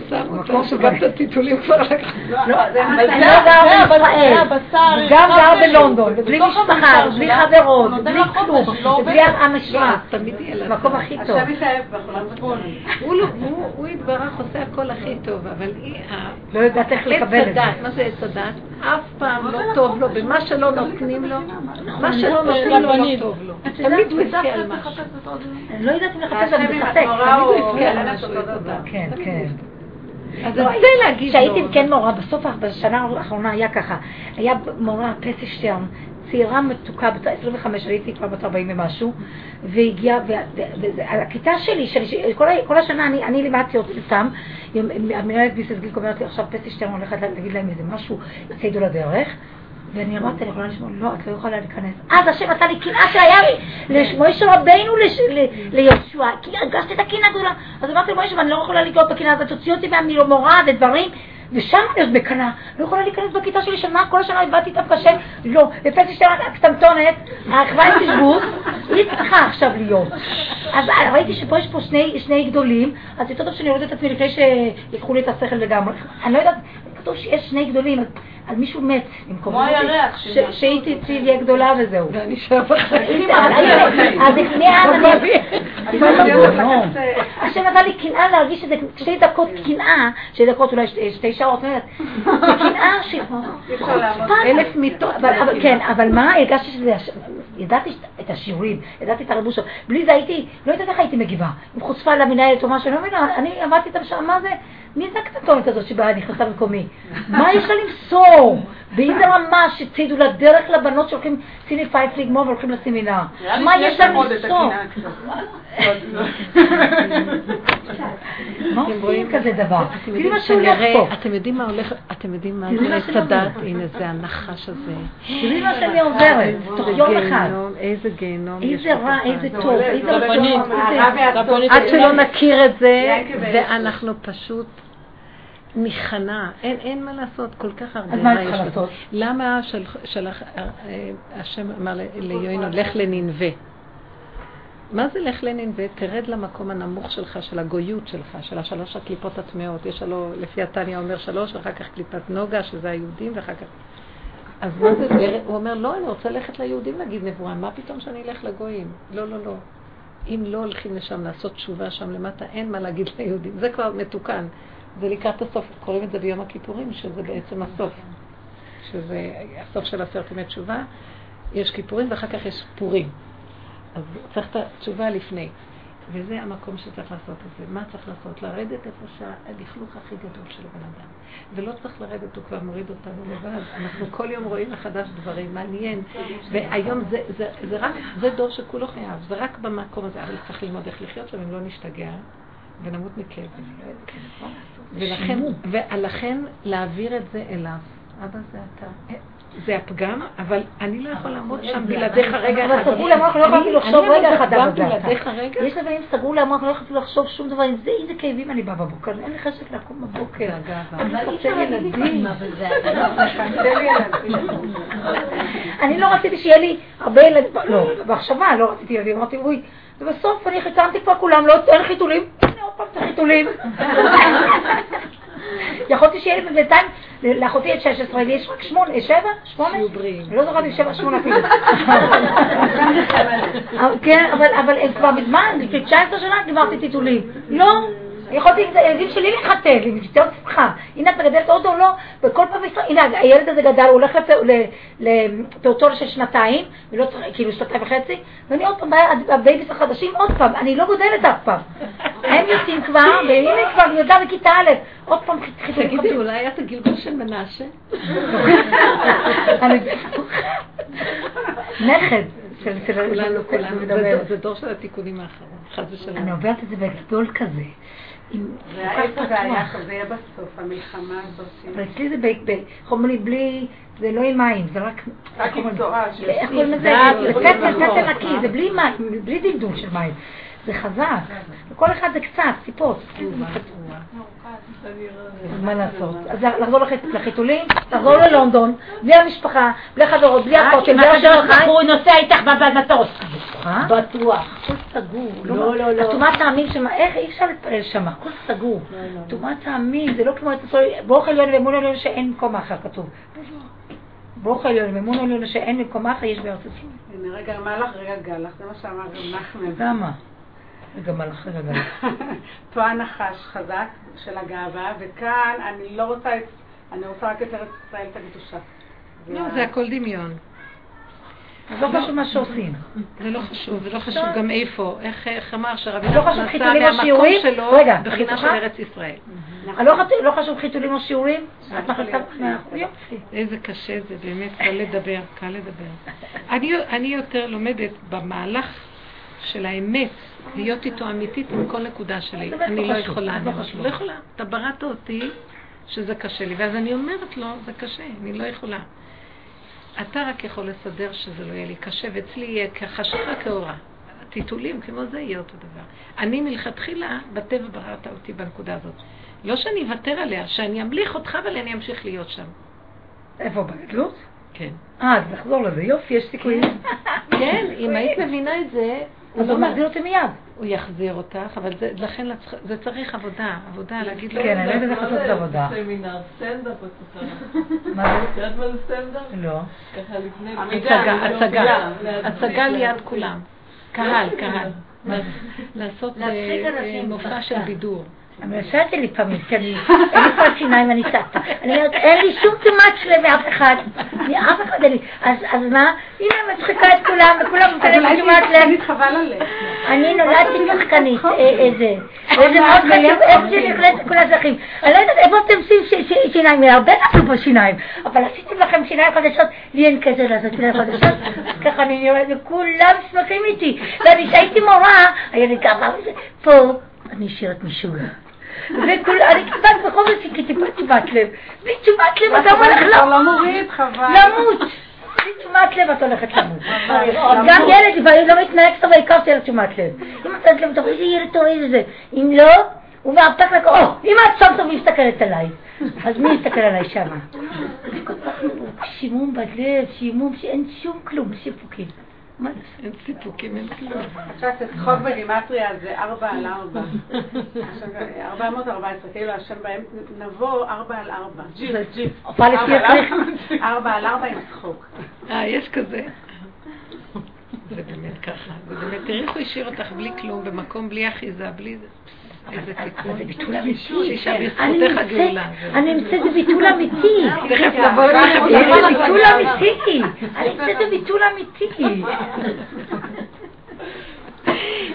שמו שגם את הטיטולים כבר לקח. לא, זה לא גר בישראל, הבשר, וגם הבשר גר. בלונדון, בתוך משפחה, שלה, חברות, חופש, כלום, לא. ובלי עם לא, לה. המקום הכי טוב. לא. הוא לא- הוא- יתברך עושה הכל הכי טוב, אבל היא... לא יודעת איך לקבל את זה. מה זה עץ הדת? אף פעם לא טוב לו, במה שלא נותנים לו, מה שלא נותנים לו לא. טוב לו. תמיד הוא יזכה על משהו. אני לא יודעת אם לחפש, אני בספק. התורה תמיד הוא יזכה על משהו. כן, כן. אז לא, את זה להגיד כשהייתי לו. כן מורה, בסוף, בשנה האחרונה היה ככה, היה מורה פסי שטרן, צעירה מתוקה, בת 25, הייתי כבר בת 40 ומשהו, והגיעה, והכיתה שלי, שאני- ש- כל כל השנה אני אני לימדתי אותם, המנהלת ביסס גיל אומרת לי, עכשיו פסי שטרן הולכת להגיד להם איזה משהו, יצאו לדרך. ואני אמרתי, אני יכולה לשמוע, לא, את לא יכולה להיכנס. אז השם עשה לי קנאה שהיה לי למשה רבינו ליהושע, כי הרגשתי את הקנאה הגדולה. אז אמרתי למשה, אני לא יכולה לגלות בקנאה הזאת, תוציא אותי מהמורה ודברים. ושם אני עוד מקנאה, לא יכולה להיכנס בכיתה שלי שנה, כל השנה איבדתי איתם קשה, לא, ופסי שטרן הקטנטונת, האחווה עם תשבות, היא צריכה עכשיו להיות. אז ראיתי שפה יש פה שני, שני גדולים, אז יותר טוב שאני אוריד את עצמי לפני שיקחו לי את השכל לגמרי. אני לא יודעת, כתוב שיש שני גדולים, אז, מישהו מת במקום כמו הירח. שהיא תהיה גדולה וזהו. ואני שם אז לפני אז. השם נתן לי קנאה להרגיש שזה שתי דקות קנאה, שתי דקות אולי שתי- שעות, לא יודעת. זה קנאה ש... אלף מיטות. כן, אבל מה, הרגשתי שזה... ידעתי את השיעורים, ידעתי את הרבושות. בלי זה הייתי, לא יודעת איך הייתי מגיבה. עם חוצפה למנהלת או משהו, אני לא מבינה, אני עמדתי איתם שם, מה זה? מי זה הקטנטונת הזאת שבאה, נכנסה במקומי? מה יש לה למסור? באיזה רמה שציידו לדרך לבנות שהולכים ציני פייף לגמור והולכים לסמינר? מה יש לה למסור? מה אתם עושים כזה דבר? אתם תראי יודעים מה שהולך פה. אתם יודעים מה הולך, אתם יודעים מה זה אומרת. הנה זה הנחש הזה. תראי מה שאני עוברת, תוך יום אחד. גיהנום, איזה גיהנום איזה רע. איזה טוב, איזה רצון. עד שלא נכיר את זה, יעקב ואנחנו פשוט ניכנע. אין, מה לעשות, כל כך הרבה אז מה יש לעשות? למה אה, השם אמר ל- ליוינו, לך לננבה. מה זה לך לננבה? תרד למקום הנמוך שלך, של הגויות שלך, של השלוש הקליפות הטמעות. יש לו, לפי התניא אומר שלוש, ואחר כך קליפת נוגה, שזה היהודים, ואחר כך... אז מה זה, הוא אומר, לא, אני רוצה ללכת ליהודים להגיד נבואה, מה פתאום שאני אלך לגויים? לא, לא, לא. אם לא הולכים לשם לעשות תשובה שם למטה, אין מה להגיד ליהודים. זה כבר מתוקן. זה לקראת הסוף, קוראים את זה ביום הכיפורים, שזה בעצם הסוף. שזה הסוף של עשרת ימי תשובה. יש כיפורים ואחר כך יש פורים. אז צריך את התשובה לפני. וזה המקום שצריך לעשות את זה. מה צריך לעשות? לרדת איפה שהלכלוך הכי גדול של הבן אדם. ולא צריך לרדת, הוא כבר מוריד אותנו לבד. אנחנו כל יום רואים מחדש דברים, מעניין. והיום זה, זה, זה רק, זה דור שכולו חייב, זה רק במקום הזה, אבל צריך ללמוד איך לחיות שם, אם לא נשתגע ונמות מכאב. ולכן, ולכן להעביר את זה אליו. אבא זה אתה. זה הפגם, אבל אני לא יכול לעמוד שם בלעדיך רגע אבל אחד. סגרו למוח, לא יכולתי לחשוב אני רגע אחד זה. רגע? יש דברים סגרו למוח, לא יכולתי לחשוב שום דבר, איזה איזה כאבים אני באה בבוקר, אין לי חשק לקום בבוקר. אבל להגיד לי. אבל זה אני לא רציתי שיהיה לי הרבה ילדים, לא, בהחשבה לא רציתי ילדים, אמרתי, אוי, ובסוף אני חיתנתי כבר כולם, לא, אין חיתולים, הנה עוד פעם את החיתולים. יכולתי שיהיה לי בינתיים, לאחותי יש 16, לי יש רק 8, 7, 8? שיהיו בריאים. לא זוכרת אם 7, 8 אפילו. כן, אבל אבל הם כבר מזמן, לפני 19 שנה דיברתי טיטולים. לא. יכולתי עם הילדים שלי לחתל, עם יותר שמחה. הנה את מגדלת עוד או לא, וכל פעם, יש- הנה הילד הזה גדל, הוא הולך לפעוטון של שנתיים, ולא צריך, כאילו שנתיים וחצי, ואני עוד פעם, הבייביס החדשים עוד פעם, אני לא גדלה אף פעם. הם יוצאים כבר, והנה כבר ילדה בכיתה א', עוד פעם חיתולים תגידי, אולי היה את הגלגול של מנשה? נכד כולנו, כולנו. זה דור של התיקונים האחרון, חס ושלום. אני עוברת את זה בגדול כזה. זה היה. זה יהיה בסוף, המלחמה הזאת. אבל אצלי זה ב... איך אומרים בלי... זה לא עם מים, זה רק... רק עם? צורה איך קוראים לזה? נכון. נקי, זה בלי מים, בלי דלדול של מים. זה חזק. וכל אחד זה קצת, טיפות. אז מה לעשות? אז לחזור לחית- לחיתולים, לחזור ללונדון, בלי המשפחה, בלי החברות, בלי הכותל, בלי החי. הוא נוסע איתך במטוס. בטוח. הכל סגור. לא, לא, לא. טומאת טעמים שם, איך אי אפשר להתפלל שם, הכל סגור. טומאת טעמים, זה לא כמו ברוך עליון ואמון עליון שאין מקום אחר כתוב. ברוך עליון ואמון עליון שאין מקום אחר יש בארץ ישראל. הנה, רגע מלאך, רגע גלח, זה מה שאמר רב נחמן. למה? רגע מלאך רגע. פה הנחש חזק של הגאווה, וכאן אני לא רוצה את, אני רוצה רק את ארץ ישראל את הקדושה. לא, זה הכל דמיון. אז לא חשוב מה שעושים. זה לא חשוב, זה לא חשוב גם איפה. איך אמר שרבי לא נחמן נסע מהמקום? שלו בחינה של? ארץ ישראל. אז לא חשוב- לא חשוב חיתולים או שיעורים? מחליטה? יופי. איזה קשה זה, באמת, קל לדבר, קל לדבר. אני יותר לומדת במהלך של האמת, להיות איתו אמיתית מכל נקודה שלי. אני לא לא יכולה, אני לא לא. לא יכולה. אתה בראת אותי שזה קשה לי, ואז אני אומרת לו, זה קשה, אני לא יכולה. אתה רק יכול לסדר שזה לא יהיה לי קשה, ואצלי יהיה כחשיכה כאורה. טיטולים כמו זה יהיה אותו דבר. אני מלכתחילה, בטבע בראת אותי בנקודה הזאת. לא שאני אוותר עליה, שאני אמליך אותך, אבל אני אמשיך להיות שם. איפה בגדלות? כן. אה, אז נחזור לזה. יופי, יש סיכויים. כן, אם היית מבינה את זה, הוא אז לא הוא מחזיר אותי מיד. הוא יחזיר אותך, אבל זה, לכן זה צריך עבודה, עבודה להגיד לו, כן, אני לא יודעת איך לעשות את העבודה. סמינר, stand up את צריכה. מה את יודעת מה זה stand up? זה? לא. ככה לפני... הצגה, הצגה, להצדיע. הצגה ליד כולם. קהל, קהל. לעשות אה, אה, מופע. של בידור. אני עושה את זה לפעמים, כי אני, אין לי כבר שיניים ואני צצה. אני אומרת, אין לי שום תשומת לב מאף אחד. אני אף אחד אין לי. אז מה? הנה, מצחיקה את כולם, וכולם לי תשומת לב. אני נולדתי שחקנית, אה, איזה. וזה מאוד חשוב, איך שלי נכנסת כל האזרחים. אני לא יודעת איפה אתם עושים שיניים, הרבה נפלו פה שיניים, אבל עשיתם לכם שיניים חדשות, לי אין כסף לעשות שיניים חדשות, ככה אני נראית, וכולם שמחים איתי. ואני, כשהייתי מורה, היה לי ככה, וזה, פה, אני שירת משוגע. וכול, אני כמעט בכל זאת כי טיפה תשומת לב. בלי תשומת לב, אתה הולך חבל. למות. בלי תשומת לב את הולכת למות. גם ילד לפעמים לא מתנהג טוב, שיהיה לו תשומת לב. אם את נותנת לב טוב, איזה ילד טוב, איזה זה. אם לא, הוא מאבטח לך, או, אם את שם טוב, מי מסתכלת עליי? אז מי יסתכל עליי שמה? זה כל כך שימום בלב, שימום שאין שום כלום, סיפוקים. מה? אין סיפוקים, אין כלום. עכשיו צחוק בגימטריה זה ארבע על ארבע. עכשיו, 414, כאילו השם בהם, נבוא ארבע על ארבע. ארבע. ארבע. ארבע על ארבע עם צחוק. אה, יש כזה. זה באמת ככה. זה באמת, תראי איך הוא השאיר אותך בלי כלום, במקום בלי אחיזה, בלי זה. זה ביטול אמיתי. שאישה אני בזכותך נמצאת, הגאולה. אמיתי. אליך זה ביטול אמיתי. אני נמצאת בביטול אמיתי.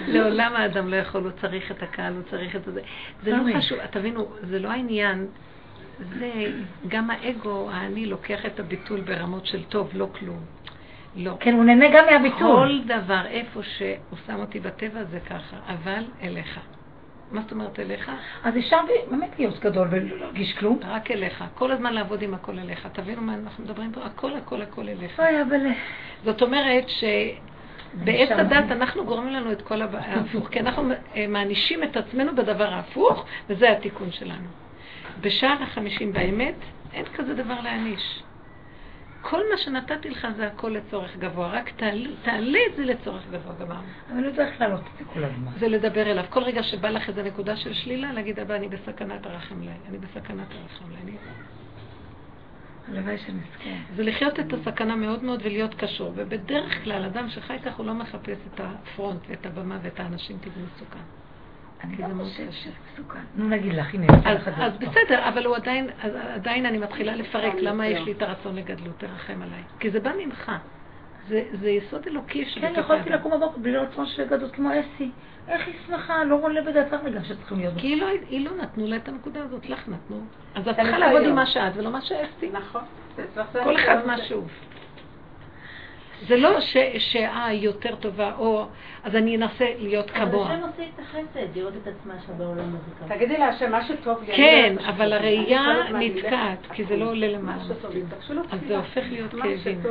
לעולם האדם לא יכול, הוא צריך את הקהל, הוא צריך את זה. זה לא. חשוב, תבינו, זה לא העניין. זה, גם האגו, האני, לוקח את הביטול ברמות של טוב, לא כלום. לא. כן, הוא נהנה גם מהביטול. כל דבר, איפה שהוא שם אותי בטבע זה ככה, אבל אליך. מה זאת אומרת אליך? אז אפשר באמת להיות גדול ולא להרגיש כלום. רק אליך. כל הזמן לעבוד עם הכל אליך. תבינו מה אנחנו מדברים פה? הכל, הכל, הכל אליך. אוי, אבל... זאת אומרת שבעץ שם. הדת אנחנו גורמים לנו את כל ההפוך, כי אנחנו אה, מענישים את עצמנו בדבר ההפוך, וזה התיקון שלנו. בשער החמישים באמת, אין כזה דבר להעניש. כל מה שנתתי לך זה הכל לצורך גבוה, רק תעלה את זה לצורך גבוה גמרנו. אבל לא צריך להעלות את זה כל הזמן. זה לדבר אליו. כל רגע שבא לך איזו נקודה של שלילה, להגיד, אבא, אני בסכנת הרחם לי, אני בסכנת הרחם לי. אני... הלוואי שנזכה. זה לחיות את הסכנה מאוד מאוד ולהיות קשור. ובדרך כלל, אדם שחי כך, הוא לא מחפש את הפרונט ואת הבמה ואת האנשים, כי זה מסוכן. אני מאוד חושבת קשה. שזה מסוכן. נו, נגיד לך, הנה, אז, לך את זה אז עוד פעם. בסדר, אבל הוא עדיין, עדיין אני מתחילה לפרק למה יש לי את הרצון לגדלות, תרחם עליי. כי זה בא ממך. זה, זה יסוד אלוקי כן, שבתוך יכולתי האדם. לקום בבוקר בלי רצון של גדות כמו אסי. איך היא שמחה, לא עולה בדעתך רגע שצריכים להיות. כי היא לא, היא לא נתנו לה את הנקודה הזאת, לך נתנו. אז את צריכה לך לעבוד. עם מה שאת ולא מה שאסתי. נכון. כל אחד הניסיון משהו. זה לא ש- שאה היא יותר טובה, או אז אני אנסה להיות אבל כמוה. השם עושה את החסד, לראות את עצמה שם בעולם הזה. תגידי להשם, מה שטוב לי. כן, אבל הראייה נתקעת, כי זה לא עולה למעלה. אז. זה הופך להיות כאבים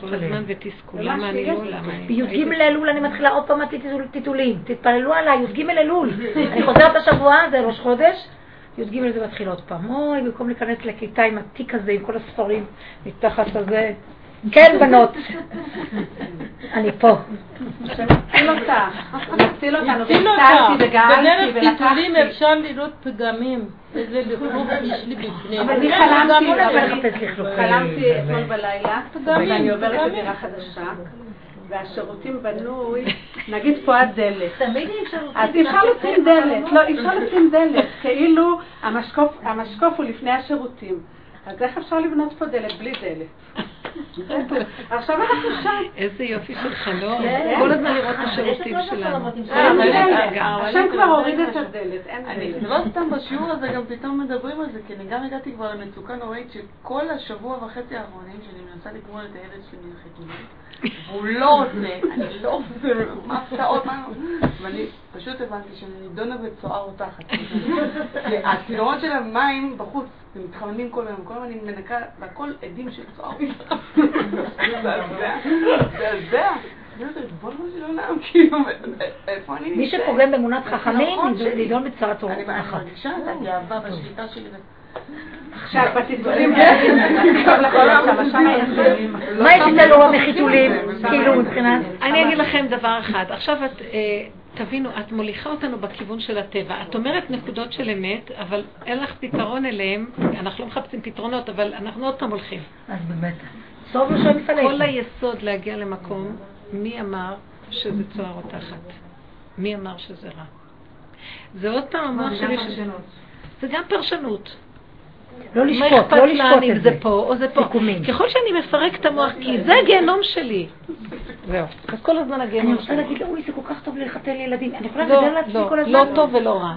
כל? הזמן ותסכול. למה אני לא. למה אני... בי"ג אלול אני מתחילה עוד פעם טיטולים. תתפללו עליי, י"ג אלול. אני חוזרת השבוע, זה ראש חודש. י"ג זה מתחיל עוד פעם. אוי, במקום להיכנס לכיתה עם התיק הזה, עם כל הספרים, מתחת לזה. כן, בנות. אני פה. נציל אותך. נציל אותנו. והצלתי אותה. בדרך טיטולים ולקחתי. אפשר לראות פגמים. איזה לכלוך יש לי בפנים. אבל אני חלמתי, לא אני-. חלמתי אתמול בלילה, פגמים, ואני עוברת. לדירה חדשה, והשירותים בנוי, נגיד פה הדלת. תמיד אי אפשר אז אי אפשר לשים דלת, לא, אי אפשר לשים דלת, כאילו המשקוף הוא לפני השירותים. אז איך אפשר לבנות פה דלת בלי דלת? עכשיו אנחנו שם. איזה יופי של חלום. כן. כל הזמן לראות את השירותים לנו שלנו. עם אה. השם כבר הוריד את הדלת, אין אני דלת. לא סתם בשיעור הזה גם פתאום מדברים על זה, כי אני גם הגעתי כבר למצוקה נוראית שכל השבוע וחצי האחרונים שאני מנסה לגמול את הילד שלי מהחיתולים, והוא לא רוצה, אני לא רוצה, מה הפתעות, מה... ואני פשוט הבנתי שאני נידונה בצואה רותחת. הצינורות של המים בחוץ, הם מתחממים כל היום, כל הזמן אני מנקה, והכל עדים של צואה רותחת. מזעזע, מי? שפוגם באמונת חכמים, נכון. נידון בצרת אני אני. מרגישה את הגאווה בשליטה שלי. עכשיו לחלום שם, שם יש מה יש את אלוה מחיתולים? כאילו מבחינת... אני אגיד לכם דבר אחד. עכשיו את, אה, תבינו, את מוליכה אותנו בכיוון של הטבע. את אומרת נקודות של אמת, אבל אין לך פתרון אליהם. אנחנו לא מחפשים פתרונות, אבל אנחנו עוד פעם הולכים. אז באמת. סוף לא שואל מפלג. כל היסוד להגיע למקום, מי אמר שזה צוהר רותחת? מי אמר שזה רע? זה עוד פעם המוח שלי... זה גם פרשנות. לא לשפוט, לא לשפוט את זה זה. פה או זה פה? סיכומים. ככל שאני מפרק את המוח, כי זה הגיהנום שלי. זהו. אז כל הזמן אני הגיהנום רוצה שלי. להגיד לו, אוי, זה כל כך טוב לחתל ילדים. אני יכולה לא, לדבר לעצמי לא, כל הזמן? לא טוב ולא רע.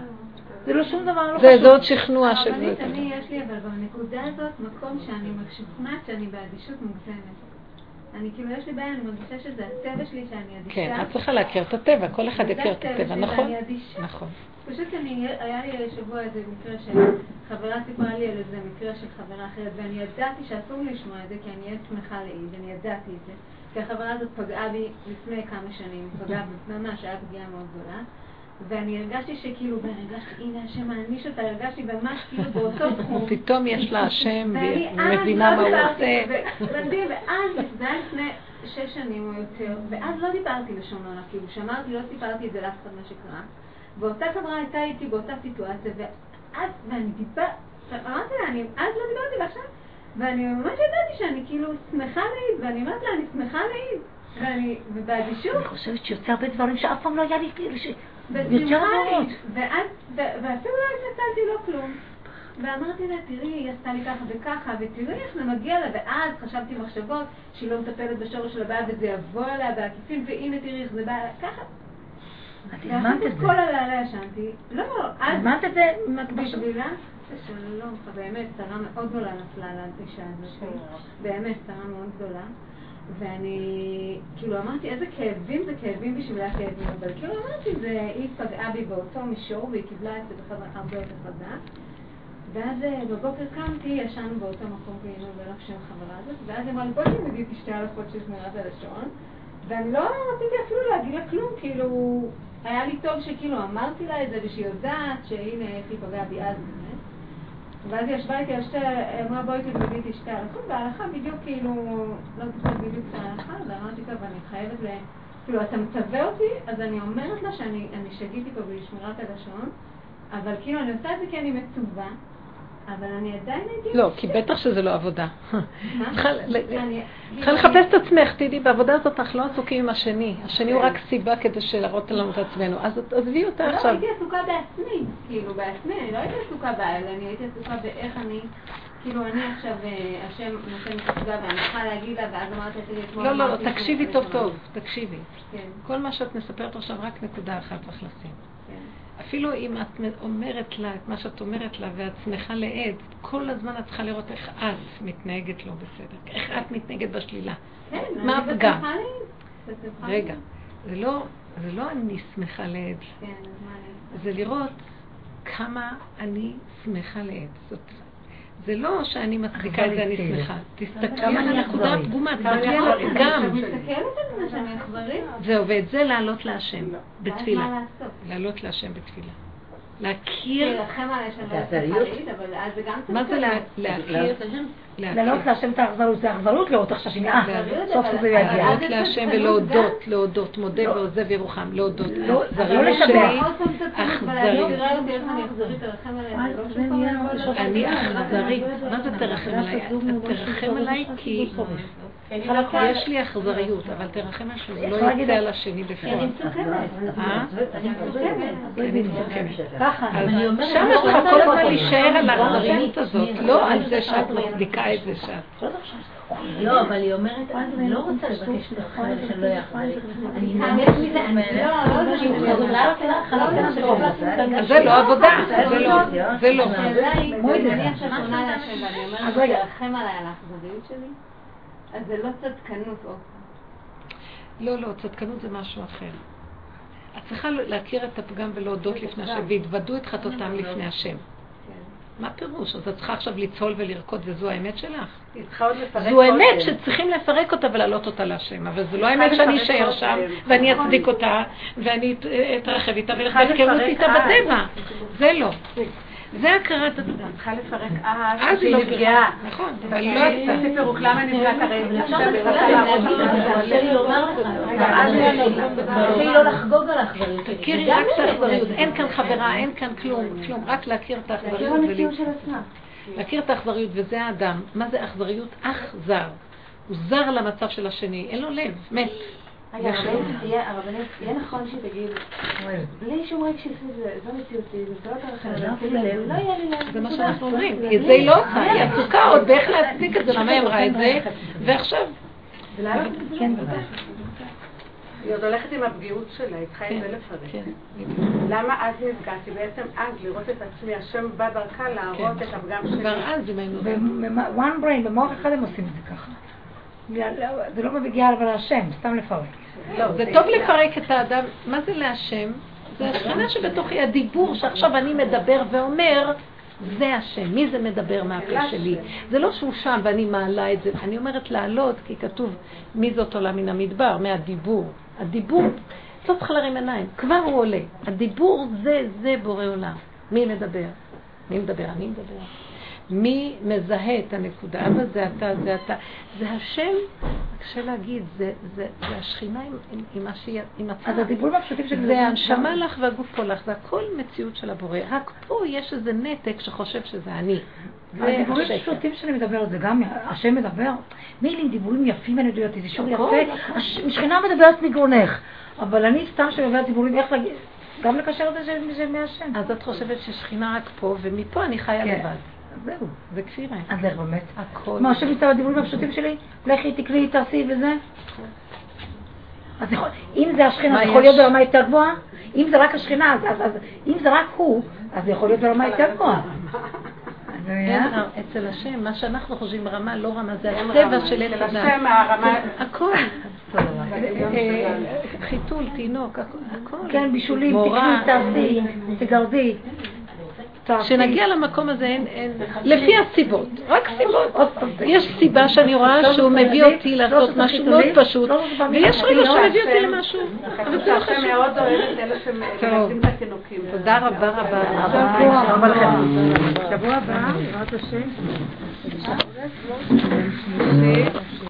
זה לא שום דבר, לא חשוב. זה עוד שכנוע של זה. אני, יש לי אבל בנקודה הזאת מקום שאני משוכנעת שאני באדישות מוגזמת. אני כאילו, יש לי בעיה, אני מרגישה שזה הטבע שלי שאני אדישה. כן, את צריכה להכיר את הטבע, כל אחד זה יכיר את הטבע הטבע, שלי, נכון? ואני אדישה. נכון. פשוט אני, היה לי שבוע איזה מקרה שחברה סיפרה לי על איזה מקרה של חברה אחרת, ואני ידעתי שאסור לי לשמוע את זה, כי אני אהיה שמחה לאיד, אני ידעתי את זה. כי החברה הזאת פגעה בי לפני כמה שנים, פגעה ממש, היה פגיעה מאוד גדולה. ואני הרגשתי שכאילו, והרגשתי, הנה השם מעניש אותה, הרגשתי ממש כאילו באותו תחום. פתאום יש לה השם, ואני והיא אז מבינה לא מה הוא דיברתי, עושה. ו- מדהים, ואז, זה היה לפני שש שנים או יותר, ואז לא דיברתי לשון הרע, כאילו שמרתי, לא סיפרתי את זה לאף אחד מה שקרה. ואותה חברה הייתה איתי באותה סיטואציה, ואז, ואני דיבר, אמרתי לה, אני אז לא דיברתי ועכשיו, ואני ממש ידעתי שאני כאילו שמחה להעיד, ואני אומרת לה, אני שמחה להעיד, ואני, ובאדישות, אני חושבת שיוצא הרבה דברים שאף פעם לא היה לי, בשמחה ואפילו לא התנצלתי לא כלום. ואמרתי לה, תראי, היא עשתה לי ככה וככה, ותראי איך זה מגיע לה, ואז חשבתי מחשבות שהיא לא מטפלת בשורש של הבעיה וזה יבוא אליה בעקיפין, והנה תראי איך זה בא אליה, ככה. את הזמנת את זה. כל הלילה ישנתי. לא, אז הזמנת את זה? בשבילה, שלום לך, באמת, צרה מאוד גדולה נפלה לאישה הזאת. באמת, צרה מאוד גדולה. ואני, כאילו אמרתי, איזה כאבים זה כאבים בשבילה כאבים, אבל כאילו אמרתי, זה, היא פגעה בי באותו מישור והיא קיבלה את זה בחזרה הרבה יותר חזק. ואז אה, בבוקר קמתי, ישנו באותו מקום והיינו בלב שם החברה הזאת, ואז היא אמרה לי, בואי תלמדי אותי שתי הלכות של שמירת הלשון. ואני לא רציתי אפילו להגיד לה כלום, כאילו, היה לי טוב שכאילו אמרתי לה את זה ושהיא יודעת שהנה איך היא פגעה בי אז. ואז היא ישבה איתי על שתי, אמרה בואי תלמדי איתי שתי הלכות, וההלכה בדיוק כאילו, לא זוכרת בדיוק את ההלכה, ואמרתי טוב, אני חייבת ל... כאילו, אתה מצווה אותי, אז אני אומרת לה שאני אני שגיתי פה בשמירת הלשון, אבל כאילו אני עושה את זה כי אני מצווה, אבל אני עדיין הייתי... לא, כי בטח שזה לא עבודה. צריכה לחפש את עצמך, תדעי, בעבודה הזאת אנחנו לא עסוקים עם השני. השני הוא רק סיבה כדי להראות לנו את עצמנו. אז עזבי אותה לא, עכשיו. הייתי עסוקה בעצמי, כאילו בעצמי, אני לא הייתי עסוקה באלה, אני הייתי עסוקה באיך אני, כאילו אני עכשיו, אה, השם נותן תפגע ואני צריכה להגיד לה, ואז אמרתי לי אתמול... לא, לא, לא, תקשיבי טוב. טוב, תקשיבי. כן, כל מה שאת מספרת עכשיו, רק נקודה אחת צריך לשים. אפילו אם את אומרת לה את מה שאת אומרת לה ואת שמחה לעד, כל הזמן את צריכה לראות איך את מתנהגת לא בסדר, איך את מתנהגת בשלילה. כן, מה הפגם? רגע, זה לא, זה לא אני שמחה לעד, כן. זה לראות כמה אני שמחה לעד. זאת, זה לא שאני מצדיקה את זה, אני שמחה. תסתכלי על הנקודה. הפגומה, תסתכלי על. הפגם. זהו, ואת זה להעלות להשם, בתפילה. להעלות להשם בתפילה. להכיר, להילחם עליי שאני לא זה אצליח אכזריות? להעיד, אבל אז זה גם מה זה לה- להכיר? להעלות להכיר. להשם את האכזרות, זה אכזרות לראות עכשיו שהיא אה, סוף זה יגיע. להעלות אז להשם ולהודות, להודות, מודה לא. ועוזב ירוחם, להודות. לא, האכזריות לא לשבח. אני אכזרית, לא. אני אכזרית. מה זה תרחם עליי? תרחם עליי כי יש לי אכזריות, אבל תרחם עליי שזה לא יצא על השני בפועל. אה? אני מסוכמת. אני מסוכמת. ככה, אז אני אומרת, שם לא את צריכה כל הזמן להישאר על. האכזריות הזאת, לא על זה שאת מצדיקה את זה שאת. לא, אבל היא אומרת, אני לא רוצה לבקש שתרחם עליי שאני לא יחזור. אני נהנית מזה, אני לא, לא, זה כאילו לא, לא, זה לא, זה לא עבודה, זה לא, זה לא. אז רגע. תרחם עליי על האכזריות שלי, אז זה לא צדקנות עוד. לא, לא, צדקנות זה משהו אחר. את צריכה להכיר את הפגם ולהודות לפני השם, והתוודו את חטאותם לפני השם. כן. מה פירוש? אז את צריכה עכשיו לצהול ולרקוד וזו האמת שלך? היא צריכה עוד לפרק זו אמת שצריכים לפרק אותה ולהעלות אותה להשם, אבל זו לא האמת שאני אשאר שם ואני אצדיק אותה ואני את- אתרחב איתה בהתקרבות איתה בטבע. זה לא. זה הכרת הטבע. צריכה לפרק אז, אז היא לא נפגעה. נכון, אבל לא עשתה. תעשי פירוק, למה נפגעת הרי? אפשר תרשה לי לומר לך, תרשה לי לא לחגוג על האכזריות שלי. תכירי רק את בסדר. האכזריות, אין כאן חברה, אין כאן כלום, כלום, רק להכיר את האכזריות ול- של עצמה. להכיר את האכזריות, וזה האדם. מה זה אכזריות? אכזר. הוא זר למצב של השני, אין לו לב, מת. רגע, הרבנית, יהיה נכון שתגיד, בלי שום רגע של זה, זו מציאותי, זה לא תרחם עליי, לא יהיה לי לב. זה מה שאנחנו אומרים. את זה היא לא עושה, היא עסוקה עוד באיך להצדיק את זה, למה היא אמרה את זה, ועכשיו. כן, היא עוד הולכת עם הפגיעות שלה, היא צריכה את זה כן, לפרק. כן. למה אז נפגעתי? בעצם אז לראות את עצמי, השם בא דרכה להראות את הפגם שלי. כבר אז אם היינו... ו-one brain, במוח אחד הם עושים את זה ככה. זה לא מגיע אבל להשם, סתם לפרק. לא, זה טוב לפרק את האדם. מה זה להשם? זה השכינה שבתוכי, הדיבור שעכשיו אני מדבר ואומר, זה השם. מי זה מדבר מהפה שלי? זה לא שהוא שם ואני מעלה את זה. אני אומרת לעלות, כי כתוב, מי זאת עולה מן המדבר? מהדיבור. הדיבור, לא צריך להרים עיניים, כבר הוא עולה. הדיבור זה, זה בורא עולם. מי מדבר? מי מדבר? אני מדבר. מי מזהה את הנקודה? אבא זה אתה, זה אתה. זה השם, קשה להגיד, זה, זה, זה השכינה עם, עם, עם, השי, עם עצמה. אז הדיבורים הפשוטים של זה הנשמה לך והגוף פה לך, זה הכל מציאות של הבורא. רק פה יש איזה נתק שחושב שזה אני. הדיבורים הפשוטים שאני מדברת, זה גם השם מדבר. מילא עם דיבורים יפים אני יודעת, זה שיר יפה. השכינה מדברת מגרונך. אבל אני סתם שמדברת דיבורים, איך להגיד, גם לקשר את זה מהשם. אז את חושבת ששכינה רק פה, ומפה אני חיה כן. לבד. זהו. זה כפירה. אז איך באמת? הכל. מה, השם נמצא בדיבורים הפשוטים שלי? לכי, תקני, תעשי וזה? אז יכול, אם זה השכינה, זה יכול? להיות ברמה יותר גבוהה? אם זה רק השכינה, אז, אם זה רק הוא, אז זה יכול להיות ברמה יותר גבוהה. זה אצל השם, מה שאנחנו חושבים רמה, לא רמה, זה הטבע של עץ הדת. השם מהרמה... הכל. אה, חיתול, תינוק, הכל. כן, בישולים. תקני, תעשי, תגרדי. כשנגיע למקום הזה, אין, אין, לפי הסיבות, רק סיבות. עוד פעם, יש סיבה שאני רואה לא שהוא מביא אותי לעשות משהו מאוד פשוט, ויש רגע שהוא מביא אותי. למשהו, אבל זה לא חשוב. תודה רבה רבה. שבוע הבא, בעזרת השם. שלישי.